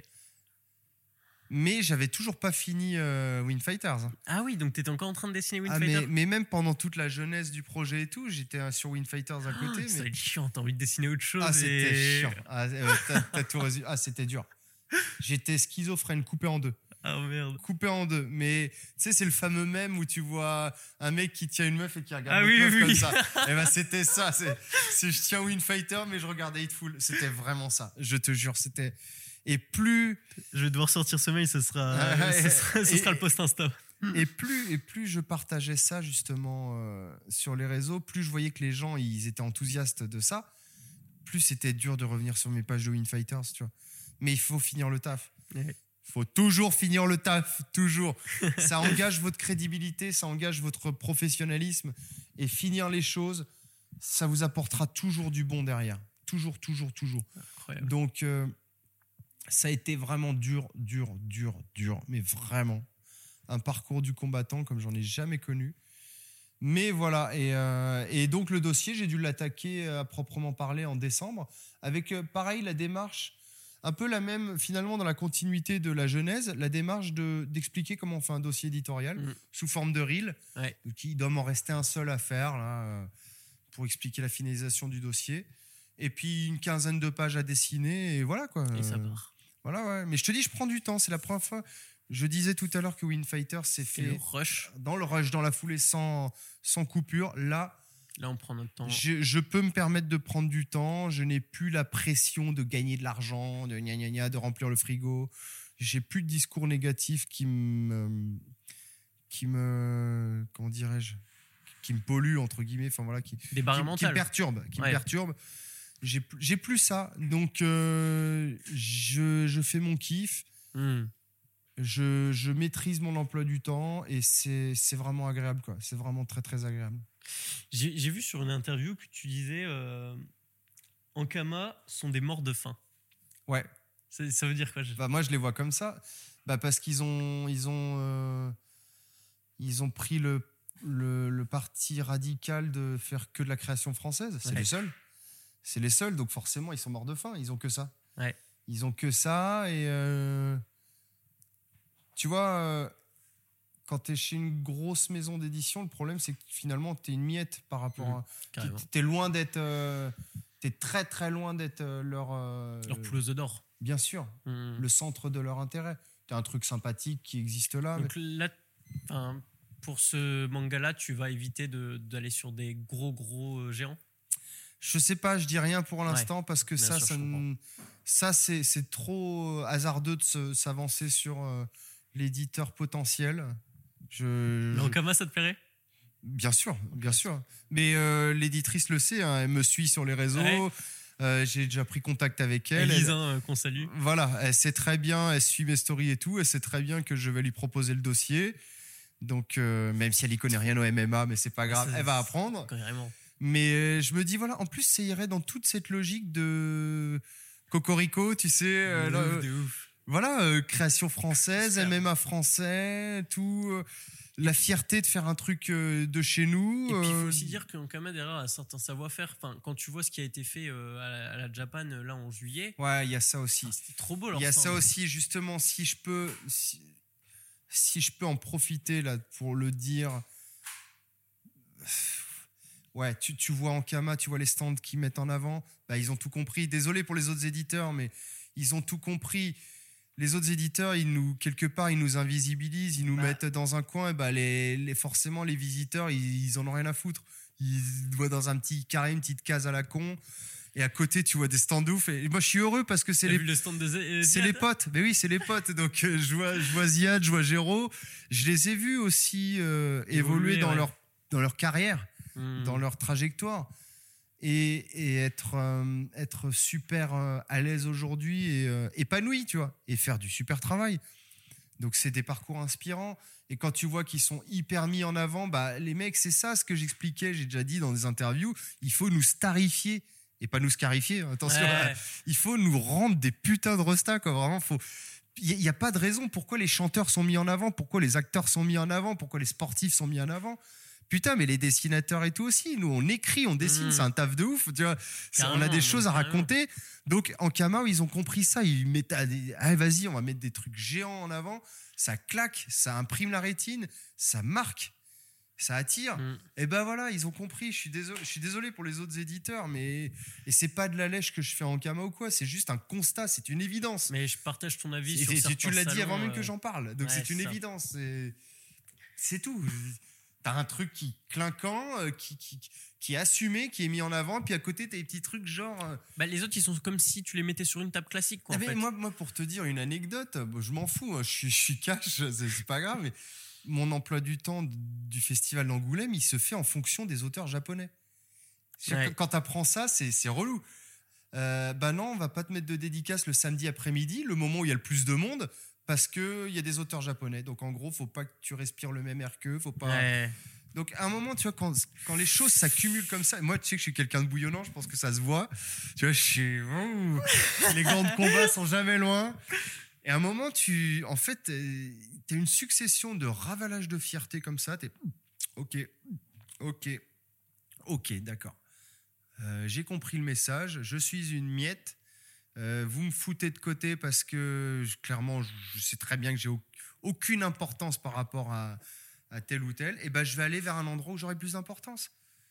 mais j'avais toujours pas fini euh, Win Fighters. Ah oui, donc t'étais encore en train de dessiner Ah, Winfighter mais, mais même pendant toute la jeunesse du projet et tout, j'étais euh, sur Win Fighters à côté. Ah, Ça va mais... être chiant, t'as envie de dessiner autre chose. Ah, c'était et- chiant. Ah, euh, t'as- t'as tout résumé. Ah, c'était dur. J'étais schizophrène, coupé en deux. Ah merde. coupé en deux. Mais tu sais, c'est le fameux même où tu vois un mec qui tient une meuf et qui regarde Ah oui, meuf oui, comme oui. ça. Et ben c'était ça. C'est, je tiens Win Fighter, mais je regardais Hateful. C'était vraiment ça. Je te jure, c'était. Et plus Je vais devoir sortir ce mail, ce sera, Ah, ce sera, ce Et- sera le post Insta. et plus et plus je partageais ça justement euh, sur les réseaux, plus je voyais que les gens ils étaient enthousiastes de ça. Plus c'était dur de revenir sur mes pages de Win Fighters, tu vois. Mais il faut finir le taf. Ouais. Faut toujours finir le taf, toujours. Ça engage votre crédibilité, ça engage votre professionnalisme. Et finir les choses, ça vous apportera toujours du bon derrière. Toujours, toujours, toujours. Incroyable. Donc, euh, ça a été vraiment dur, dur, dur, dur. Mais vraiment, un parcours du combattant comme j'en ai jamais connu. Mais voilà, et, euh, et donc le dossier, j'ai dû l'attaquer euh, à proprement parler en décembre, avec euh, pareil la démarche, un peu la même finalement dans la continuité de la genèse, la démarche de- d'expliquer comment on fait un dossier éditorial Mm. sous forme de reel, Ouais. qui doit m'en rester un seul à faire là, euh, pour expliquer la finalisation du dossier. Et puis une quinzaine de pages à dessiner, et voilà quoi. Et ça Euh, part. Voilà, ouais. Mais je te dis, je prends du temps, c'est la première fois. Je disais tout à l'heure que Win Fighter s'est Et le fait rush, dans le rush, dans la foulée, sans, sans coupure. Là, là on prend notre temps. je, je peux me permettre de prendre du temps. Je n'ai plus la pression de gagner de l'argent, de gna gna gna, de remplir le frigo. j'ai plus de discours négatifs qui me, qui me, comment dirais-je, qui me polluent entre guillemets, enfin voilà, qui, Des barrières qui, qui me perturbent, qui Ouais. me. J'ai, plus- j'ai plus ça, donc euh, je, je fais mon kiff. Hmm. Je, je maîtrise mon emploi du temps et c'est, c'est vraiment agréable quoi. C'est vraiment très très agréable. J'ai vu sur une interview que tu disais euh, Ankama sont des morts de faim. Ouais. Ça, veut dire quoi Bah, moi, je les vois comme ça. Bah, parce qu'ils ont, ils ont, euh, ils ont pris le, le, le parti radical de faire que de la création française. C'est Ouais. les seuls. C'est les seuls, donc forcément, ils sont morts de faim. Ils ont que ça. Ouais. Ils ont que ça. Et euh, tu vois, euh, quand tu es chez une grosse maison d'édition, le problème, c'est que finalement, tu es une miette par rapport Mhm, à. Tu es loin d'être. euh, tu es très, très loin d'être euh, leur. euh, Leur pouleuse d'or. Bien sûr Hmm. le centre de leur intérêt. Tu as un truc sympathique qui existe là. mais- Donc là, enfin, pour ce manga-là, tu vas éviter de- d'aller sur des gros, gros euh, géants? Je sais pas, je dis rien pour l'instant parce que ça, sûr, ça, ça c'est trop hasardeux de s'avancer sur euh, l'éditeur potentiel. Je, Ankama, ça te plairait? Bien sûr, bien sûr. Mais euh, l'éditrice le sait, hein, elle me suit sur les réseaux. Ouais. euh, J'ai déjà pris contact avec elle. Elise, hein, euh, qu'on salue. Voilà, elle sait très bien, elle suit mes stories et tout, elle sait très bien que je vais lui proposer le dossier. Donc, euh, même si elle y connaît rien au MMA, mais c'est pas grave, elle va apprendre. Carrément. Mais je me dis, voilà, en plus, ça irait dans toute cette logique de Cocorico, tu sais. là, ouf, de ouf. Voilà, euh, création française. MMA français, tout. euh, la fierté de faire un truc euh, de chez nous. Et puis il faut euh, aussi dire qu'Ankama, derrière, a un certain savoir-faire. Enfin, quand tu vois ce qui a été fait euh, à, la, à la Japan, euh, là, en juillet, Ouais, il y a ça aussi. c'était trop beau leur Il y a stand. ça aussi, justement, si je peux, si, si je peux en profiter là pour le dire. Ouais, tu, tu vois en Kama, tu vois les stands qu'ils mettent en avant, bah, ils ont tout compris. Désolé pour les autres éditeurs, mais ils ont tout compris. Les autres éditeurs, ils nous, quelque part, ils nous invisibilisent, ils nous Bah. mettent dans un coin, et bah, les, les, forcément, les visiteurs, ils, ils en ont rien à foutre. Ils voient dans un petit carré, une petite case à la con, et à côté, tu vois des stands ouf. Et moi, je suis heureux parce que c'est les le stand de Zé- c'est les potes, mais oui, c'est les potes. Donc euh, je vois, je vois Ziad, je vois Géraud. Je les ai vus aussi euh, évoluer, Évoluer, dans ouais. leur dans leur carrière, Hmm. dans leur trajectoire, et, et être euh, être super euh, à l'aise aujourd'hui et euh, épanoui, tu vois, et faire du super travail. Donc c'est des parcours inspirants. Et quand tu vois qu'ils sont hyper mis en avant, bah les mecs, c'est ça ce que j'expliquais, j'ai déjà dit dans des interviews. Il faut nous starifier et pas nous scarifier. hein, Attention. Ouais. Il faut nous rendre des putains de restas, quoi. Vraiment, faut. Il n'y a, pas de raison pourquoi les chanteurs sont mis en avant, pourquoi les acteurs sont mis en avant, pourquoi les sportifs sont mis en avant. Putain, mais les dessinateurs et tout aussi. Nous, on écrit, on dessine, Mm. c'est un taf de ouf. Tu vois, on a des choses à raconter. Donc, en Kamau, ils ont compris ça. Ils mettent, ah, vas-y, on va mettre des trucs géants en avant. Ça claque, ça imprime la rétine, ça marque, ça attire. Hmm. Et ben voilà, ils ont compris. Je suis désolé, je suis désolé pour les autres éditeurs, mais et c'est pas de la lèche que je fais en Kama ou quoi. C'est juste un constat, c'est une évidence. Mais je partage ton avis Et sur tu l'as dit avant même euh, que j'en parle, donc ouais, c'est une ça. évidence. C'est tout. T'as un truc qui clinquant, euh, qui, qui, qui est assumé, qui est mis en avant, puis à côté t'as des petits trucs genre. euh, Bah, les autres, ils sont comme si tu les mettais sur une table classique, quoi. Ah en mais fait. moi, moi, pour te dire une anecdote, bon, je m'en fous, hein, je, suis, je suis cash, c'est c'est pas grave, mais mon emploi du temps d- du festival d'Angoulême, il se fait en fonction des auteurs japonais. C'est-à-dire Ouais. que Quand tu apprends ça, c'est c'est relou. Euh, bah non, on va pas te mettre de dédicace le samedi après-midi, le moment où il y a le plus de monde, parce qu'il y a des auteurs japonais. Donc en gros, faut pas que tu respires le même air qu'eux, faut pas. Ouais. Donc à un moment, tu vois, quand, quand les choses s'accumulent comme ça, moi tu sais que je suis quelqu'un de bouillonnant, je pense que ça se voit. Tu vois, je suis. Ouh, les grands de combat sont jamais loin. Et à un moment, tu. En fait, tu as une succession de ravalages de fierté comme ça. T'es. Ok, ok, ok, d'accord. Euh, J'ai compris le message, je suis une miette. Euh, vous me foutez de côté parce que clairement, je, je sais très bien que j'ai au- aucune importance par rapport à, à tel ou tel. Et ben, je vais aller vers un endroit où j'aurai plus d'importance.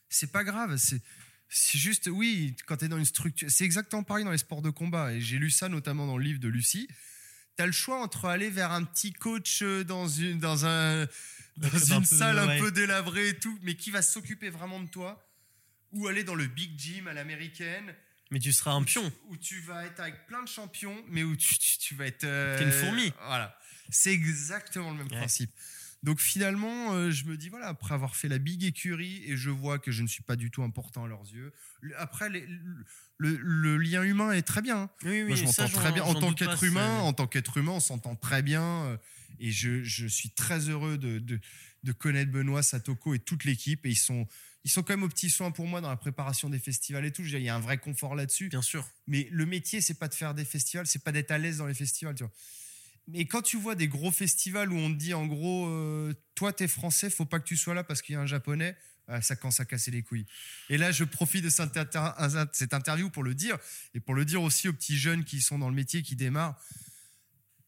C'est pas grave. C'est juste, oui, quand tu es dans une structure. C'est exactement pareil dans les sports de combat. Et j'ai lu ça notamment dans le livre de Lucie. Tu as le choix entre aller vers un petit coach euh, dans une, dans un, dans une un peu, salle un peu délabrée et tout, mais qui va s'occuper vraiment de toi, ou aller dans le big gym à l'américaine. Mais tu seras un pion. où tu vas être avec plein de champions, mais où tu, tu- tu vas être. euh, T'es une fourmi. Voilà. C'est exactement le même Ouais. principe. Donc finalement, euh, je me dis, voilà, après avoir fait la big écurie, et je vois que je ne suis pas du tout important à leurs yeux. Après, les- le, le lien humain est très bien. hein. Oui, Moi, je m'entends très bien. En tant qu'être humain, en tant qu'être humain, on s'entend très bien. euh, Et je, je suis très heureux de, de, de connaître Benoît, Satoko et toute l'équipe. Et ils sont, ils sont quand même aux petits soins pour moi dans la préparation des festivals et tout. Dire, Il y a un vrai confort là-dessus. Bien sûr. Mais le métier, c'est pas de faire des festivals, c'est pas d'être à l'aise dans les festivals, tu vois. Mais quand tu vois des gros festivals où on te dit en gros, euh, toi t'es français, faut pas que tu sois là parce qu'il y a un japonais, ah, ça commence à casser les couilles. Et là, je profite de cette, inter- cette interview pour le dire et pour le dire aussi aux petits jeunes qui sont dans le métier, qui démarrent.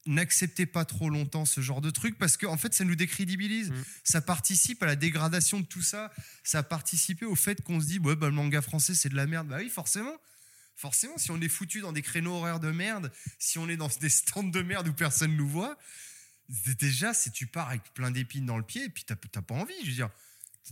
N'acceptez pas trop longtemps ce genre de truc parce qu'en en fait, ça nous décrédibilise. Mm. Ça participe à la dégradation de tout ça. Ça a participé au fait qu'on se dit, ouais, bah, le manga français, c'est de la merde. Bah oui, forcément. Forcément, si on est foutu dans des créneaux horaires de merde, si on est dans des stands de merde où personne nous voit, déjà, si tu pars avec plein d'épines dans le pied, et puis t'as pas envie, je veux dire.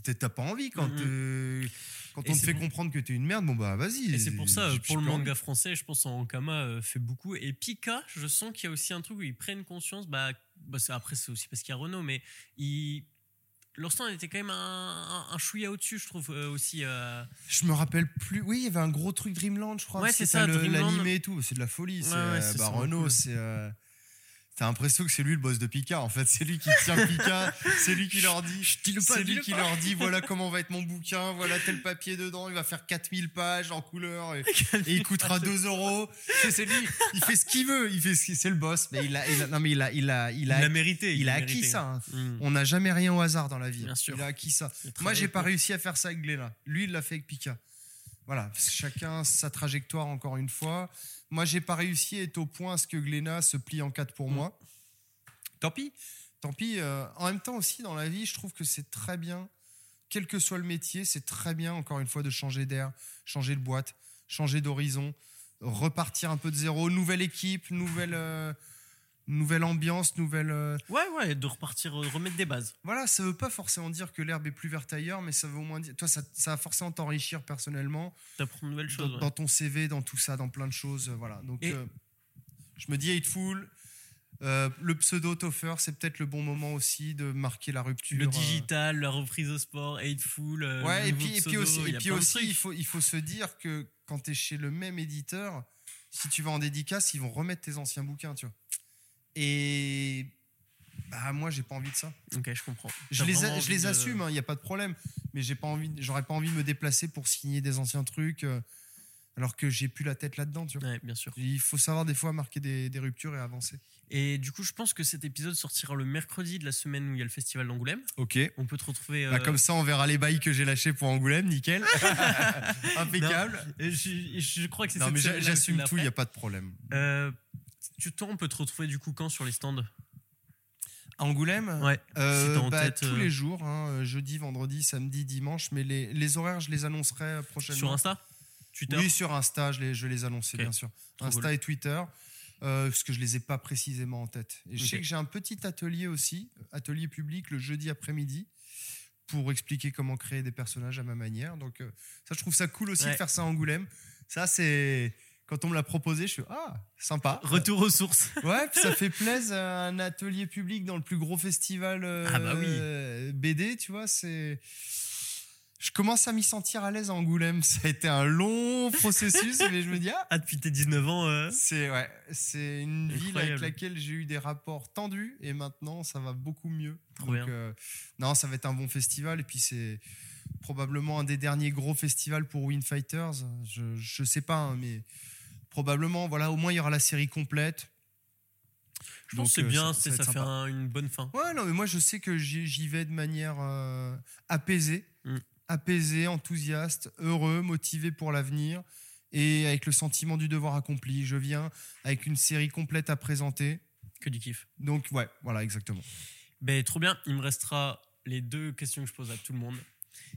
T'as pas envie quand, Mhm. euh, quand on te fait pour- comprendre que t'es une merde, bon bah vas-y. Et c'est pour ça, pour le envie. manga français, je pense en Ankama euh, fait beaucoup. Et Pika, je sens qu'il y a aussi un truc où ils prennent conscience. Bah, bah, après, c'est aussi parce qu'il y a Renault, mais ils. Leur stand était quand même un, un, un chouïa au-dessus, je trouve euh, aussi. euh, Je me rappelle plus. Oui, il y avait un gros truc Dreamland, je crois. Ouais, c'est ça. L'animé et tout, c'est de la folie. c'est, Ouais, ouais, euh, c'est bah, ça, Renault, cool. c'est. T'as l'impression que c'est lui le boss de Pika. En fait, c'est lui qui tient Pika. c'est lui qui leur dit. C'est lui qui leur dit voilà comment va être mon bouquin, voilà tel papier dedans, il va faire 4000 pages en couleur et, et il coûtera 2 euros. C'est lui, il fait ce qu'il veut, il fait ce c'est le boss. Mais il a, il a- non mais il a, il a, il Il a, mérité. il a acquis mérité. ça. hein. Mm. On n'a jamais rien au hasard dans la vie. Bien sûr. Il a acquis ça. Moi, j'ai pas réussi à faire ça avec Glénat. Lui, il l'a fait avec Pika. Voilà, chacun sa trajectoire, encore une fois. Moi, j'ai pas réussi à être au point à ce que Glénat se plie en quatre pour Mm. moi. Tant pis. Tant pis. euh, en même temps aussi, dans la vie, je trouve que c'est très bien, quel que soit le métier, c'est très bien, encore une fois, de changer d'air, changer de boîte, changer d'horizon, repartir un peu de zéro, nouvelle équipe, nouvelle, euh, nouvelle ambiance, nouvelle. euh, Ouais, ouais, de repartir, euh, remettre des bases. voilà, ça veut pas forcément dire que l'herbe est plus verte ailleurs, mais ça veut au moins dire. Toi, ça, ça va forcément t'enrichir personnellement, D'apprendre de nouvelles dans, choses. ouais. dans ton CV, dans tout ça, dans plein de choses. euh, Voilà. Donc, Et- euh, je me dis Hateful. euh, le pseudo Toffer, c'est peut-être le bon moment aussi de marquer la rupture. Le euh, digital, la reprise au sport, Hateful. Ouais, et puis, et puis pseudo, aussi, il et puis aussi il, faut, il faut se dire que quand tu es chez le même éditeur, si tu vas en dédicace, ils vont remettre tes anciens bouquins, tu vois. Et bah, moi, j'ai pas envie de ça. Ok, je comprends. Je les, vraiment a- je envie les de- assume, il n'y a pas de problème. Mais j'ai pas envie, j'aurais pas envie de me déplacer pour signer des anciens trucs, euh, alors que j'ai plus la tête là-dedans. Tu vois. Ouais, bien sûr. Il faut savoir des fois marquer des, des ruptures et avancer. Et du coup, je pense que cet épisode sortira le mercredi de la semaine où il y a le festival d'Angoulême. Ok. On peut te retrouver. Bah, euh, comme ça, on verra les bails que j'ai lâchés pour Angoulême, nickel. Impeccable. je, je crois que c'est Non, cette mais j'assume ou tout, il n'y a pas de problème. Euh, tu toi, on peut te retrouver du coup quand sur les stands? Angoulême? Ouais. Euh, Si t'as en bah, tête, tous euh, les jours, hein, euh, jeudi, vendredi, samedi, dimanche, mais les, les horaires, je les annoncerai euh, prochainement. Sur Insta? Twitter? Oui, sur Insta, je, les, je vais les annoncer, Ok. bien sûr. Trop Insta cool. et Twitter, euh, parce que je les ai pas précisément en tête. Et je sais que j'ai un petit atelier aussi, atelier public le jeudi après-midi, pour expliquer comment créer des personnages à ma manière. Donc ça, je trouve ça cool aussi Ouais. de faire ça à Angoulême. Ça, c'est... Quand on me l'a proposé, je suis ah sympa. Retour aux sources. Ouais, ça fait plaisir un atelier public dans le plus gros festival euh, Ah bah oui. BD, tu vois, c'est je commence à m'y sentir à l'aise à Angoulême. Ça a été un long processus, mais je me dis ah, Ah, depuis tes 19 ans. euh, c'est ouais, c'est une ville avec laquelle j'ai eu des rapports tendus et maintenant ça va beaucoup mieux. Trop Donc, bien. euh, non, ça va être un bon festival et puis c'est probablement un des derniers gros festivals pour Win Fighters. Je je sais pas, hein, mais probablement voilà, au moins il y aura la série complète. Je pense que c'est euh, bien, ça- c'est- ça va ça, être fait un- une bonne fin. Ouais, non, mais moi je sais que j'y j'y vais de manière euh, apaisée, Mm. apaisée, enthousiaste, heureux, motivé pour l'avenir et avec le sentiment du devoir accompli. Je viens avec une série complète à présenter. Que du kiff. Donc, ouais, voilà, exactement. Ben, trop bien. Il me restera les deux questions que je pose à tout le monde.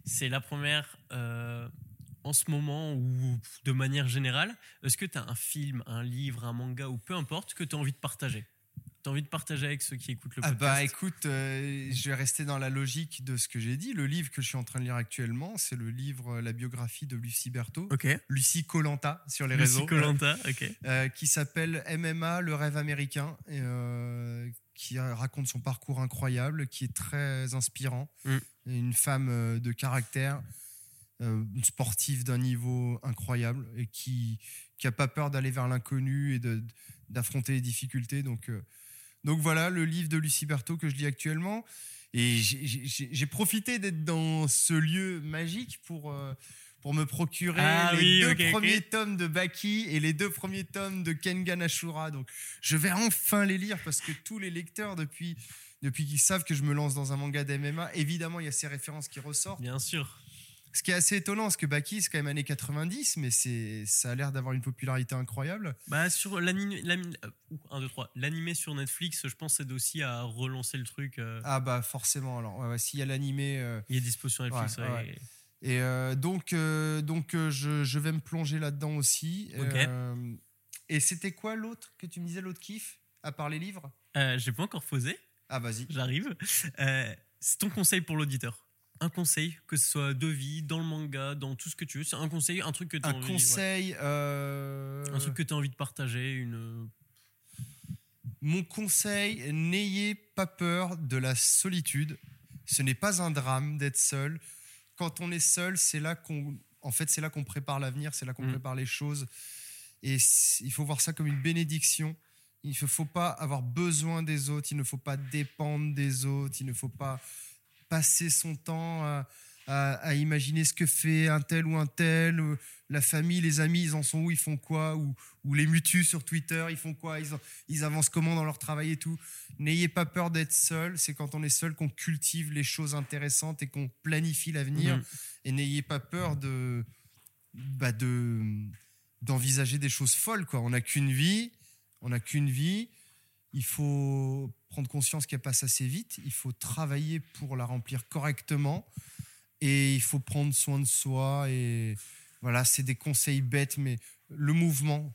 C'est la première, euh, en ce moment ou de manière générale, est-ce que tu as un film, un livre, un manga ou peu importe que tu as envie de partager? Tu tu as envie de partager avec ceux qui écoutent le Ah podcast? bah écoute, euh, je vais rester dans la logique de ce que j'ai dit. Le livre que je suis en train de lire actuellement, c'est le livre euh, La biographie de Lucie Berthaud. Lucie Colanta sur les Lucie réseaux, Colanta, ok. euh, qui s'appelle MMA, le rêve américain, et, euh, qui raconte son parcours incroyable, qui est très inspirant. Mm. Une femme de caractère, euh, une sportive d'un niveau incroyable, et qui qui a pas peur d'aller vers l'inconnu et d'affronter les difficultés. Donc, euh, donc voilà le livre de Lucie Berthaud que je lis actuellement. Et j'ai- profité d'être dans ce lieu magique pour, euh, pour me procurer Ah les oui, deux premiers tomes de Baki et les deux premiers tomes de Kengan Ashura. Donc je vais enfin les lire parce que tous les lecteurs, depuis, depuis qu'ils savent que je me lance dans un manga d'MMA, évidemment, il y a ces références qui ressortent. Bien sûr. Ce qui est assez étonnant, parce que Baki, c'est quand même années 90, mais c'est- ça a l'air d'avoir une popularité incroyable. Bah, sur l'anime. euh. L'animé sur Netflix, je pense, aide aussi à relancer le truc. euh, Ah bah forcément, alors ouais, ouais, s'il y a l'animé... euh, Il est dispo sur Netflix. Ouais, ouais, ouais. et- Et euh, donc, euh, donc euh, je, je vais me plonger là-dedans aussi. Ok. Euh, et c'était quoi l'autre que tu me disais, l'autre kiff, à part les livres? Euh, J'ai pas encore posé. Ah, vas-y. J'arrive. C'est ton conseil pour l'auditeur. Un conseil, que ce soit de vie, dans le manga, dans tout ce que tu veux. C'est un conseil, un truc que tu as Un envie. conseil... euh. Un truc que tu as envie de partager. Une... Mon conseil, n'ayez pas peur de la solitude. Ce n'est pas un drame d'être seul. Quand on est seul, c'est là qu'on, en fait, c'est là qu'on prépare l'avenir, c'est là qu'on Mm. prépare les choses. Et il faut voir ça comme une bénédiction. Il ne faut pas avoir besoin des autres. Il ne faut pas dépendre des autres. Il ne faut pas passer son temps à, à- à imaginer ce que fait un tel ou un tel. ou La famille, les amis, ils en sont où, ils font quoi, ou, ou les mutus sur Twitter, ils font quoi, ils, en- ils avancent comment dans leur travail et tout. N'ayez pas peur d'être seul. C'est quand on est seul qu'on cultive les choses intéressantes et qu'on planifie l'avenir. Mhm. Et n'ayez pas peur de, bah de d'envisager des choses folles. Quoi. On n'a qu'une vie. On n'a qu'une vie. Il faut prendre conscience qu'elle passe assez vite. Il faut travailler pour la remplir correctement. Et il faut prendre soin de soi. Et voilà, c'est des conseils bêtes, mais le mouvement,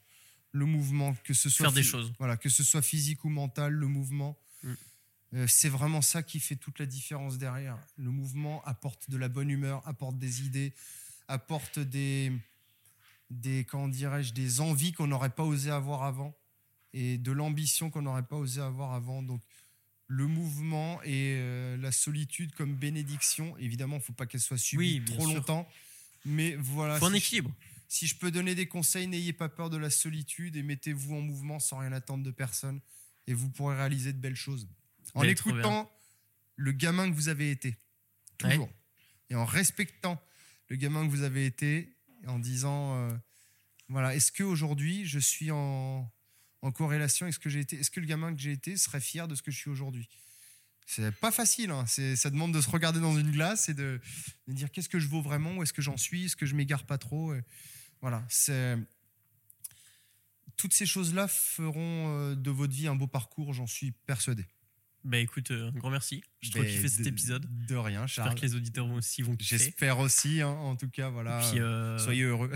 le mouvement, que ce soit Faire des choses. voilà, que ce soit physique ou mental, le mouvement, Mm. euh, c'est vraiment ça qui fait toute la différence derrière. Le mouvement apporte de la bonne humeur, apporte des idées, apporte des, des comment dirais-je, des envies qu'on n'aurait pas osé avoir avant et de l'ambition qu'on n'aurait pas osé avoir avant. Donc le mouvement et euh, la solitude comme bénédiction, évidemment, il ne faut pas qu'elle soit subie Oui, trop sûr. longtemps. Mais voilà, Faut un si je- équilibre. si je peux donner des conseils, n'ayez pas peur de la solitude et mettez-vous en mouvement sans rien attendre de personne et vous pourrez réaliser de belles choses. En Ouais, trop écoutant le gamin que vous avez été, toujours, et en respectant le gamin que vous avez été, en disant, euh, voilà, est-ce qu'aujourd'hui je suis en, en corrélation avec ce que j'ai été Est-ce que le gamin que j'ai été serait fier de ce que je suis aujourd'hui? C'est pas facile, hein. Ça demande de se regarder dans une glace et de, de dire qu'est-ce que je vaux vraiment, où est-ce que j'en suis, est-ce que je m'égare pas trop. et voilà, c'est toutes ces choses-là feront euh, de votre vie un beau parcours, j'en suis persuadé. Bah écoute, euh, un grand merci. J'ai trop Ben, kiffé cet de- épisode. De rien, J'espère Charles. que les auditeurs aussi vont kiffer. J'espère aussi, hein, en tout cas, voilà. Puis, euh, Soyez heureux.